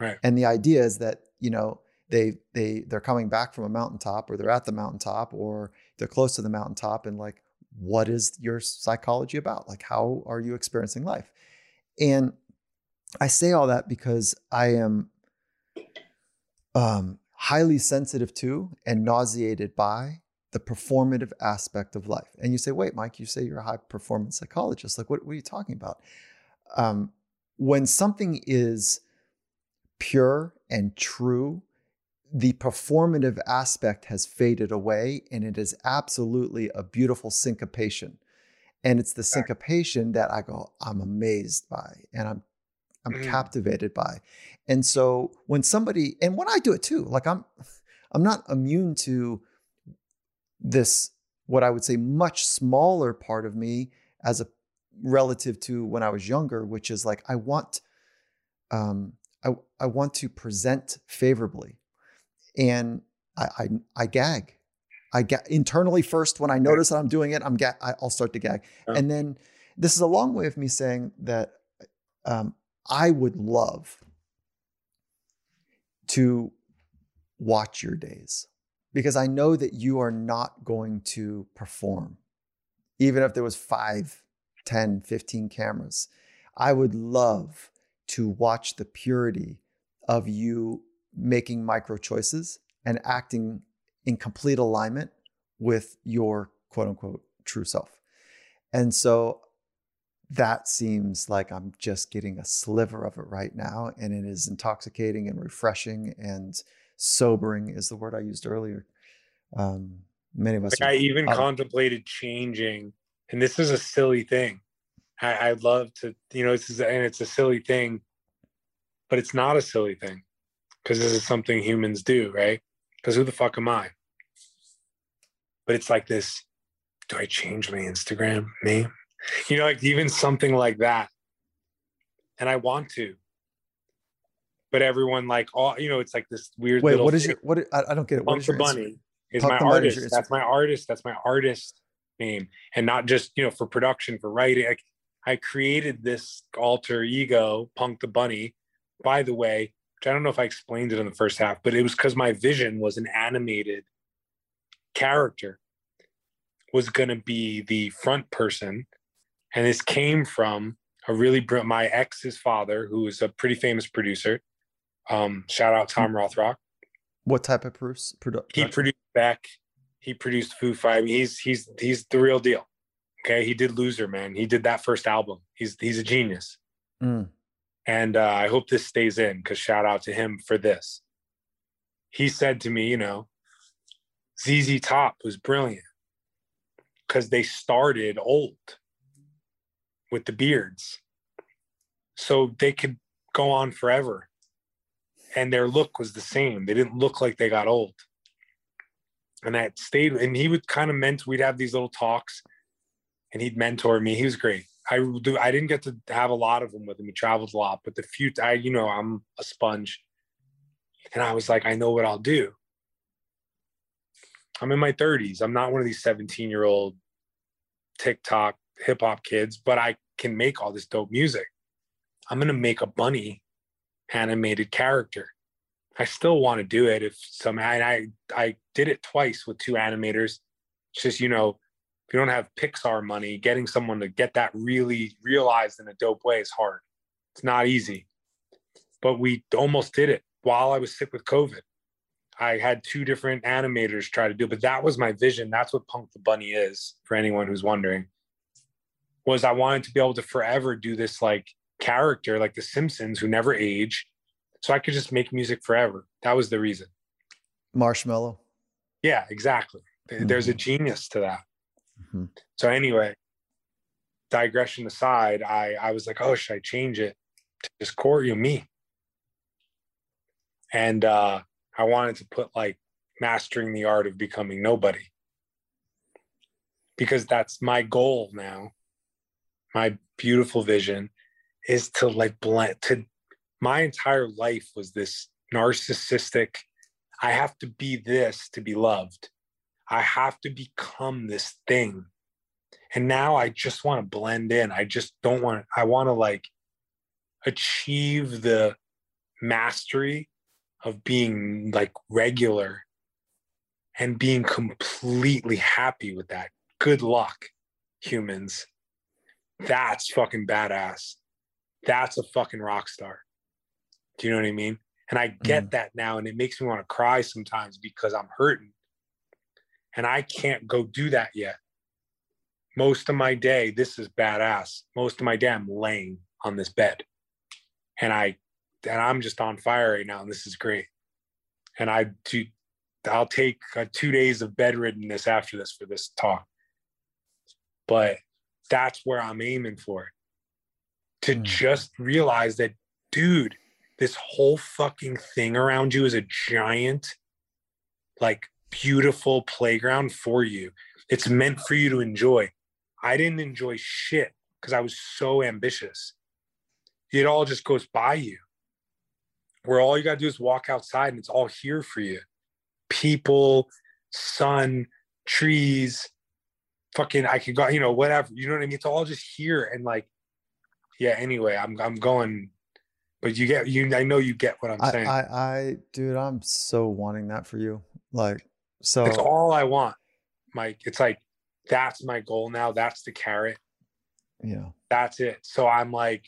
Right. And the idea is that, you know, they they they're coming back from a mountaintop or they're at the mountaintop or they're close to the mountaintop and like what is your psychology about? Like how are you experiencing life? And I say all that because I am um highly sensitive to and nauseated by the performative aspect of life. And you say, wait, Mike, you say you're a high performance psychologist. Like, what, what are you talking about? Um, when something is pure and true, the performative aspect has faded away and it is absolutely a beautiful syncopation. And it's the syncopation that I go, I'm amazed by and I'm I'm Mm. captivated by. And so when somebody and when I do it too, like I'm I'm not immune to this what I would say much smaller part of me as a relative to when I was younger, which is like I want um I I want to present favorably. And I I, I gag. I get internally first when I notice that I'm doing it, I'm ga- I- I'll start to gag. Yeah. And then this is a long way of me saying that um, I would love to watch your days because I know that you are not going to perform. Even if there was 5, 10, 15 cameras, I would love to watch the purity of you making micro choices and acting in complete alignment with your quote unquote true self. And so that seems like I'm just getting a sliver of it right now. And it is intoxicating and refreshing and sobering, is the word I used earlier. Um, many of us like are- i even contemplated changing and this is a silly thing I, i'd love to you know this is and it's a silly thing but it's not a silly thing because this is something humans do right? Because who the fuck am i? But it's like this do i change my instagram name? You know like even something like that. And i want to. But everyone like all you know it's like this weird Wait, what is thing. your, what, I I don't get it. What Punk is your bunny is my Bunny is artist. That's my artist. That's my artist name. And not just you know for production for writing like i created this alter ego punk the bunny by the way which i don't know if i explained it in the first half but it was because my vision was an animated character was going to be the front person and this came from a really br- my ex's father who is a pretty famous producer um shout out tom rothrock What type of produce? Produ- he produced Beck. He produced Foo Fighters. He's he's he's the real deal. Okay, he did Loser Man. He did that first album. He's he's a genius. Mm. And uh, I hope this stays in because shout out to him for this. He said to me, you know, ZZ Top was brilliant because they started old with the beards, so they could go on forever and their look was the same. They didn't look like they got old. And that stayed, and he would kind of meant We'd have these little talks, and he'd mentor me. He was great. I do. I didn't get to have a lot of them with him. He traveled a lot, but the few, I you know, I'm a sponge, and I was like, I know what I'll do. I'm in my 30s. I'm not one of these 17 year old TikTok hip hop kids, but I can make all this dope music. I'm gonna make a bunny animated character. I still want to do it if some and I I did it twice with two animators. It's just, you know, if you don't have Pixar money, getting someone to get that really realized in a dope way is hard. It's not easy. But we almost did it while I was sick with COVID. I had two different animators try to do, it, but that was my vision. That's what Punk the Bunny is for anyone who's wondering. Was I wanted to be able to forever do this like character like the Simpsons who never age. So I could just make music forever. That was the reason. Marshmello. Yeah, exactly. There's a mm-hmm. genius to that. Mhm. So anyway, digression aside, I I was like, oh, should I change it to just core you me? And uh I wanted to put like mastering the art of becoming nobody. Because that's my goal now. My beautiful vision is to like blend to my entire life was this narcissistic i have to be this to be loved i have to become this thing and now i just want to blend in i just don't want i want to like achieve the mastery of being like regular and being completely happy with that good luck humans that's fucking badass that's a fucking rock star. Do you know what I mean? And I get mm. that now, and it makes me want to cry sometimes because I'm hurting. And I can't go do that yet. Most of my day, this is badass. Most of my day, I'm laying on this bed. And I and I'm just on fire right now, and this is great. And I do I'll take uh, two days of bedriddenness after this for this talk. But that's where I'm aiming for to Mm. just realize that, dude, this whole fucking thing around you is a giant, like, beautiful playground for you. It's meant for you to enjoy. I didn't enjoy shit because I was so ambitious. It all just goes by you. Where all you got to do is walk outside and it's all here for you people, sun, trees, fucking, I could go, you know, whatever. You know what I mean? It's all just here. And like, yeah, anyway, I'm I'm going, but you get you I know you get what I'm I, saying. I, I, dude, I'm so wanting that for you. Like, so it's all I want, Mike. It's like that's my goal now. That's the carrot. yeah. That's it. So I'm like,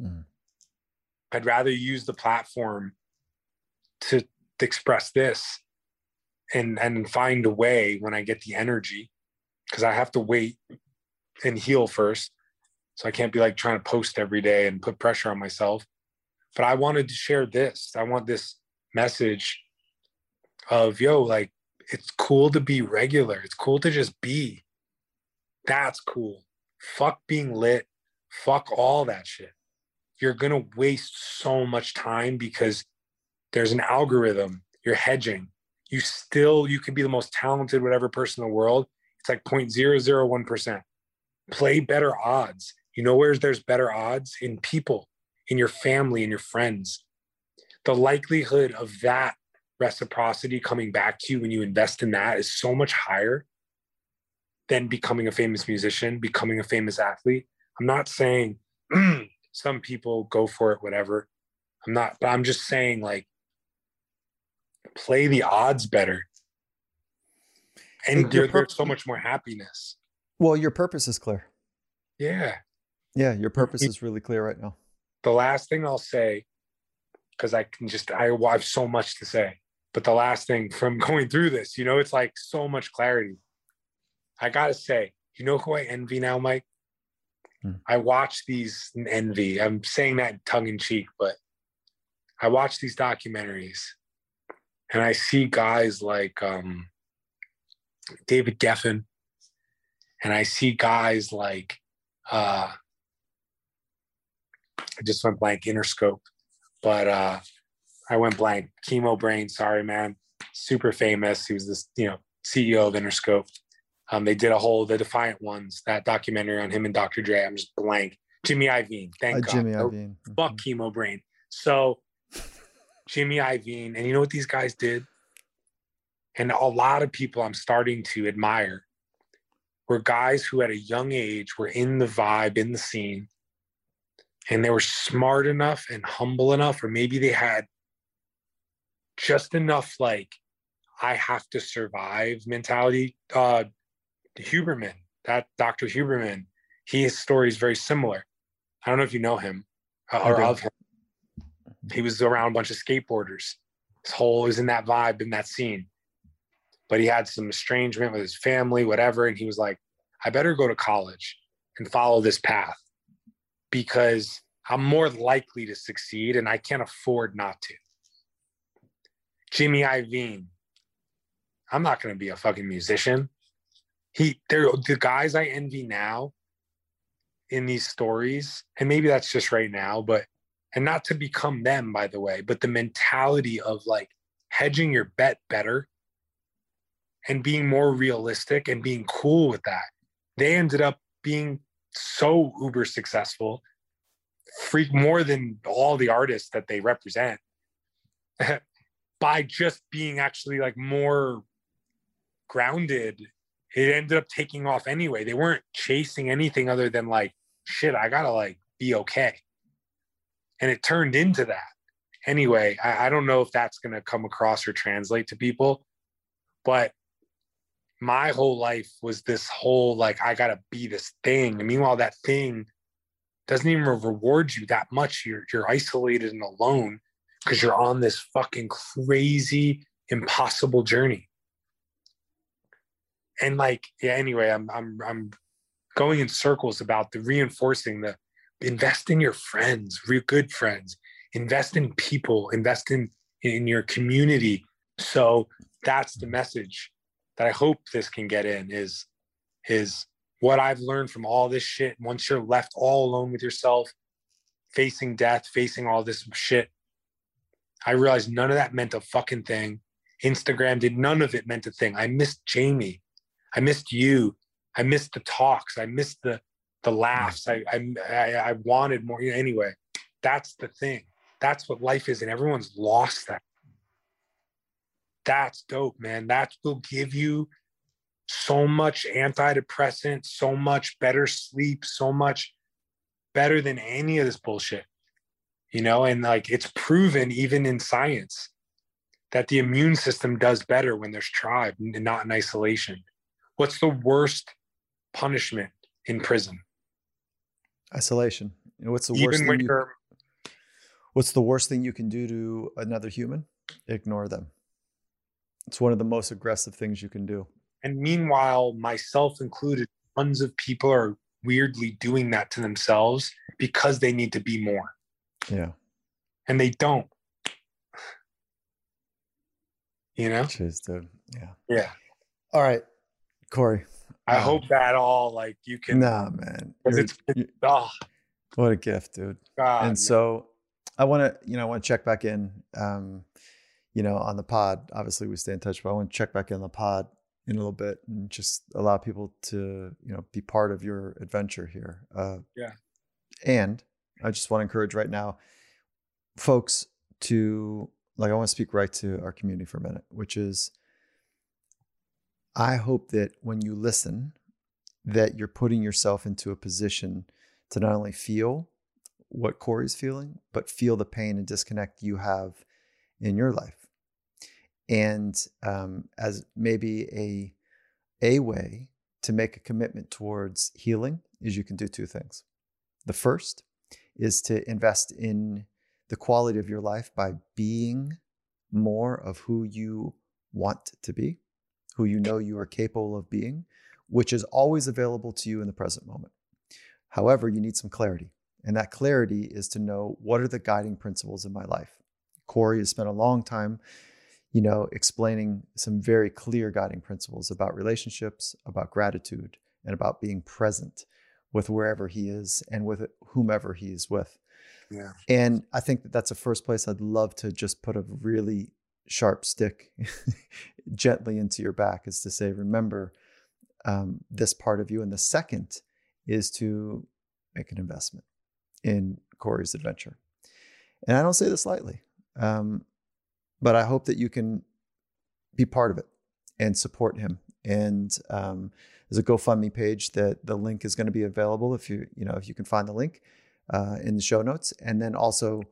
Mhm. I'd rather use the platform to express this and and find a way when I get the energy because I have to wait and heal first. So I can't be like trying to post every day and put pressure on myself. But I wanted to share this. I want this message of yo, like it's cool to be regular. It's cool to just be. That's cool. Fuck being lit. Fuck all that shit. You're gonna waste so much time because there's an algorithm. You're hedging. You still you could be the most talented whatever person in the world. It's like 0.001%. Play better odds. You know where there's better odds? In people, in your family, in your friends. The likelihood of that reciprocity coming back to you when you invest in that is so much higher. than becoming a famous musician, becoming a famous athlete. I'm not saying some people go for it, whatever. I'm not, but I'm just saying like play the odds better. And there- pur- there's so much more happiness. Well, your purpose is clear. Yeah. Yeah, your purpose is really clear right now. The last thing I'll say, because I can just, I I have so much to say, but the last thing from going through this, you know, it's like so much clarity. I got to say, you know who I envy now, Mike? Hmm. I watch these envy. I'm saying that tongue in cheek, but I watch these documentaries and I see guys like um, David Geffen, and I see guys like uh, I just went blank Interscope, but uh, I went blank Chemo Brain. Sorry, man. Super famous. He was this, you know, CEO of Interscope. Um, they did a whole the Defiant Ones that documentary on him and Dr. Dre. I'm just blank. Jimmy Iovine. Thank Uh, God. Jimmy No- Iovine. fuck Mhm. chemo brain. So Jimmy Iovine, and you know what these guys did? And a lot of people I'm starting to admire were guys who at a young age were in the vibe, in the scene, and they were smart enough and humble enough, or maybe they had just enough like I have to survive mentality. Uh Huberman, that Dr. Huberman, his story is very similar. I don't know if you know him uh, or of him. He was around a bunch of skateboarders. His whole was in that vibe in that scene. But he had some estrangement with his family, whatever. And he was like, I better go to college and follow this path because I'm more likely to succeed and I can't afford not to. Jimmy Iovine, I'm not going to be a fucking musician. He, they're the guys I envy now in these stories, and maybe that's just right now, but and not to become them, by the way, but the mentality of like hedging your bet better and being more realistic and being cool with that. They ended up being so uber successful, freak more than all the artists that they represent by just being actually like more grounded it ended up taking off anyway. They weren't chasing anything other than like, shit, I gotta like be okay. And it turned into that. Anyway, I, I don't know if that's gonna come across or translate to people, but my whole life was this whole like, I gotta be this thing. And meanwhile, that thing doesn't even reward you that much. You're you're isolated and alone because you're on this fucking crazy, impossible journey. And like yeah anyway i'm i'm i'm going in circles about the reinforcing the invest in your friends real good friends. Invest in people. Invest in in your community. So that's the message that i hope this can get in is is what i've learned from all this shit. Once you're left all alone with yourself facing death facing all this shit i realized none of that meant a fucking thing instagram did none of it meant a thing i missed jamie I missed you. I missed the talks. I missed the the laughs. I I I, wanted more. You know, anyway, that's the thing. That's what life is, and everyone's lost that. That's dope, man. That will give you so much antidepressant, so much better sleep, so much better than any of this bullshit. You know, and like it's proven even in science that the immune system does better when there's tribe and not in isolation. What's the worst punishment in prison? Isolation. What's the worst Even thing you, what's the worst thing you can do to another human? Ignore them. It's one of the most aggressive things you can do. and meanwhile, myself included, tons of people are weirdly doing that to themselves because they need to be more. Yeah. And they don't. You know? Yeah. Yeah. All right, Corey. I Um, hope that all like you can Nah, man. It's, it's oh what a gift, dude. god. and man. so I want to, you know, I want to check back in, um, you know, on the pod. Obviously, we stay in touch, but I want to check back in the pod in a little bit and just allow people to, you know, be part of your adventure here. Uh, Yeah. And I just want to encourage right now, folks, to like, I want to speak right to our community for a minute, which is, I hope that when you listen that you're putting yourself into a position to not only feel what Corey's feeling, but feel the pain and disconnect you have in your life. And um, as maybe a a way to make a commitment towards healing is you can do two things. The first is to invest in the quality of your life by being more of who you want to be, who you know you are capable of being, which is always available to you in the present moment. However, you need some clarity. And that clarity is to know what are the guiding principles in my life. Corey has spent a long time, you know, explaining some very clear guiding principles about relationships, about gratitude, and about being present with wherever he is and with whomever he is with. Yeah. And I think that that's the first place I'd love to just put a really sharp stick gently into your back is to say, remember um, this part of you. And the second is to make an investment in Corey's adventure. And I don't say this lightly, um, but I hope that you can be part of it and support him. And um, there's a GoFundMe page that the link is going to be available if you you know if you can find the link uh, in the show notes. And then also,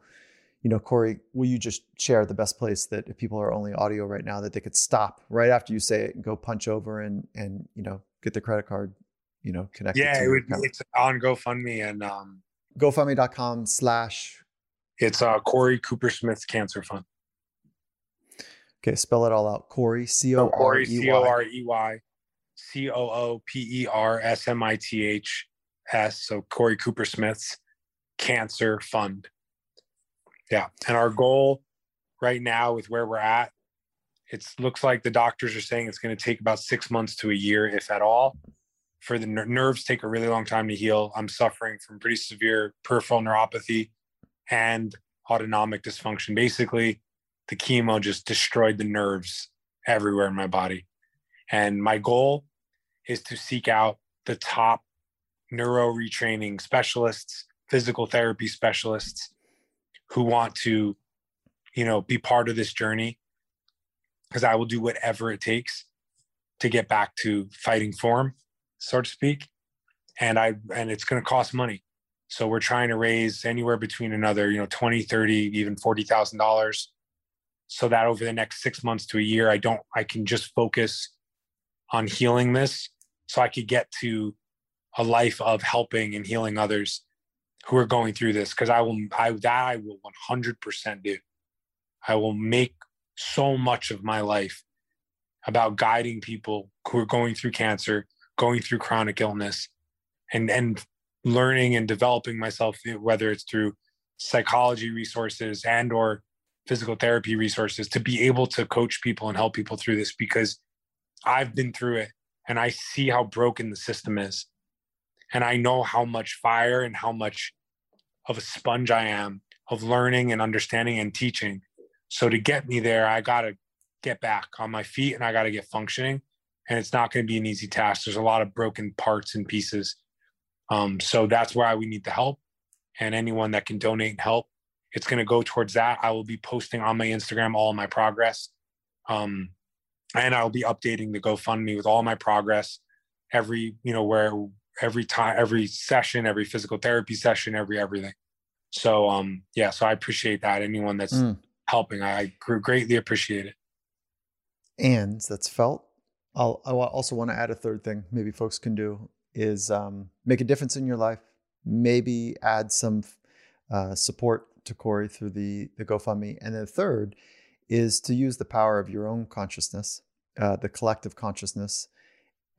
you know, Corey, will you just share the best place that if people are only audio right now that they could stop right after you say it and go punch over and and you know get their credit card, you know, connected. Yeah, it would, it's on GoFundMe and um, GoFundMe.com slash. It's uh, Corey Cooper Smith's Cancer Fund. Okay, spell it all out. Corey C O R E Y. C O R E Y C O O P E R S M I T H S. So Corey Cooper Smith's Cancer Fund. Yeah, and our goal right now with where we're at, it looks like the doctors are saying it's going to take about six months to a year, if at all. For the ner- nerves, take a really long time to heal. I'm suffering from pretty severe peripheral neuropathy and autonomic dysfunction. Basically, the chemo just destroyed the nerves everywhere in my body. And my goal is to seek out the top neuro retraining specialists, physical therapy specialists who want to, you know, be part of this journey because I will do whatever it takes to get back to fighting form, so to speak. And I and it's going to cost money. So we're trying to raise anywhere between another, you know, 20, 30, even $40,000 so that over the next 6 months to a year I don't I can just focus on healing this so I could get to a life of helping and healing others who are going through this because I will I that I will 100% do. I will make so much of my life about guiding people who are going through cancer, going through chronic illness and and learning and developing myself whether it's through psychology resources and or physical therapy resources to be able to coach people and help people through this because I've been through it and I see how broken the system is. And I know how much fire and how much of a sponge I am of learning and understanding and teaching. So to get me there, I got to get back on my feet and I got to get functioning. And it's not going to be an easy task. There's a lot of broken parts and pieces. Um, so that's why we need the help. And anyone that can donate and help, it's going to go towards that. I will be posting on my Instagram all my progress. Um, and I'll be updating the GoFundMe with all my progress every, you know, where every time, every session, every physical therapy session, every everything. So, um, yeah, so I appreciate that. Anyone that's mm. helping, I greatly appreciate it. And that's felt. I'll, I also want to add a third thing maybe folks can do is um, make a difference in your life. Maybe add some uh, support to Corey through the the GoFundMe, and then third is to use the power of your own consciousness, uh, the collective consciousness,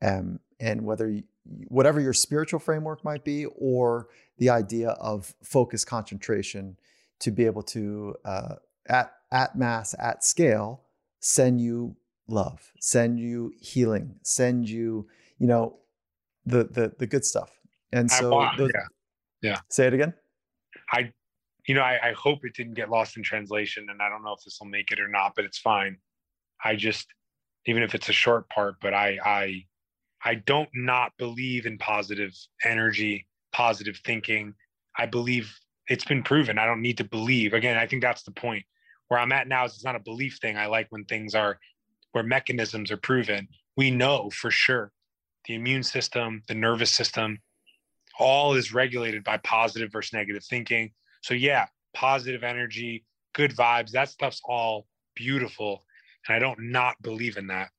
um, and whether you, whatever your spiritual framework might be, or the idea of focus concentration to be able to uh, at at mass at scale send you love, send you healing, send you you know the the the good stuff. And so, those, yeah, yeah. Say it again. I you know, I, I hope it didn't get lost in translation, and I don't know if this will make it or not, but it's fine. I just, even if it's a short part, but I, I, I don't not believe in positive energy, positive thinking. I believe it's been proven. I don't need to believe. Again, I think that's the point. Where I'm at now is it's not a belief thing. I like when things are, where mechanisms are proven. We know for sure the immune system, the nervous system, all is regulated by positive versus negative thinking. So yeah, positive energy, good vibes, that stuff's all beautiful. And I don't not believe in that.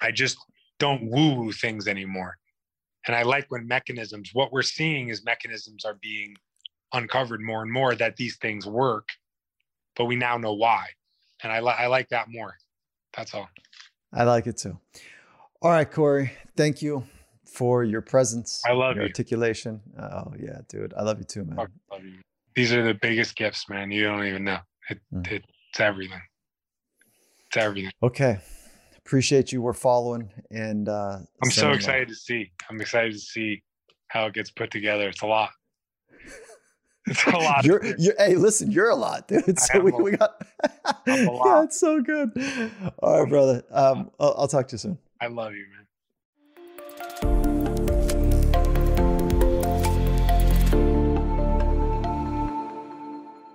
I just don't woo woo things anymore. And I like when mechanisms, what we're seeing is mechanisms are being uncovered more and more that these things work, but we now know why. And I, li- I like that more. That's all. I like it too. All right, Corey. Thank you for your presence. I love your you. articulation. Oh yeah, dude. I love you too, man. Fuck, love you. These are the biggest gifts, man. You don't even know. It, Mm. It's everything. It's everything. Okay. Appreciate you. We're following and uh I'm so excited to see. I'm excited to see how it gets put together. It's a lot. It's a lot. You're, you're hey, listen, you're a lot, dude. So we, a- we got I'm a yeah, it's so good. All right, brother. Um, I'll, I'll talk to you soon. I love you, man.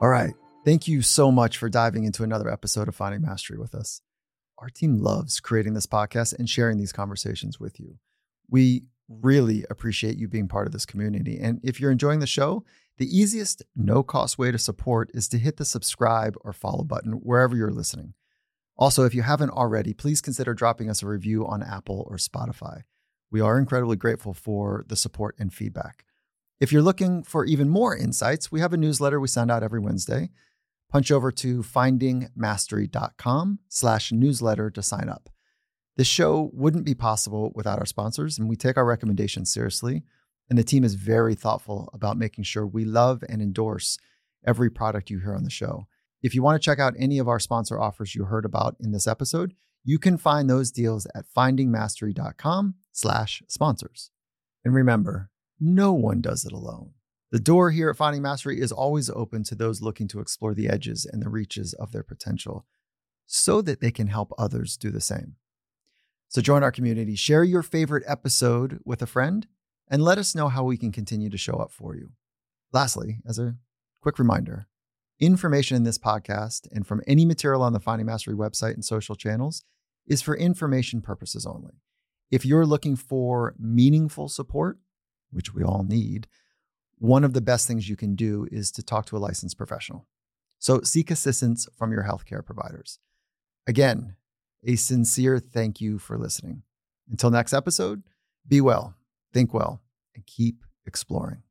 All right. Thank you so much for diving into another episode of Finding Mastery with us. Our team loves creating this podcast and sharing these conversations with you. We really appreciate you being part of this community. And if you're enjoying the show, the easiest, no cost way to support is to hit the subscribe or follow button wherever you're listening. Also, if you haven't already, please consider dropping us a review on Apple or Spotify. We are incredibly grateful for the support and feedback. If you're looking for even more insights, we have a newsletter we send out every Wednesday. Punch over to findingmastery.com slash newsletter to sign up. This show wouldn't be possible without our sponsors, and we take our recommendations seriously. And the team is very thoughtful about making sure we love and endorse every product you hear on the show. If you want to check out any of our sponsor offers you heard about in this episode, you can find those deals at findingmastery.com slash sponsors. And remember, no one does it alone. The door here at Finding Mastery is always open to those looking to explore the edges and the reaches of their potential so that they can help others do the same. So join our community, share your favorite episode with a friend, and let us know how we can continue to show up for you. Lastly, as a quick reminder, information in this podcast and from any material on the Finding Mastery website and social channels is for information purposes only. If you're looking for meaningful support, which we all need, one of the best things you can do is to talk to a licensed professional. So seek assistance from your healthcare providers. Again, a sincere thank you for listening. Until next episode, be well, think well, and keep exploring.